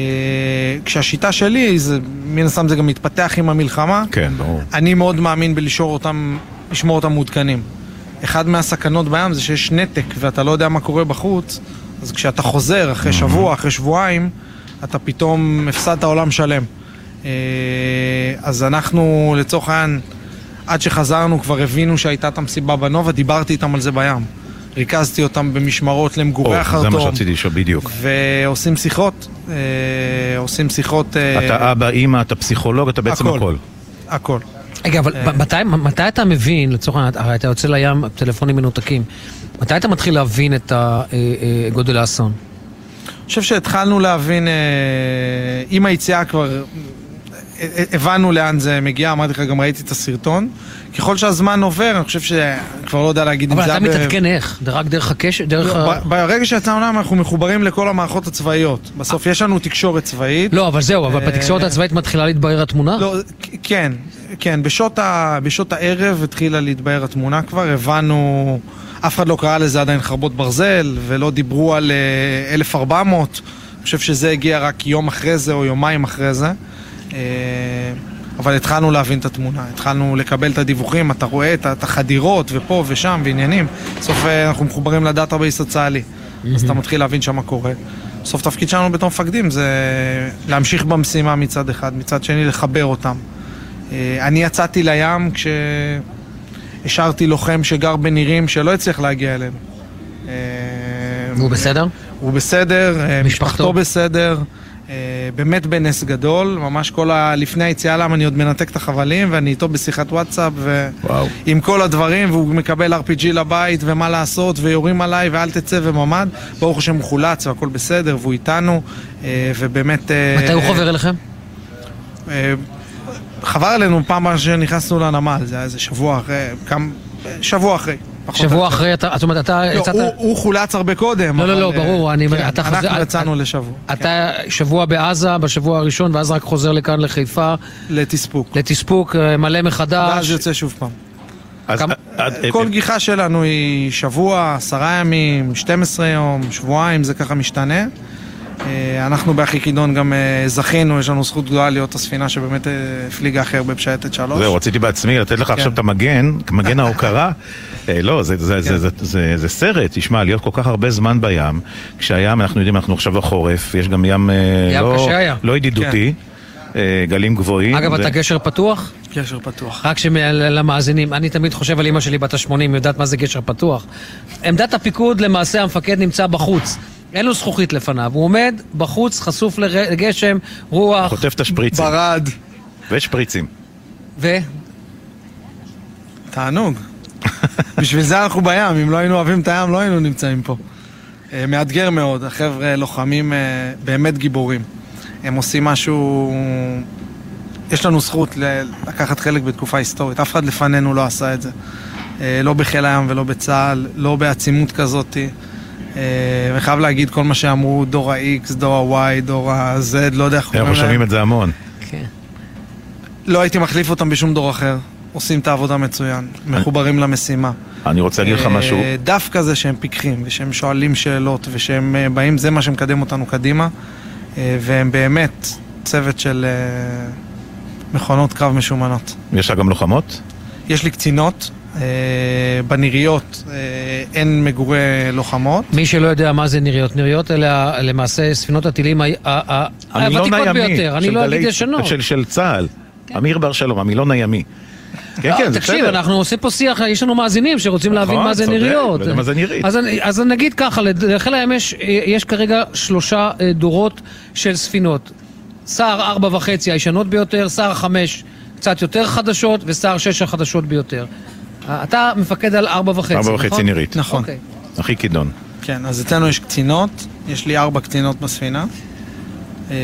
כשהשיטה שלי, זה, מן הסתם זה גם מתפתח עם המלחמה, כן, ברור. אני מאוד מאמין בלשמור אותם, לשמור אותם מעודכנים. אחד מהסכנות בים זה שיש נתק ואתה לא יודע מה קורה בחוץ, אז כשאתה חוזר אחרי שבוע, אחרי שבועיים, אתה פתאום הפסדת עולם שלם. אה, אז אנחנו, לצורך העניין, עד שחזרנו כבר הבינו שהייתה את המסיבה בנובה, דיברתי איתם על זה בים. ריכזתי אותם במשמרות למגורי או, החרטום. זה מה שרציתי לשאול, בדיוק. ועושים שיחות, אה, עושים שיחות... אה, אתה אבא, אימא, אתה פסיכולוג, אתה בעצם הכל. הכל. רגע, אבל מתי, מתי אתה מבין, לצורך העניין, הרי אתה יוצא לים, טלפונים מנותקים, מתי אתה מתחיל להבין את אה, אה, גודל האסון? חושב שהתחלנו להבין, אה, עם היציאה כבר אה, אה, הבנו לאן זה מגיע, אמרתי לך, גם ראיתי את הסרטון. ככל שהזמן עובר, אני חושב שאני כבר לא יודע להגיד אם אבל זה אתה היה ב- מתעדכן איך? רק דרך הקשר? דרך ה... ב- ברגע שיצאנו לעם אנחנו מחוברים לכל המערכות הצבאיות. בסוף יש לנו תקשורת צבאית. לא, אבל זהו, אבל אה, בתקשורת הצבאית מתחילה להתבהר התמונה? לא, כן, כן, בשעות, ה, בשעות הערב התחילה להתבהר התמונה כבר, הבנו, אף אחד לא קרא לזה עדיין חרבות ברזל, ולא דיברו על אה, 1400, אני חושב שזה הגיע רק יום אחרי זה או יומיים אחרי זה. אה, אבל התחלנו להבין את התמונה, התחלנו לקבל את הדיווחים, אתה רואה את החדירות ופה ושם ועניינים. בסוף אה, אנחנו מחוברים ל database הצה"לי, אז אתה מתחיל להבין שם מה קורה. בסוף תפקיד שלנו בתור מפקדים זה להמשיך במשימה מצד אחד, מצד שני לחבר אותם. אה, אני יצאתי לים כשהשארתי לוחם שגר בנירים שלא הצליח להגיע אלינו. אה, והוא בסדר? הוא בסדר, אה, משפחתו בסדר, אה, באמת בנס גדול, ממש כל ה... לפני היציאה לים אני עוד מנתק את החבלים ואני איתו בשיחת וואטסאפ ועם כל הדברים והוא מקבל RPG לבית ומה לעשות ויורים עליי ואל תצא וממ"ד, ברוך השם הוא חולץ והכל בסדר והוא איתנו אה, ובאמת... אה, מתי הוא חובר אליכם? אה, חבר אלינו פעם שנכנסנו לנמל, זה היה איזה שבוע אחרי, כמה... שבוע אחרי. שבוע. אחרי, אתה- זאת אומרת, אתה לא, יצאת... הוא- הוא חולץ הרבה קודם. לא, לא, אבל, לא, אה, ברור, אני... כן, אתה אנחנו חוזר- יצאנו לשבוע. אתה שבוע בעזה, בשבוע הראשון, ואז רק חוזר לכאן לחיפה. לתספוק. לתספוק, אה, מלא מחדש. ואז יוצא שוב פעם. אז כמה- עד- כל גיחה שלנו היא שבוע, עשרה ימים, 12 יום, שבועיים, זה ככה משתנה. אה, אנחנו באחי כידון גם אה, זכינו, יש לנו זכות גדולה להיות הספינה שבאמת אה, הפליגה הכי הרבה בשייטת שלוש. זהו, רציתי בעצמי לתת לך כן. עכשיו את המגן, מגן ההוקרה. לא, זה- זה- זה- זה- זה זה סרט, תשמע, להיות כל כך הרבה זמן בים, כשהים, אנחנו יודעים, אנחנו עכשיו בחורף, יש גם ים לא-. לא ידידותי, אה, גלים גבוהים. אגב, ו- אתה גשר פתוח? גשר פתוח. רק למאזינים, אני תמיד חושב על אימא שלי בת ה-80, יודעת מה זה גשר פתוח. עמדת הפיקוד, למעשה המפקד נמצא בחוץ. אין לו זכוכית לפניו, הוא עומד בחוץ, חשוף לגשם, רוח. חוטף את השפריצים. ברד. ושפריצים. ו? תענוג. בשביל זה אנחנו בים, אם לא היינו אוהבים את הים לא היינו נמצאים פה. אה, מאתגר מאוד, החבר'ה לוחמים אה, באמת גיבורים. הם עושים משהו... יש לנו זכות ל- לקחת חלק בתקופה היסטורית, אף אחד לפנינו לא עשה את זה. אה, לא בחיל הים ולא בצה"ל, לא בעצימות כזאת. אה, אני חייב להגיד כל מה שאמרו, דור ה-X, דור ה-Y, דור ה-Z, לא יודע איך קוראים אנחנו להם. שומעים את זה המון. כן. לא הייתי מחליף אותם בשום דור אחר. עושים את העבודה מצוין, מחוברים למשימה. אני רוצה להגיד לך אה, משהו. דווקא זה שהם פיקחים, ושהם שואלים שאלות, ושהם אה, באים, זה מה שמקדם אותנו קדימה, אה, והם באמת צוות של אה, מכונות קרב משומנות. יש לך גם לוחמות? יש לי קצינות, אה, בניריות אה, אין מגורי לוחמות. מי שלא יודע מה זה ניריות, ניריות אלה למעשה ספינות הטילים הוותיקות. ביותר, אני של לא אגיד ישנות. של- של צה"ל. אמיר בר שלום, המילון הימי. כן, כן, זה תקשיב, בסדר. אנחנו עושים פה שיח, יש לנו מאזינים שרוצים להבין נכון, מה זה ניריות. לא יודע מה זה נירית. אז נגיד ככה, לחיל הים יש- יש כרגע שלושה אה, דורות של ספינות. סער ארבע וחצי הישנות ביותר, סער חמש קצת יותר חדשות, וסער שש החדשות ביותר. אתה מפקד על ארבע וחצי, ארבע נכון? וחצי נירית. נכון. אוקיי. הכי כידון. כן, אז אצלנו יש קצינות, יש לי ארבע קצינות בספינה. אה,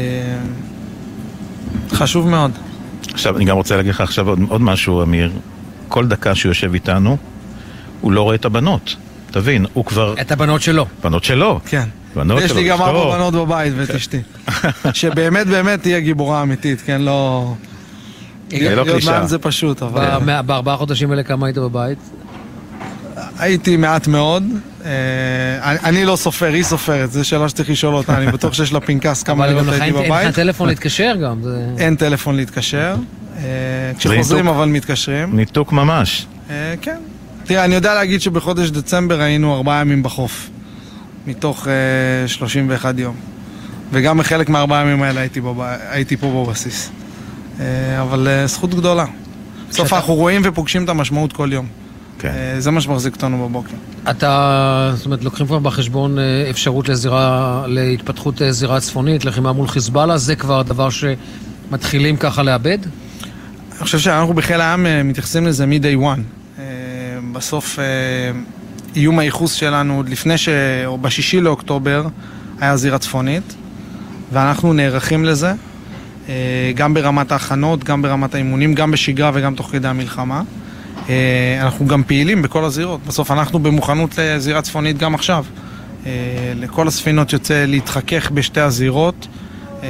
חשוב מאוד. עכשיו, אני גם רוצה להגיד לך עכשיו עוד, עוד משהו, אמיר. כל דקה שהוא יושב איתנו, הוא לא רואה את הבנות. תבין, הוא כבר... את הבנות שלו. בנות שלו. כן. בנות יש שלו, לי גם. ארבע בנות בבית ואת אשתי. שבאמת באמת תהיה גיבורה אמיתית, כן? לא... זה לא להיות קלישאה. מעם זה פשוט, אבל... ב- בארבעה חודשים האלה כמה היית בבית? הייתי מעט מאוד. אה, אני- לא סופר, היא סופרת, זו שאלה שצריך לשאול אותה. אני בטוח שיש לה פנקס כמה אבל לילות גם לך הייתי אין- אין לך בבית. טלפון להתקשר גם. אין טלפון להתקשר. אה, כשחוזרים. אבל מתקשרים. ניתוק ממש. אה, כן. תראה, אני יודע להגיד שבחודש דצמבר היינו ארבעה ימים בחוף. מתוך אה, 31 יום. וגם בחלק מהארבעה ימים האלה הייתי. הייתי פה בבסיס. אה, אבל אה, זכות גדולה. בסוף אנחנו רואים ופוגשים את המשמעות כל יום. כן. אה, זה מה שמחזיק אותנו בבוקר. אתה, זאת אומרת, לוקחים כבר בחשבון אפשרות לזירה, להתפתחות זירה צפונית, לחימה מול חיזבאללה, זה כבר דבר שמתחילים ככה לאבד? אני חושב שאנחנו בחיל אה, מתייחסים לזה מ-day one. בסוף איום הייחוס שלנו עוד לפני ש... או בשישי לאוקטובר היה זירה צפונית, ואנחנו נערכים לזה, גם ברמת ההכנות, גם ברמת האימונים, גם בשגרה וגם תוך כדי המלחמה. אה, אנחנו גם פעילים בכל הזירות. בסוף אנחנו במוכנות לזירה צפונית גם עכשיו. אה, לכל הספינות יוצא להתחכך בשתי הזירות. אה,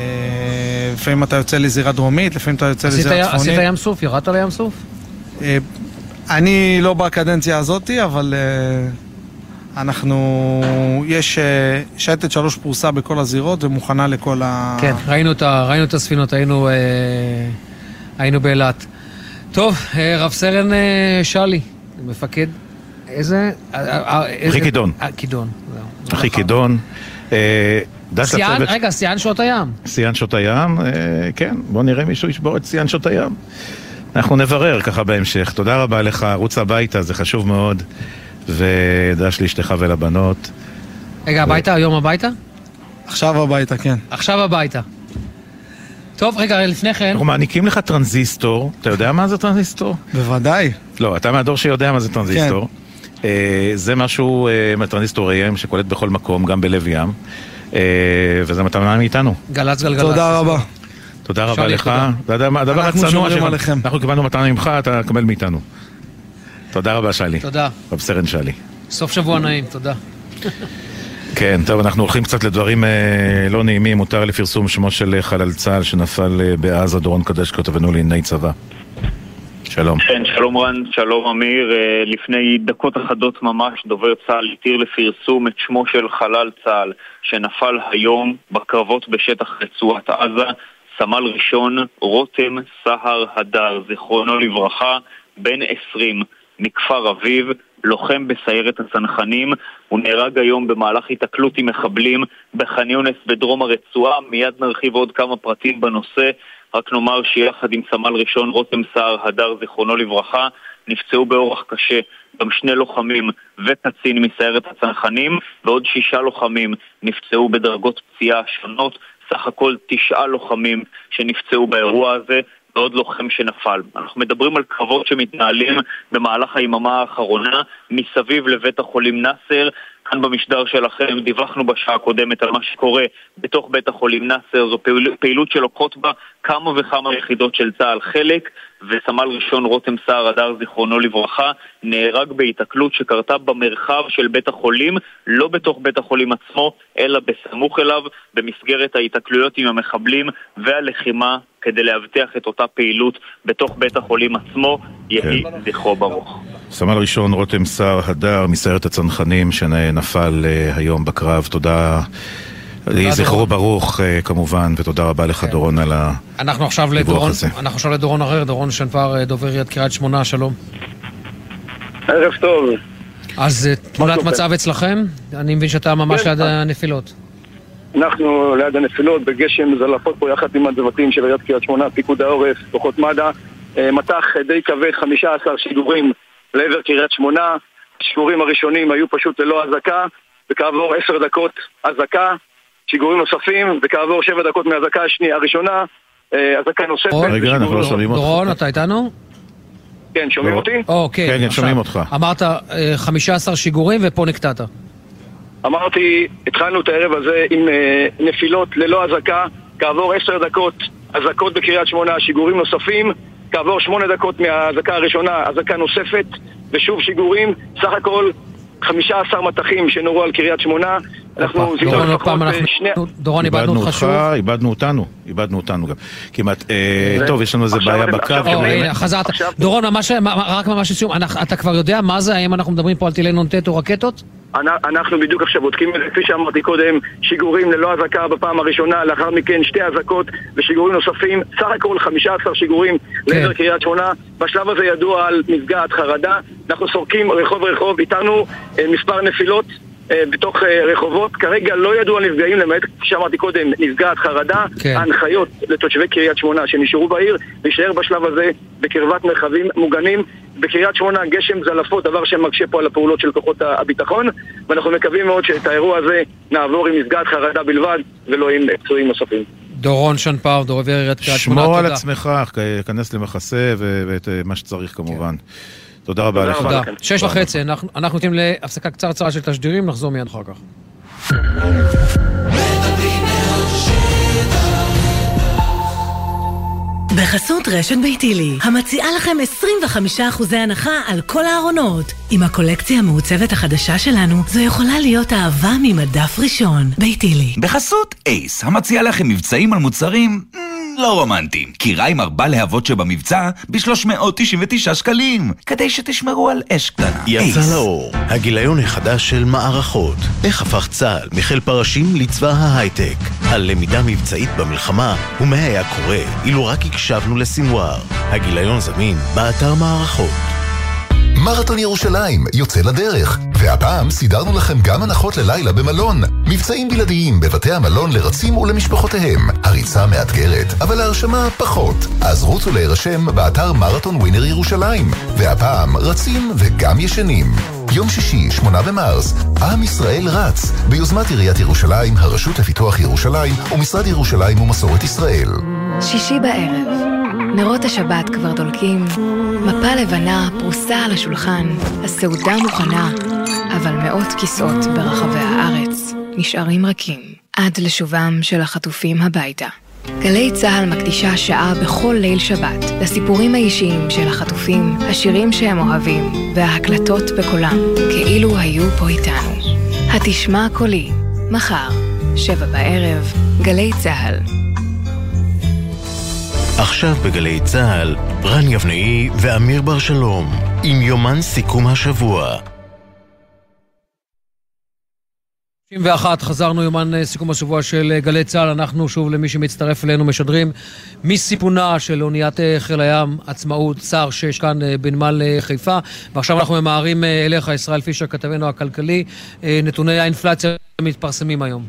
לפעמים אתה יוצא לזירה דרומית, לפעמים אתה יוצא לזירה צפונית. עשית ים סוף? ירדת לים סוף? אה, אני לא בקדנציה הזאתי, אבל אה, אנחנו... יש אה, שייטת שלוש פרוסה בכל הזירות ומוכנה לכל ה... כן, ראינו את, ה, ראינו את הספינות, היינו, אה, היינו באילת. טוב, אה, רב סרן אה, שלי, מפקד, איזה? אחי כידון. כידון, זהו. אחי כידון. דש שיאן, רגע, שיאן שעות הים. שיאן שעות הים, כן, בוא נראה מישהו ישבור את שיאן שעות הים. אנחנו נברר ככה בהמשך. תודה רבה לך, רוץ הביתה, זה חשוב מאוד. ודש לאשתך ולבנות. רגע, הביתה, היום הביתה? עכשיו הביתה, כן. עכשיו הביתה. טוב, רגע, לפני כן... אנחנו מעניקים לך טרנזיסטור, אתה יודע מה זה טרנזיסטור? בוודאי. לא, אתה מהדור שיודע מה זה טרנזיסטור. אה, זה משהו, אה, מהטרנזיסטור AM שקולט בכל מקום, גם בלב ים. אה, וזה מתנה מאיתנו. גל"צ גלגלצ. תודה רבה. תודה רבה לך. הדבר אנחנו הצנוע שומרים שלנו, עליכם. אנחנו קיבלנו מתנה ממך, אתה תקבל מאיתנו. תודה רבה, שלי. תודה. רב סרן שלי. סוף שבוע נעים, תודה. כן, טוב, אנחנו הולכים קצת לדברים אה, לא נעימים. מותר לפרסום שמו של חלל צה"ל שנפל אה, בעזה, דורון קדש, כתבנו לענייני צבא. שלום. כן, שלום רן, שלום אמיר. אה, לפני דקות אחדות ממש דובר צה"ל התיר לפרסום את שמו של חלל צה"ל שנפל היום בקרבות בשטח רצועת עזה, סמל ראשון רותם סהר הדר, זיכרונו לברכה, בן 20, מכפר אביב, לוחם בסיירת הצנחנים. הוא נהרג היום במהלך היתקלות עם מחבלים בח'אן יונס בדרום הרצועה. מיד נרחיב עוד כמה פרטים בנושא. רק נאמר שיחד עם סמל ראשון רותם סער הדר, זיכרונו לברכה, נפצעו באורח קשה גם שני לוחמים וקצין מסיירת הצנחנים, ועוד שישה לוחמים נפצעו בדרגות פציעה שונות. סך הכל תשעה לוחמים שנפצעו באירוע הזה, ועוד לוחם שנפל. אנחנו מדברים על קרבות שמתנהלים במהלך היממה האחרונה מסביב לבית החולים נאסר. כאן במשדר שלכם דיווחנו בשעה הקודמת על מה שקורה בתוך בית החולים נאסר. זו פעיל, פעילות שלוקחות בה כמה וכמה יחידות של צה"ל חלק, וסמל ראשון רותם סער הדר, זיכרונו לברכה, נהרג בהיתקלות שקרתה במרחב של בית החולים, לא בתוך בית החולים עצמו, אלא בסמוך אליו, במסגרת ההיתקלויות עם המחבלים והלחימה כדי להבטיח את אותה פעילות בתוך בית החולים עצמו. יהי זכרו ברוך. סמל ראשון רותם סער הדר מסיירת הצנחנים שנפל אה, היום בקרב, תודה. יהי זכרו ברוך אה, כמובן, ותודה רבה לך דורון על הדיווח הזה. אנחנו עכשיו לדורון אחר, דורון שנפר, אה, דובר עיריית קריית שמונה, שלום. ערב טוב. אז תמונת? מצב אצלכם? אני מבין שאתה ממש כן. ליד הנפילות. אנחנו ליד הנפילות, בגשם זלפות פה יחד עם הצוותים של עיריית קריית שמונה, פיקוד העורף, כוחות מד"א. אה, מטח די כבד, 15 שידורים לעבר קריית שמונה. השיגורים הראשונים היו פשוט ללא אזעקה, וכעבור 10 דקות אזעקה, שיגורים נוספים, וכעבור 7 דקות מהאזעקה השנייה הראשונה, אה, אזעקה נוספת. ושיגורים נוספים. דורון, אתה איתנו? כן, שומעים אותי? או, כן. כן. שומעים אותך. אמרת אה, 15 שיגורים ופה נקטעת. אמרתי, התחלנו את הערב הזה עם אה, נפילות ללא אזעקה, כעבור עשר דקות אזעקות בקריית שמונה, שיגורים נוספים, כעבור שמונה דקות מהאזעקה הראשונה, אזעקה נוספת, ושוב שיגורים, סך הכל 15 מטחים שנורו על קריית שמונה. אנחנו דורון, זיהינו עוד לפחות פעם אנחנו... שני... דורון, איבדנו אותך שוב. איבדנו אותנו, איבדנו אותנו גם. כמעט, אה, טוב, יש לנו איזה בעיה בקו. חזרת. דורון, רק ממש לסיום, אתה כבר יודע מה זה? האם אנחנו מדברים פה על טילי נ"ט או רקטות? אנ- אנחנו בדיוק עכשיו בודקים את זה, כפי שאמרתי קודם, שיגורים ללא אזעקה בפעם הראשונה, לאחר מכן שתי אזעקות ושיגורים נוספים, סך הכל 15 שיגורים לעבר קריית שמונה. בשלב הזה ידוע על מפגעת חרדה, אנחנו סורקים רחוב רחוב, איתרנו אה, מספר נפילות אה, בתוך אה, רחובות, כרגע לא ידוע נפגעים, למעט, כפי שאמרתי קודם, נפגעת חרדה, כן. ההנחיות לתושבי קריית שמונה שנשארו בעיר, להישאר בשלב הזה בקרבת מרחבים מוגנים. בקריית שמונה גשם זלפות, דבר שמקשה פה על הפעולות של כוחות הביטחון, ואנחנו מקווים מאוד שאת האירוע הזה נעבור עם מפגעת חרדה בלבד, ולא עם פצועים נוספים. דורון שנפר, דובר עיריית קריית שמונה, שמור על תודה. עצמך, כנס למחסה ו- ואת אה, מה שצריך כמובן. תודה רבה לך. תודה. שש וחצי, אנחנו אנחנו יוצאים להפסקה קצרצרה של תשדירים, נחזור מיד אחר כך. בחסות רשת ביתילי, המציעה לכם 25% הנחה על כל הארונות. עם הקולקציה המעוצבת החדשה שלנו, זו יכולה להיות אהבה ממדף ראשון. ביתילי. בחסות אייס, המציע לכם מבצעים על מוצרים לא רומנטיים. קירה עם ארבע להבות שבמבצע ב-399 שקלים, כדי שתשמרו על אש קטנה. יצא לאור, הגיליון החדש של מערכות. איך הפך צה"ל מחיל פרשים לצבא ההייטק. על למידה מבצעית במלחמה, ומה היה קורה אילו רק הקשבנו לסינואר. הגיליון זמין באתר מערכות. מרתון ירושלים יוצא לדרך, והפעם סידרנו לכם גם הנחות ללילה במלון. מבצעים בלעדיים בבתי המלון לרצים ולמשפחותיהם. הריצה מאתגרת, אבל ההרשמה פחות. אז רוצו להירשם באתר מרתון ווינר ירושלים. והפעם רצים וגם ישנים. יום שישי, 8 במרס, עם ישראל רץ, ביוזמת עיריית ירושלים, הרשות לפיתוח ירושלים ומשרד ירושלים ומסורת ישראל. שישי בערב, נרות השבת כבר דולקים, מפה לבנה פרוסה על השולחן, הסעודה מוכנה, אבל מאות כיסאות ברחבי הארץ נשארים רכים עד לשובם של החטופים הביתה. גלי צה"ל מקדישה שעה בכל ליל שבת לסיפורים האישיים של החטופים, השירים שהם אוהבים וההקלטות בקולם, כאילו היו פה איתנו. התשמע קולי, מחר, שבע בערב, גלי צה"ל. עכשיו בגלי צה"ל, רן יבנאי ואמיר בר שלום, עם יומן סיכום השבוע. 91, חזרנו יומן אה, סיכום השבוע של אה, גלי צה"ל, אנחנו שוב למי שמצטרף אלינו משדרים מסיפונה של אוניית אה, חיל הים עצמאות צר 6 כאן בנמל חיפה ועכשיו אנחנו ממהרים אליך ישראל פישר כתבנו הכלכלי, נתוני האינפלציה מתפרסמים היום.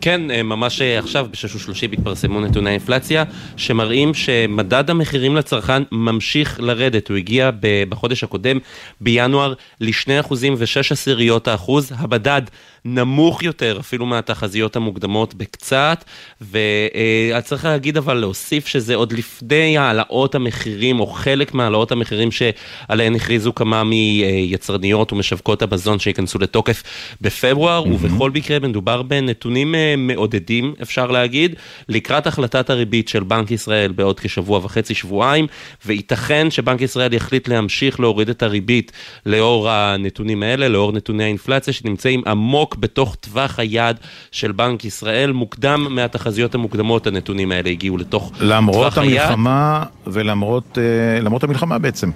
כן, ממש עכשיו, ב-6.30 התפרסמו נתוני האינפלציה, שמראים שמדד המחירים לצרכן ממשיך לרדת. הוא הגיע בחודש הקודם, בינואר, ל-2% ו-6 עשיריות האחוז. המדד נמוך יותר אפילו מהתחזיות המוקדמות בקצת, וצריך להגיד אבל להוסיף שזה עוד לפני העלאות המחירים, או חלק מהעלאות המחירים שעליהן הכריזו כמה מיצרניות ומשווקות המזון שייכנסו לתוקף בפברואר, mm-hmm. ובכל מקרה מדובר בנתונים אה, מעודדים, אפשר להגיד, לקראת החלטת הריבית של בנק ישראל בעוד כשבוע וחצי, שבועיים, וייתכן שבנק ישראל יחליט להמשיך להוריד את הריבית לאור הנתונים האלה, לאור נתוני האינפלציה שנמצאים עמוק רחוק בתוך טווח היעד של בנק ישראל, מוקדם מהתחזיות המוקדמות הנתונים האלה הגיעו לתוך טווח היעד. המלחמה ולמרות אה, למרות המלחמה בעצם.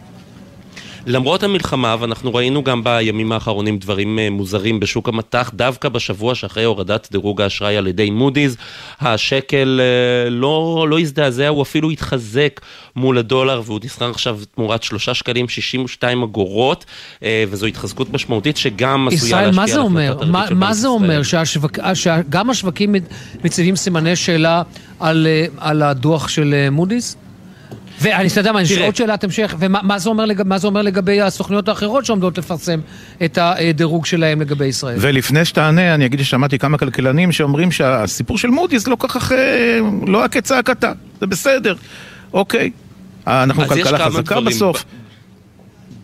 למרות המלחמה, ואנחנו ראינו גם בימים האחרונים דברים אה, מוזרים בשוק המטח, דווקא בשבוע שאחרי הורדת דירוג האשראי על ידי מודי'ס, השקל אה, לא, לא הזדעזע, הוא אפילו התחזק מול הדולר, והוא נסחר עכשיו תמורת 3 שקלים 62 אגורות, אה, וזו התחזקות משמעותית שגם עשויה ישראל, להשפיע מה זה על אומר? החלטת מה, הריבית של מה בנק זה אומר שהשווק, שגם השווקים מציבים סימני שאלה על, על הדוח של מודי'ס? ואני יודע מה, יש. עוד שאלת המשך, ומה מה זה, אומר לגב, מה זה אומר לגבי הסוכניות האחרות שעומדות לפרסם את הדירוג שלהם לגבי ישראל? ולפני שתענה, אני אגיד ששמעתי כמה כלכלנים שאומרים שהסיפור של מודי'ס לא כל כך, אה, לא כצעקתה, זה בסדר, אוקיי. אנחנו כלכלה חזקה בסוף.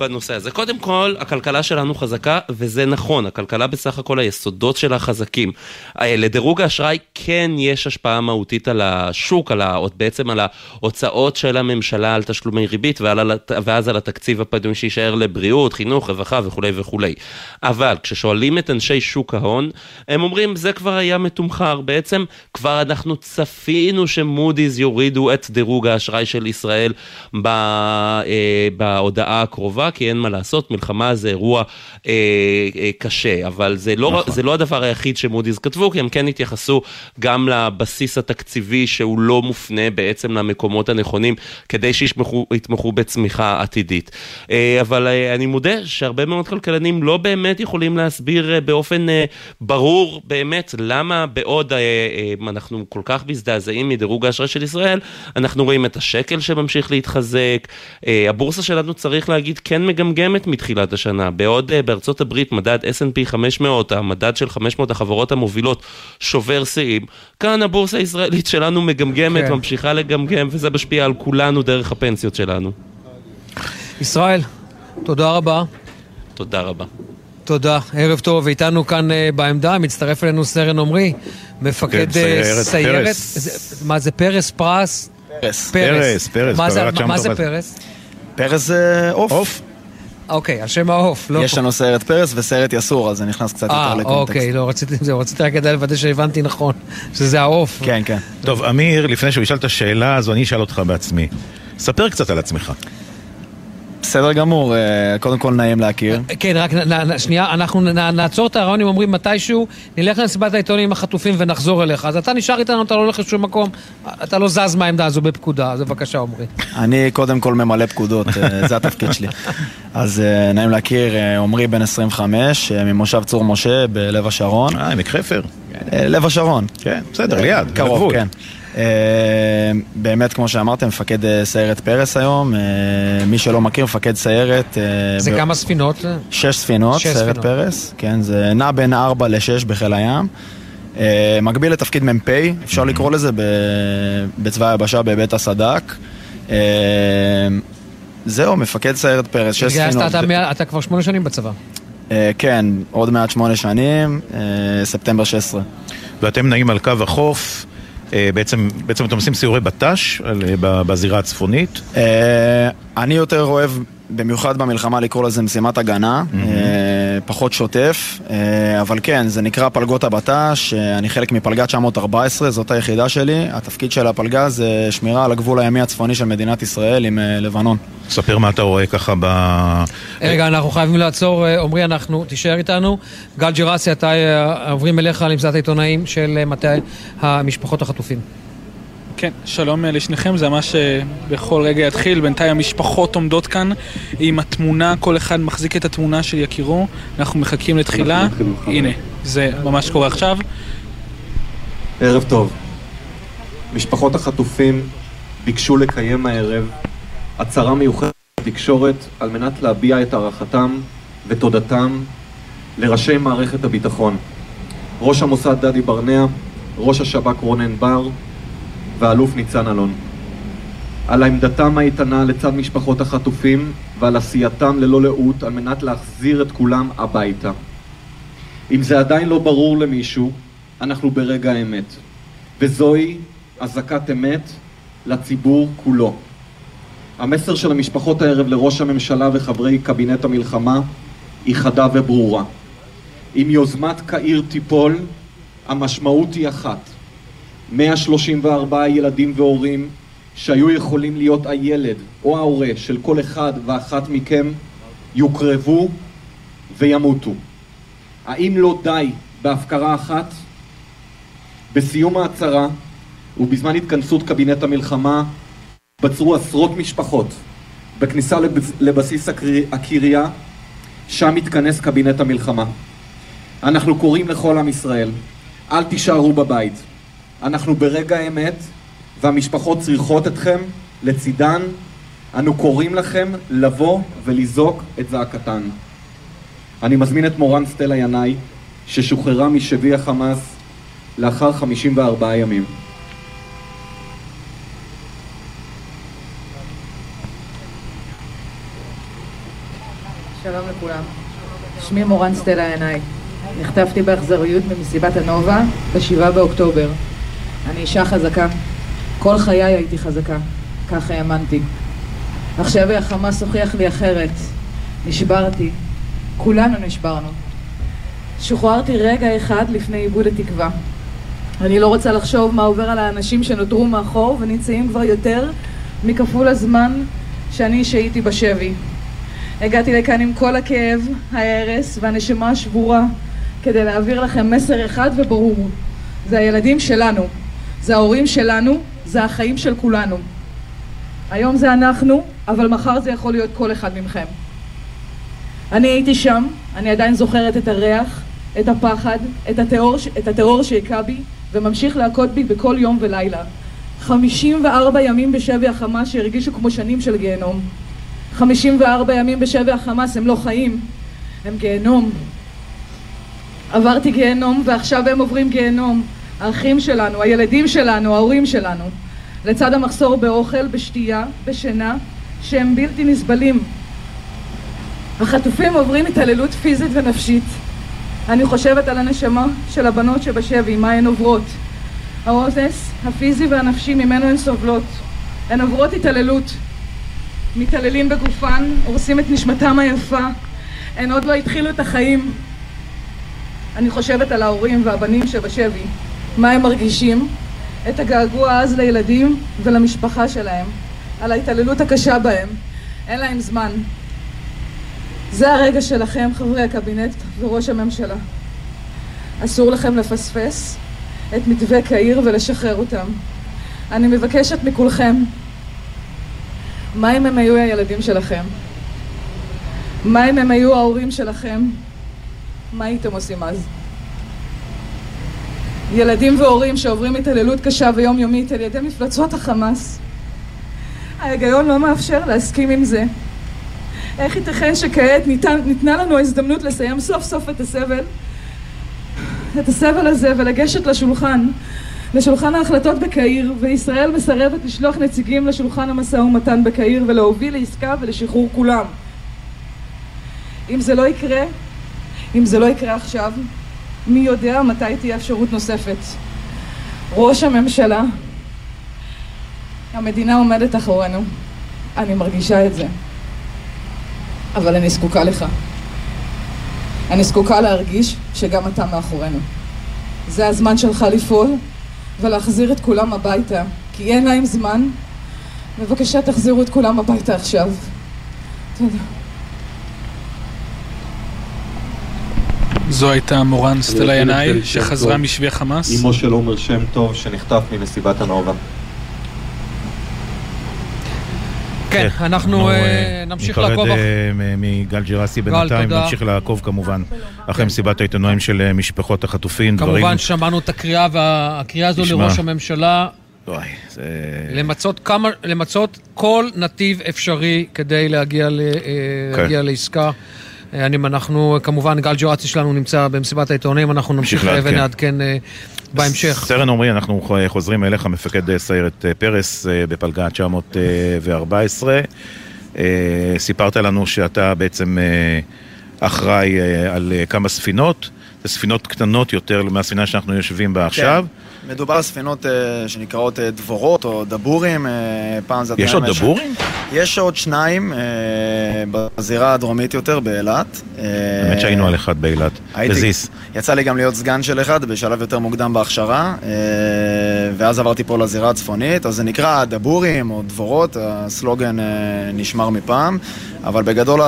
בנושא הזה. קודם כל, הכלכלה שלנו חזקה, וזה נכון, הכלכלה בסך הכל היסודות שלה חזקים. אה, לדירוג האשראי כן יש השפעה מהותית על השוק, על ה, בעצם על ההוצאות של הממשלה על תשלומי ריבית, ועל, ואז על התקציב הפנוי שיישאר לבריאות, חינוך, רווחה וכולי וכולי. אבל כששואלים את אנשי שוק ההון, הם אומרים, זה כבר היה מתומחר. בעצם כבר אנחנו צפינו שמודי'ס יורידו את דירוג האשראי של ישראל ב, אה, בהודעה הקרובה, כי אין מה לעשות, מלחמה זה אירוע אה, אה, קשה, אבל זה לא, נכון. זה לא הדבר היחיד שמודי'ס כתבו, כי הם כן התייחסו גם לבסיס התקציבי שהוא לא מופנה בעצם למקומות הנכונים, כדי שיתמכו בצמיחה עתידית. אה, אבל אה, אני מודה שהרבה מאוד כלכלנים לא באמת יכולים להסביר אה, באופן אה, ברור באמת למה בעוד אה, אה, אנחנו כל כך מזדעזעים מדירוג האשראי של ישראל, אנחנו רואים את השקל שממשיך להתחזק, אה, הבורסה שלנו צריך להגיד כן מגמגמת מתחילת השנה, בעוד אה, בארצות הברית מדד S&P 500, המדד של 500 החברות המובילות, שובר שיאים, כאן הבורסה הישראלית שלנו מגמגמת, כן. ממשיכה לגמגם, וזה משפיע על כולנו דרך הפנסיות שלנו. ישראל, תודה רבה. תודה רבה. תודה, ערב טוב, איתנו כאן אה, בעמדה, מצטרף אלינו סרן עמרי, מפקד כן, אה, סיירת סיירת. פרס. זה- מה זה פרס? פרס? פרס. פרס, פרס, מה זה- מה טוב זה פרס? פרס זה עוף. אוקיי, על שם העוף, לא... יש לנו סיירת פרס וסיירת יסור, אז זה נכנס קצת אה, יותר לקונטקסט. אוקיי, לא, רציתי, זהו, רציתי רק כדאי לוודא שהבנתי נכון, שזה העוף. כן, כן. טוב, אמיר, לפני שהוא ישאל את השאלה הזו, אני אשאל אותך בעצמי. ספר קצת על עצמך. בסדר גמור, אה, קודם כל נעים להכיר. כן, רק שנייה, אנחנו נעצור את הרעיון, אם אומרים מתישהו, נלך למסיבת העיתונים עם החטופים ונחזור אליך. אז אתה נשאר איתנו, אתה לא הולך לשום מקום, אתה לא זז מהעמדה הזו בפקודה, אז בבקשה, עמרי. אני קודם כל ממלא פקודות, אה, זה התפקיד שלי. אז אה, נעים להכיר, אה, עמרי בן 25, אה, ממושב צור משה בלב השרון. אה, עמק חפר. אה, לב השרון. כן, בסדר, ליד, קרוב. כן. אה, באמת, כמו שאמרתם, מפקד אה, סיירת פרס היום. אה, מי שלא מכיר, מפקד סיירת... זה ב- כמה ספינות? שש ספינות, שש סיירת ספינות. פרס, כן, זה נע בין 4 ל-6 בחיל הים. מקביל לתפקיד מ"פ, אפשר לקרוא לזה ב- בצבא היבשה בהיבט הסד"כ. זהו, מפקד סיירת פרס, שש ספינות. אתה כבר שמונה שנים בצבא. כן, עוד מעט שמונה שנים, ספטמבר 16. ואתם נעים על קו החוף, בעצם, בעצם אתם עושים סיורי בט"ש אה, בזירה הצפונית. אני יותר אוהב, במיוחד במלחמה, לקרוא לזה משימת הגנה, אה, פחות שוטף, אה, אבל כן, זה נקרא פלגות הבט"ש, אה, אני חלק מפלגה 914, זאת היחידה שלי. התפקיד של הפלגה זה שמירה על הגבול הימי הצפוני של מדינת ישראל עם אה, לבנון. ספר מה אתה רואה ככה ב... רגע, אנחנו חייבים לעצור, עמרי, אנחנו, תישאר איתנו. גל ג'רסי, אתה עוברים אליך למסעדת העיתונאים של מטה המשפחות החטופים. כן, שלום אה, לשניכם, זה ממש אה, בכל רגע יתחיל. בינתיים המשפחות עומדות כאן עם התמונה, כל אחד מחזיק את התמונה של יקירו. אנחנו מחכים לתחילה. הנה, זה ממש קורה עכשיו. ערב טוב. משפחות החטופים ביקשו לקיים הערב הצהרה מיוחדת בתקשורת על מנת להביע את הערכתם ותודתם לראשי מערכת הביטחון. ראש המוסד דדי ברנע, ראש השב"כ רונן בר והאלוף ניצן אלון. על עמדתם האיתנה לצד משפחות החטופים ועל עשייתם ללא לאות על מנת להחזיר את כולם הביתה. אם זה עדיין לא ברור למישהו, אנחנו ברגע האמת. וזוהי אזעקת אמת לציבור כולו. המסר של המשפחות הערב לראש הממשלה וחברי קבינט המלחמה היא חדה וברורה. אם יוזמת קהיר תיפול, המשמעות היא אחת. 134 ילדים והורים שהיו יכולים להיות הילד או ההורה של כל אחד ואחת מכם יוקרבו וימותו. האם לא די בהפקרה אחת? בסיום ההצהרה ובזמן התכנסות קבינט המלחמה בצרו עשרות משפחות בכניסה לבס... לבסיס הקריה, שם מתכנס קבינט המלחמה. אנחנו קוראים לכל עם ישראל, אל תישארו בבית. אנחנו ברגע האמת, והמשפחות צריכות אתכם לצידן. אנו קוראים לכם לבוא ולזעוק את זעקתן. אני מזמין את מורן סטלה ינאי, ששוחררה משבי החמאס לאחר 54 ימים. שלום לכולם. שמי מורן סטלה ינאי. נחטפתי באכזריות ממסיבת הנובה ב-7 באוקטובר. אני אישה חזקה. כל חיי הייתי חזקה. ככה האמנתי. עכשיו החמאס הוכיח לי אחרת. נשברתי. כולנו נשברנו. שוחררתי רגע אחד לפני איבוד התקווה. אני לא רוצה לחשוב מה עובר על האנשים שנותרו מאחור ונמצאים כבר יותר מכפול הזמן שאני שהייתי בשבי. הגעתי לכאן עם כל הכאב, ההרס והנשמה השבורה כדי להעביר לכם מסר אחד וברור. זה הילדים שלנו, זה ההורים שלנו, זה החיים של כולנו. היום זה אנחנו, אבל מחר זה יכול להיות כל אחד מכם. אני הייתי שם, אני עדיין זוכרת את הריח, את הפחד, את הטרור, את הטרור שהכה בי וממשיך להכות בי בכל יום ולילה. 54 ימים בשבי החמאס שהרגישו כמו שנים של גיהנום. 54 ימים בשבי החמאס הם לא חיים, הם גיהנום. עברתי גיהנום ועכשיו הם עוברים גיהנום. האחים שלנו, הילדים שלנו, ההורים שלנו. לצד המחסור באוכל, בשתייה, בשינה, שהם בלתי נסבלים. החטופים עוברים התעללות פיזית ונפשית. אני חושבת על הנשמה של הבנות שבשבי, מה הן עוברות. האונס הפיזי והנפשי ממנו הן סובלות. הן עוברות התעללות. מתעללים בגופן, הורסים את נשמתם היפה. הן עוד לא התחילו את החיים. אני חושבת על ההורים והבנים שבשבי, מה הם מרגישים, את הגעגוע העז לילדים ולמשפחה שלהם, על ההתעללות הקשה בהם. אין להם זמן. זה הרגע שלכם, חברי הקבינט וראש הממשלה. אסור לכם לפספס את מתווה קהיר ולשחרר אותם. אני מבקשת מכולכם, מה אם הם היו הילדים שלכם? מה אם הם היו ההורים שלכם? מה הייתם עושים אז? ילדים והורים שעוברים התעללות קשה ויומיומית על ידי מפלצות החמאס. ההיגיון לא מאפשר להסכים עם זה. איך ייתכן שכעת ניתן, ניתנה לנו ההזדמנות לסיים סוף סוף את הסבל, את הסבל הזה ולגשת לשולחן, לשולחן ההחלטות בקהיר, וישראל מסרבת לשלוח נציגים לשולחן המשא ומתן בקהיר ולהוביל לעסקה ולשחרור כולם. אם זה לא יקרה, אם זה לא יקרה עכשיו, מי יודע מתי תהיה אפשרות נוספת. ראש הממשלה, המדינה עומדת אחרינו, אני מרגישה את זה. אבל אני זקוקה לך. אני זקוקה להרגיש שגם אתה מאחורינו. זה הזמן שלך לפעול ולהחזיר את כולם הביתה, כי אין להם זמן. בבקשה תחזירו את כולם הביתה עכשיו. תודה. זו הייתה מורן סטלה ינאי, שחזרה משבי החמאס. אמו של עומר שם טוב, שנחטף ממסיבת הנובה. כן, אנחנו אה, נמשיך לעקוב. ניפרד אה, מגל ג'רסי בינתיים. נמשיך לעקוב כמובן אחרי מסיבת העיתונאים של אה, משפחות החטופים. כמובן שמענו את הקריאה, והקריאה הזו. לראש הממשלה. למצות, כמה, למצות כל נתיב אפשרי כדי להגיע, ל, אה, כן. להגיע לעסקה. אה, אני, אנחנו, כמובן, גל ג'רצי שלנו נמצא במסיבת העיתונאים, אנחנו נמשיך לעדכן. ונעדכן אה, בהמשך. סרן עמרי, אנחנו חוזרים אליך, מפקד סיירת אה, פרס אה, בפלגה 914. אה, סיפרת לנו שאתה בעצם אה, אחראי אה, על אה, כמה ספינות, זה ספינות קטנות יותר מהספינה שאנחנו יושבים בה עכשיו. מדובר על ספינות אה, שנקראות אה, דבורות או דבורים, אה, פעם זה... יש עוד דבורים? יש עוד שניים אה, בזירה הדרומית יותר, באילת. אה, האמת שהיינו על אחד באילת, בזיס. יצא לי גם להיות סגן של אחד בשלב יותר מוקדם בהכשרה, אה, ואז עברתי פה לזירה הצפונית, אז זה נקרא דבורים או דבורות, הסלוגן אה, נשמר מפעם, אבל בגדול,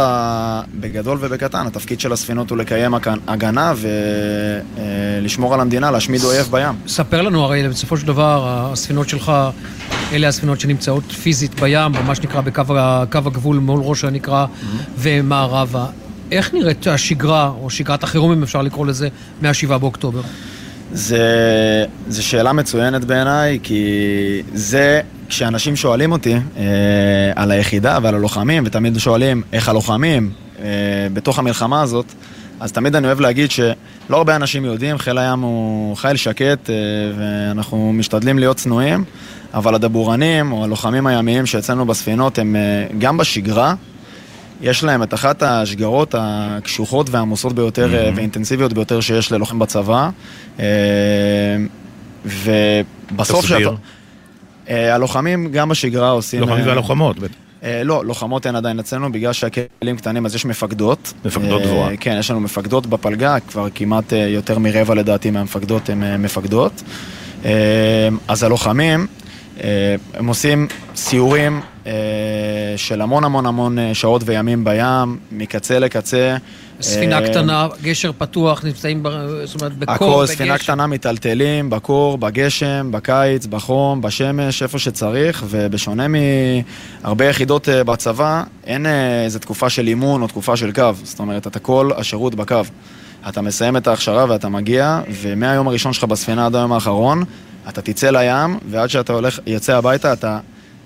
בגדול ובקטן, התפקיד של הספינות הוא לקיים הגנה ולשמור על המדינה, להשמיד אויב בים. ספר לנו, הרי בסופו של דבר, הספינות שלך, אלה הספינות שנמצאות פיזית בים, מה שנקרא בקו הגבול מול ראש הנקרה ומערבה. איך נראית השגרה, או שגרת החירום, אם אפשר לקרוא לזה, מה-7 באוקטובר? זה, זה שאלה מצוינת בעיניי, כי זה, כשאנשים שואלים אותי אה, על היחידה ועל הלוחמים, ותמיד שואלים איך הלוחמים אה, בתוך המלחמה הזאת, אז תמיד אני אוהב להגיד שלא הרבה אנשים יודעים, חיל הים הוא חיל שקט, אה, ואנחנו משתדלים להיות צנועים, אבל הדבורנים או הלוחמים הימיים שאצלנו בספינות הם אה, גם בשגרה, יש להם את אחת השגרות הקשוחות והעמוסות ביותר Mhm. ואינטנסיביות ביותר שיש ללוחם בצבא. אה, ובסוף. שאתה... אה, הלוחמים גם בשגרה עושים... לוחמים אה, והלוחמות, בטח. אה, לא, לוחמות אין עדיין אצלנו, בגלל שהכלים קטנים אז יש מפקדות. מפקדות דבורה. כן, יש לנו מפקדות בפלגה, כבר כמעט יותר מרבע לדעתי מהמפקדות הן מפקדות. אז הלוחמים, הם עושים סיורים של המון המון המון שעות וימים בים, מקצה לקצה. ספינה אה, קטנה, גשר פתוח, נמצאים, ב- זאת אומרת, בקור, הכל, בגשם. ספינה קטנה מיטלטלים, בקור, בגשם, בקיץ, בחום, בשמש, איפה שצריך, ובשונה מהרבה יחידות אה, בצבא, אין אה, איזו תקופה של אימון או תקופה של קו. זאת אומרת, אתה כל השירות בקו. אתה מסיים את ההכשרה ואתה מגיע, ומהיום הראשון שלך בספינה עד היום האחרון, אתה תצא לים, ועד שאתה הולך, יוצא הביתה, אתה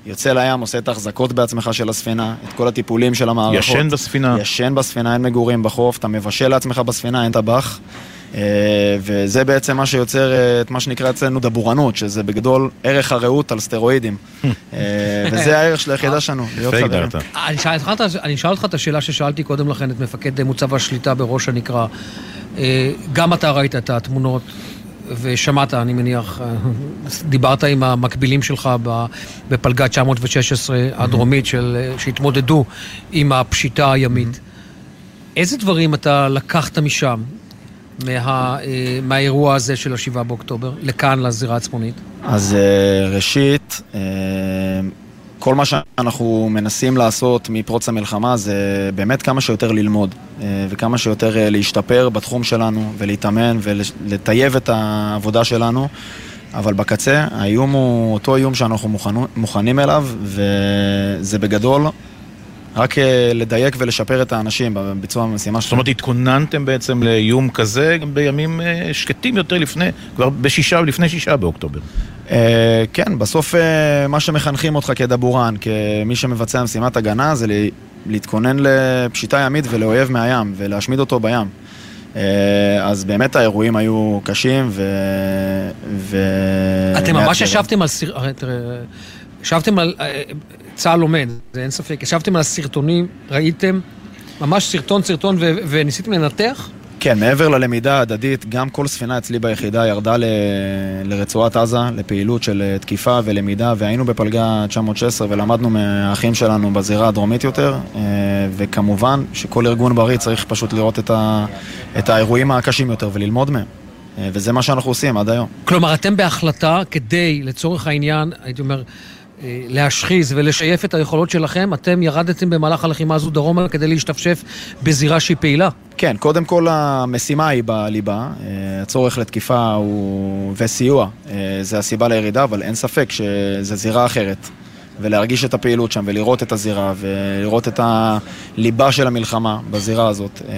יוצא לים, עושה את ההחזקות בעצמך של הספינה, את כל הטיפולים של המערכות. ישן בספינה. ישן בספינה, אין מגורים בחוף, אתה מבשל לעצמך בספינה, אין טבח. אה, וזה בעצם מה שיוצר אה, את מה שנקרא אצלנו דבורנות, שזה בגדול ערך הרעות על סטרואידים. אה, וזה הערך של היחידה שלנו, להיות חברים. אני אשאל אותך את- השאלה ששאלתי קודם לכן את מפקד מוצב השליטה בראש הנקרה. אה, גם אתה ראית את התמונות ושמעת, אני מניח, אה, דיברת עם המקבילים שלך בפלגה 916 הדרומית של, אה, שהתמודדו עם הפשיטה הימית. איזה דברים אתה לקחת משם, מה, אה, מהאירוע הזה של השבעה באוקטובר, לכאן, לזירה הצפונית? אז ראשית, כל מה שאנחנו מנסים לעשות מפרוץ המלחמה זה באמת כמה שיותר ללמוד אה, וכמה שיותר אה, להשתפר בתחום שלנו ולהתאמן ולטייב את העבודה שלנו. אבל בקצה, האיום הוא אותו איום שאנחנו מוכנו, מוכנים אליו, וזה בגדול רק אה, לדייק ולשפר את האנשים בביצוע המשימה זאת אומרת, התכוננתם בעצם לאיום כזה גם בימים שקטים יותר לפני, כבר בשישה, לפני שישה באוקטובר. אה, כן, בסוף אה, מה שמחנכים אותך כדבורן, כמי שמבצע משימת הגנה, זה לה- להתכונן לפשיטה ימית ולאויב מהים, ולהשמיד אותו בים. אה, אז באמת האירועים היו קשים ו... ו... אתם ממש. ישבתם על ישבתם על... צה"ל לומד, זה אין ספק. ישבתם על הסרטונים, ראיתם ממש סרטון סרטון ו- וניסיתם לנתח? כן, מעבר ללמידה ההדדית, גם כל ספינה אצלי ביחידה ירדה ל... לרצועת עזה, לפעילות של אה, תקיפה ולמידה, והיינו בפלגה 916 ולמדנו מהאחים שלנו בזירה הדרומית יותר, אה, וכמובן שכל ארגון בריא צריך פשוט לראות את, ה... את האירועים הקשים יותר וללמוד מהם. אה, וזה מה שאנחנו עושים עד היום. כלומר, אתם בהחלטה כדי, לצורך העניין, הייתי אומר, להשחיז ולשייף את היכולות שלכם, אתם ירדתם במהלך הלחימה הזו דרומה כדי להשתפשף בזירה שהיא פעילה. כן, קודם כל המשימה היא בליבה, אה, הצורך לתקיפה הוא... וסיוע, אה, זה הסיבה לירידה, אבל אין ספק שזה זירה אחרת. ולהרגיש את הפעילות שם, ולראות את הזירה, ולראות את הליבה של המלחמה בזירה הזאת, אה,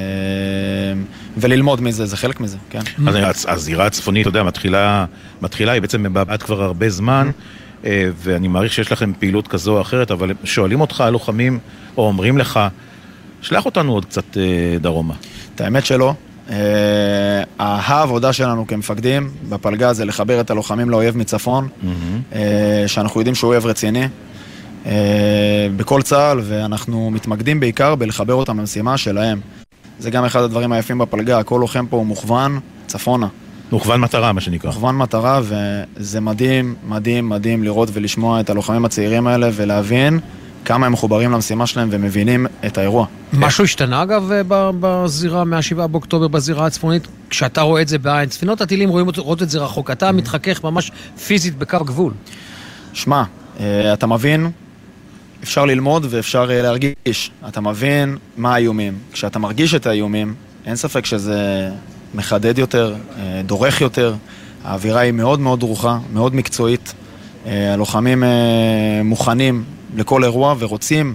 וללמוד מזה, זה חלק מזה, כן. אז הז- הזירה הצפונית, אתה יודע, מתחילה, מתחילה, היא בעצם מבעבעת כבר הרבה זמן, אה, ואני מעריך שיש לכם פעילות כזו או אחרת, אבל שואלים אותך הלוחמים, או אומרים לך, שלח אותנו עוד קצת אה, דרומה. את האמת שלא. אה, העבודה שלנו כמפקדים בפלגה זה לחבר את הלוחמים לאויב מצפון, אה, שאנחנו יודעים שהוא אויב רציני. אה, בכל צה"ל, ואנחנו מתמקדים בעיקר בלחבר אותם למשימה שלהם. זה גם אחד הדברים היפים בפלגה, כל לוחם פה הוא מוכוון צפונה. מוכוון מטרה, מה שנקרא. מוכוון מטרה, וזה מדהים, מדהים, מדהים לראות ולשמוע את הלוחמים הצעירים האלה ולהבין כמה הם מחוברים למשימה שלהם ומבינים את האירוע. משהו השתנה אגב אה, בזירה, מה-7 באוקטובר בזירה הצפונית? כשאתה רואה את זה בעין, ספינות הטילים רואים רואות את זה רחוק, אתה מתחכך ממש פיזית בקו גבול. שמע, אה, אתה מבין, אפשר ללמוד ואפשר אה, להרגיש. אתה מבין מה האיומים. כשאתה מרגיש את האיומים, אין ספק שזה מחדד יותר, אה, דורך יותר. האווירה היא מאוד מאוד דרוכה, מאוד מקצועית. אה, הלוחמים אה, מוכנים לכל אירוע ורוצים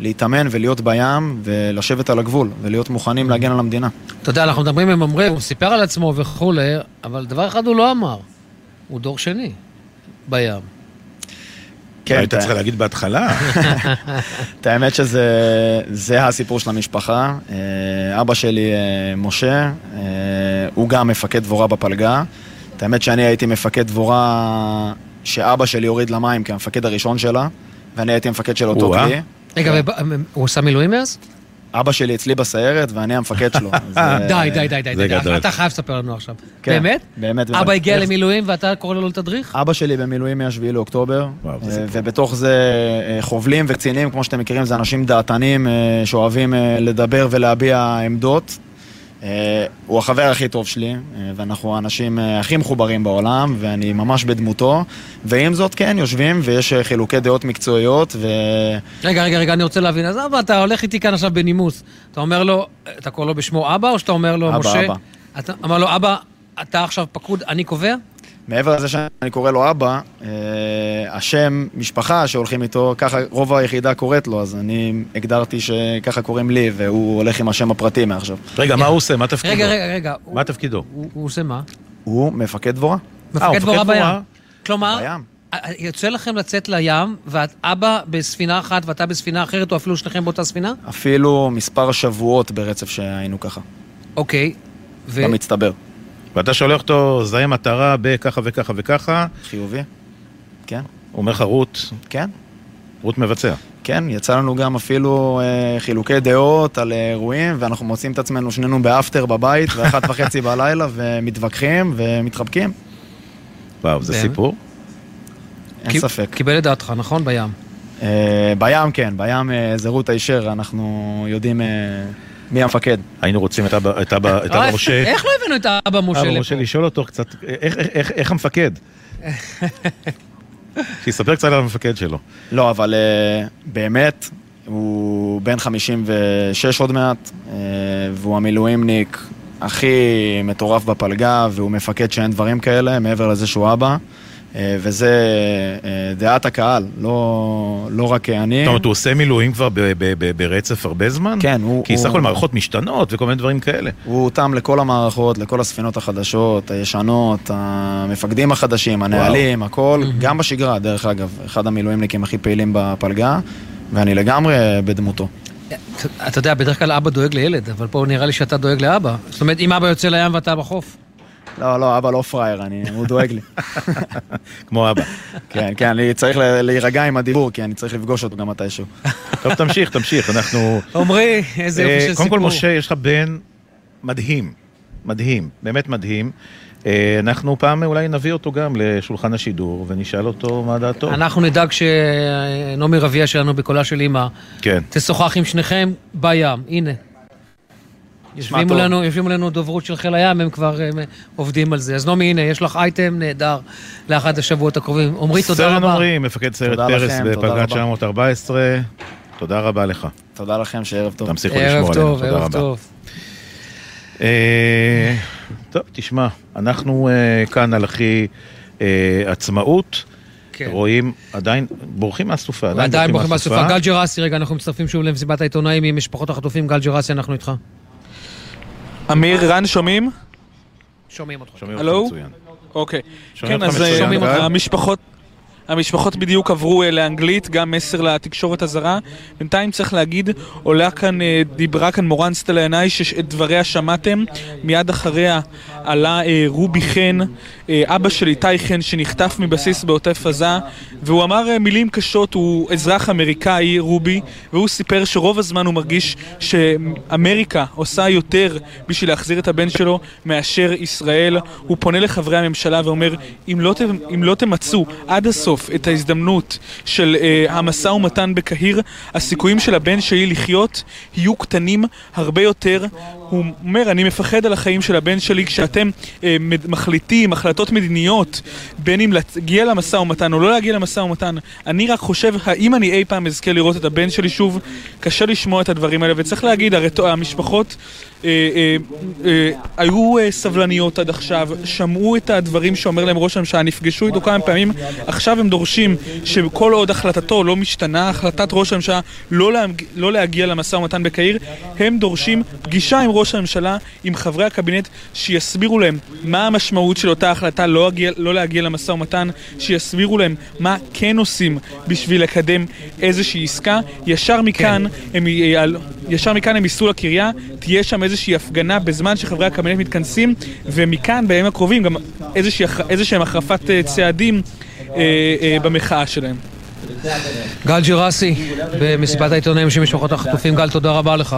להתאמן ולהיות בים ולשבת על הגבול ולהיות מוכנים להגן על המדינה. אתה יודע, אנחנו מדברים עם ממריא, הוא סיפר על עצמו וכולי, אבל דבר אחד הוא לא אמר, הוא דור שני בים. כן, היית צריך להגיד בהתחלה. את האמת שזה זה הסיפור של המשפחה. אה, אבא שלי, אה, משה, אה, הוא גם מפקד דבורה בפלגה. את האמת שאני הייתי מפקד דבורה שאבא שלי הוריד למים כמפקד הראשון שלה, ואני הייתי מפקד של אותו. כלי. רגע, וב- הוא עשה מילואים מאז? אבא שלי אצלי בסיירת ואני המפקד שלו. די, די, די, די, די. אתה חייב לספר לנו עכשיו. כן, באמת? באמת. אבא הגיע למילואים ואתה קורא לו לתדריך? אבא שלי במילואים מ-7 לאוקטובר, ובתוך זה אה, חובלים וקצינים, כמו שאתם מכירים, זה אנשים דעתנים אה, שאוהבים אה, לדבר ולהביע עמדות. אה, הוא החבר הכי טוב שלי, אה, ואנחנו האנשים אה, הכי מחוברים בעולם, ואני ממש בדמותו. ועם זאת, כן, יושבים ויש חילוקי דעות מקצועיות, ו... רגע, רגע, רגע, אני רוצה להבין. אז אבא, אתה הולך איתי כאן עכשיו בנימוס. אתה אומר לו, אתה קורא לו בשמו אבא, או שאתה אומר לו, אבא, משה? אבא. אתה אומר לו, אבא, אתה עכשיו פקוד, אני קובע? מעבר לזה שאני קורא לו אבא, אה, השם משפחה שהולכים איתו, ככה רוב היחידה קוראת לו, אז אני הגדרתי שככה קוראים לי, והוא הולך עם השם הפרטי מעכשיו. רגע, מה הוא עושה? מה תפקידו? רגע, רגע, רגע. מה תפקידו? הוא הוא עושה מה? הוא מפקד דבורה. מפקד דבורה בים. כלומר, יוצא לכם לצאת לים, ואבא בספינה אחת ואתה בספינה אחרת, או אפילו שניכם באותה ספינה? אפילו מספר שבועות ברצף שהיינו ככה. אוקיי. ו... במצטבר. ואתה שולח אותו, זהה מטרה בככה וככה וככה. חיובי. כן. הוא אומר לך, רות. כן. רות מבצע. כן, יצא לנו גם אפילו אה, חילוקי דעות על אירועים, ואנחנו מוצאים את עצמנו שנינו באפטר בבית, ואחת וחצי בלילה, ומתווכחים ומתחבקים. וואו, זה באמת? סיפור? אין ספק. קיבל את דעתך, נכון? בים. אה, בים כן, בים אה, זה רות הישר, אנחנו יודעים אה, מי המפקד. היינו רוצים את אבא, את אבא, את אבא אה, משה. איך לא הבאנו את אבא משה אבא לפה? משה לשאול אותו קצת, איך- איך- איך- איך המפקד? שיספר קצת על המפקד שלו. לא, אבל אה, באמת, הוא בן 56 עוד מעט, אה, והוא המילואימניק הכי מטורף בפלגה, והוא מפקד שאין דברים כאלה, מעבר לזה שהוא אבא. אה, וזה אה, דעת הקהל, לא, לא רק אני. זאת אומרת, הוא עושה מילואים כבר ב- ב- ב- ברצף הרבה זמן? כן, הוא... כי סך הוא- הכל מערכות משתנות וכל מיני דברים כאלה. הוא הותאם לכל המערכות, לכל הספינות החדשות, הישנות, המפקדים החדשים, הנהלים, הכל, גם בשגרה, דרך אגב, אחד המילואימניקים הכי פעילים בפלגה, ואני לגמרי בדמותו. אתה יודע, בדרך כלל אבא דואג לילד, אבל פה נראה לי שאתה דואג לאבא. זאת אומרת, אם אבא יוצא לים ואתה בחוף. לא, לא, אבא לא פראייר, אני, הוא דואג לי. כמו אבא. כן, כן, אני צריך ל- להירגע עם הדיבור, כי אני צריך לפגוש אותו גם מתישהו. טוב, תמשיך, תמשיך, אנחנו... עמרי, איזה יופי אה, של קודם כל, סיפור. משה, יש לך בן מדהים, מדהים, באמת מדהים. אה, אנחנו פעם אולי נביא אותו גם לשולחן השידור ונשאל אותו מה דעתו. אנחנו נדאג שנעמי רביע שלנו בקולה של אימא כן. תשוחח עם שניכם בים, הנה. יושבים טוב. מולנו, יושבים מולנו דוברות של חיל הים, הם כבר הם, עובדים על זה. אז נעמי, הנה, יש לך אייטם נהדר לאחד השבועות הקרובים. עמרי, תודה סרן רבה. עמרי, מפקד סיירת פרס רבה. 914, תודה רבה לך. תודה לכם, שערב טוב. תמשיכו ערב לשמור עלינו, טוב, תודה ערב רבה. טוב. אה, טוב, תשמע, אנחנו אה, כאן על הכי אה, עצמאות. כן. רואים, עדיין בורחים מהסופה. עדיין בורחים מהסופה. גל ג'רסי, רגע, אנחנו מצטרפים שוב למסיבת העיתונאים עם משפחות החטופים. גל ג'רסי, אנחנו איתך. אמיר, רן, שומעים? שומעים אותך. שומעים אותך הלו? מצוין. אוקיי. כן, אז אה. המשפחות... המשפחות בדיוק עברו אה, לאנגלית, גם מסר לתקשורת הזרה. בינתיים צריך להגיד, עולה כאן, אה, דיברה כאן מורן סטלה ינאי, שאת דבריה שמעתם. מיד אחריה עלה אה, רובי חן, אה, אבא של איתי חן, שנחטף מבסיס בעוטף עזה, והוא אמר אה, מילים קשות, הוא אזרח אמריקאי, רובי, והוא סיפר שרוב הזמן הוא מרגיש שאמריקה עושה יותר בשביל להחזיר את הבן שלו מאשר ישראל. הוא פונה לחברי הממשלה ואומר, אם לא, אם לא תמצו עד הסוף את ההזדמנות של אה, המשא ומתן בקהיר, הסיכויים של הבן שלי לחיות יהיו קטנים הרבה יותר. הוא אומר, אני מפחד על החיים של הבן שלי כשאתם אה, מחליטים החלטות מדיניות, בין אם להגיע למשא ומתן או לא להגיע למשא ומתן. אני רק חושב, האם אני אי פעם אזכה לראות את הבן שלי שוב? קשה לשמוע את הדברים האלה, וצריך להגיד, הרי המשפחות... אה, אה, אה, היו אה, סבלניות עד עכשיו, שמעו את הדברים שאומר להם ראש הממשלה, נפגשו איתו כמה פעמים, עכשיו הם דורשים שכל עוד החלטתו לא משתנה, החלטת ראש הממשלה לא, להג... לא להגיע למשא ומתן בקהיר, הם דורשים פגישה עם ראש הממשלה, עם חברי הקבינט, שיסבירו להם מה המשמעות של אותה החלטה לא, להגיע, לא להגיע למשא ומתן, שיסבירו להם מה כן עושים בשביל לקדם איזושהי עסקה. ישר מכאן, הם, יעל- ישר מכאן הם ייסעו לקריה, תהיה שם איזושהי הפגנה בזמן שחברי הקבינט מתכנסים, ומכאן בימים הקרובים גם איזושהי, איזושהי החרפת אה, צעדים אה, אה, במחאה שלהם. גל ג'רסי, במסיבת העיתונאים של משפחות החטופים. גל, תודה רבה לך.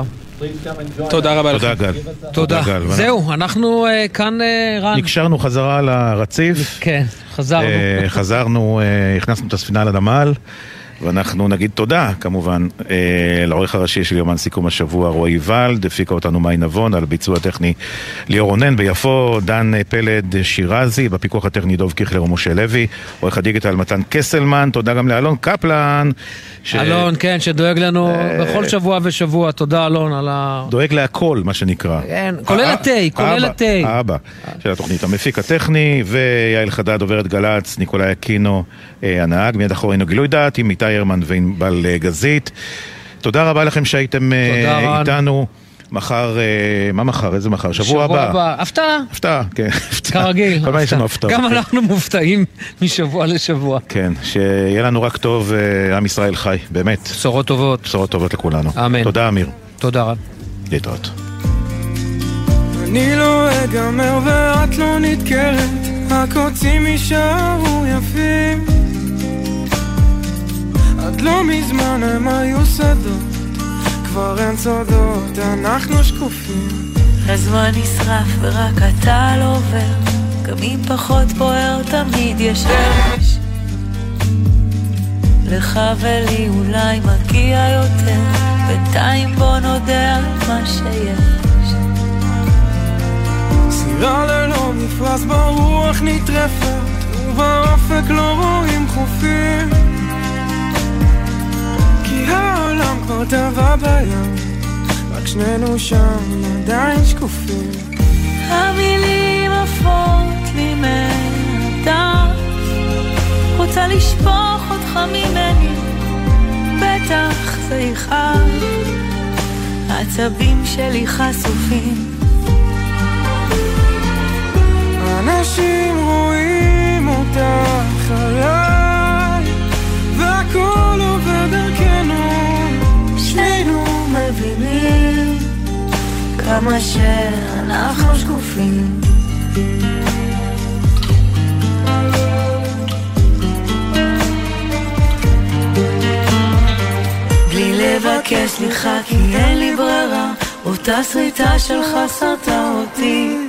תודה רבה תודה, גל. תודה. זהו, אנחנו אה, כאן, אה, רן. נקשרנו חזרה לרציף. כן, חזרנו. אה, חזרנו, הכנסנו את הספינה לנמל. ואנחנו נגיד תודה, כמובן, אה, לעורך הראשי של יומן סיכום השבוע, רועי ולד, הפיקה אותנו מאי נבון, על ביצוע טכני ליאור רונן ביפו, דן אה, פלד שירזי, בפיקוח הטכני דוב קיכלר ומשה לוי, עורך הדיגיטל מתן קסלמן, תודה גם לאלון קפלן. ש- אלון, כן, שדואג לנו בכל שבוע ושבוע. תודה, אלון, על ה... דואג להכל, מה שנקרא. כן, כולל הא- התה, כולל האבא, התה. האבא של התוכנית, המפיק הטכני, ויעל חדד, דוברת גל"צ, ניקולאי אקינו, אה, הנהג, מיד אחרינו גילוי דעת, עם איתי הרמן וענבל אה, גזית. תודה רבה לכם שהייתם אה. איתנו. מחר, אה, מה מחר? איזה מחר? שבוע הבא. הפתעה. הפתעה, כן. כרגיל. כל יש לנו הפתעות. גם כן. אנחנו מופתעים משבוע לשבוע. כן, שיהיה לנו רק טוב, אה, עם ישראל חי, באמת. בשורות טובות. בשורות טובות לכולנו. אמן. תודה, אמיר. תודה, רן. להתראות. אני לא אגמר ואת לא נדקרת, הקוצים יישארו יפים. עד לא מזמן הם היו שדות, כבר אין סודות, אנחנו שקופים. הזמן נשרף ורק אתה לא עובר, גם אם פחות בוער תמיד יש אש. לך ולי אולי מגיע יותר, בינתיים בוא נודה על מה שיש. סירה ללא מפרש ברוח נטרפת, ובאופק לא רואים חופים. העולם כבר טבע בים, רק שנינו שם עדיין שקופים. המילים עפות לי מהדף, רוצה לשפוך אותך ממני, בטח זה יכאב. העצבים שלי חשופים, אנשים רואים אותך עליי, והכל עובר כמה שאנחנו שקופים. בלי לבקש סליחה כי אין לי ברירה, אותה שריטה שלך סרטה אותי.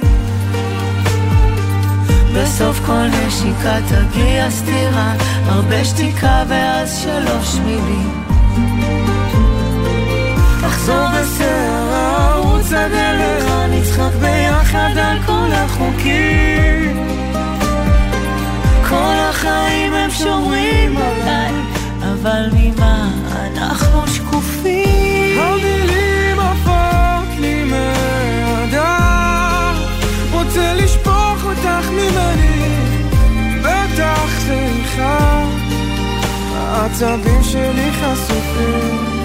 בסוף כל נשיקה תגיע סתירה, הרבה שתיקה ואז שלוש מילים. תחזור בסערה, ערוץ הדרך, נצחק ביחד על כל החוקים. כל החיים הם שומרים עליי, אבל ממה אנחנו שקופים? המילים עפות לי מהדף, רוצה לשפוך אותך ממני, בטח זה איכה, העצבים שלי חשופים.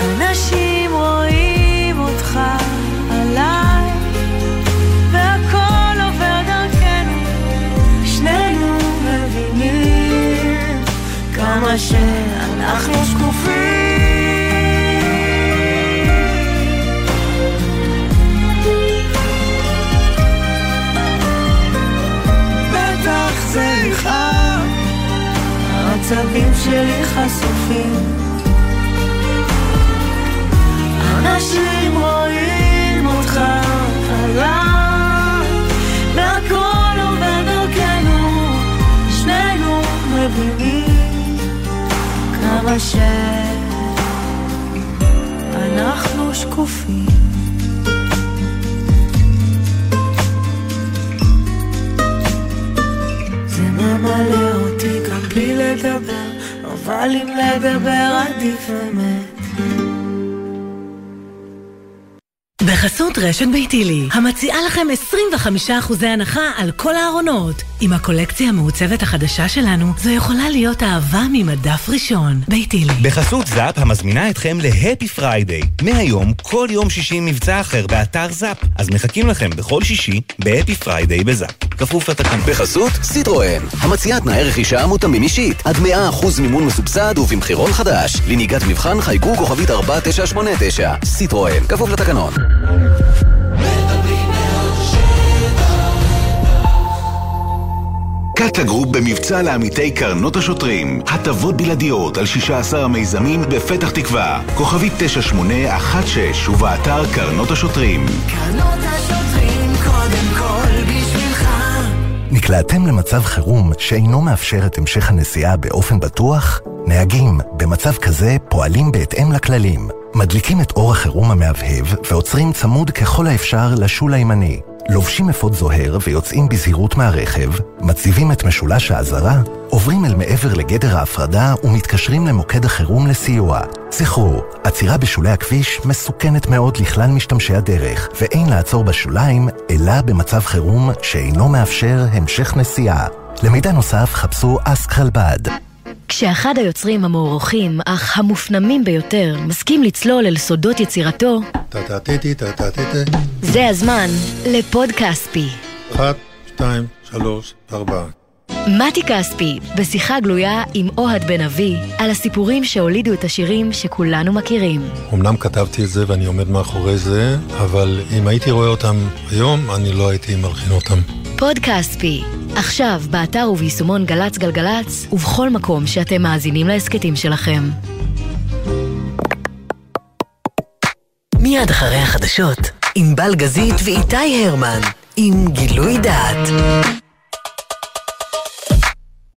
אנשים רואים אותך עליי, והכל עובר דרכנו, שנינו מבינים כמה שאנחנו שקופים. בטח זה יכאב, העצבים שלי חשופים. אנשים רואים אותך עליי והכל עובר דרכנו שנינו מבינים כמה שאנחנו שקופים. זה אותי גם בלי לדבר אבל אם לדבר עדיף אמת בחסות רשת ביתילי, המציעה לכם 25% הנחה על כל הארונות. עם הקולקציה המעוצבת החדשה שלנו, זו יכולה להיות אהבה ממדף ראשון. ביתילי. בחסות זאפ המזמינה אתכם ל Happy Friday. מהיום, כל יום שישי מבצע אחר באתר זאפ. אז מחכים לכם בכל שישי ב Happy Friday בזאפ. כפוף לתקנון. בחסות סיטרואן, המציעה תנאי רכישה מותאמים אישית, עד 100% מימון מסובסד ובמחירון חדש. לנהיגת מבחן חייגו כוכבית 4989. סיטרואן, כפוף לתקנון. קטה גרופ במבצע לעמיתי קרנות השוטרים. הטבות בלעדיות על 16 המיזמים בפתח תקווה. כוכבית 9816 ובאתר קרנות השוטרים. קרנות השוטרים נקלעתם למצב חירום שאינו מאפשר את המשך הנסיעה באופן בטוח? נהגים במצב כזה פועלים בהתאם לכללים. מדליקים את אור החירום המהבהב ועוצרים צמוד ככל האפשר לשול הימני. לובשים אפוד זוהר ויוצאים בזהירות מהרכב, מציבים את משולש האזהרה, עוברים אל מעבר לגדר ההפרדה ומתקשרים למוקד החירום לסיוע. זכרו, עצירה בשולי הכביש מסוכנת מאוד לכלל משתמשי הדרך, ואין לעצור בשוליים, אלא במצב חירום שאינו מאפשר המשך נסיעה. למידע נוסף חפשו אסק חלבד. כשאחד היוצרים המוערוכים, אך המופנמים ביותר, מסכים לצלול אל סודות יצירתו. זה הזמן לפוד כספי. אחת, שתיים, שלוש, ארבע. מתי כספי, בשיחה גלויה עם אוהד בן אבי, על הסיפורים שהולידו את השירים שכולנו מכירים. אמנם כתבתי את זה ואני עומד מאחורי זה, אבל אם הייתי רואה אותם היום, אני לא הייתי מלחין אותם. פוד כספי, עכשיו באתר וביישומון גל"צ גלגלצ, ובכל מקום שאתם מאזינים להסכתים שלכם. מיד אחרי החדשות, עם בלגזית ואיתי הרמן, עם גילוי דעת.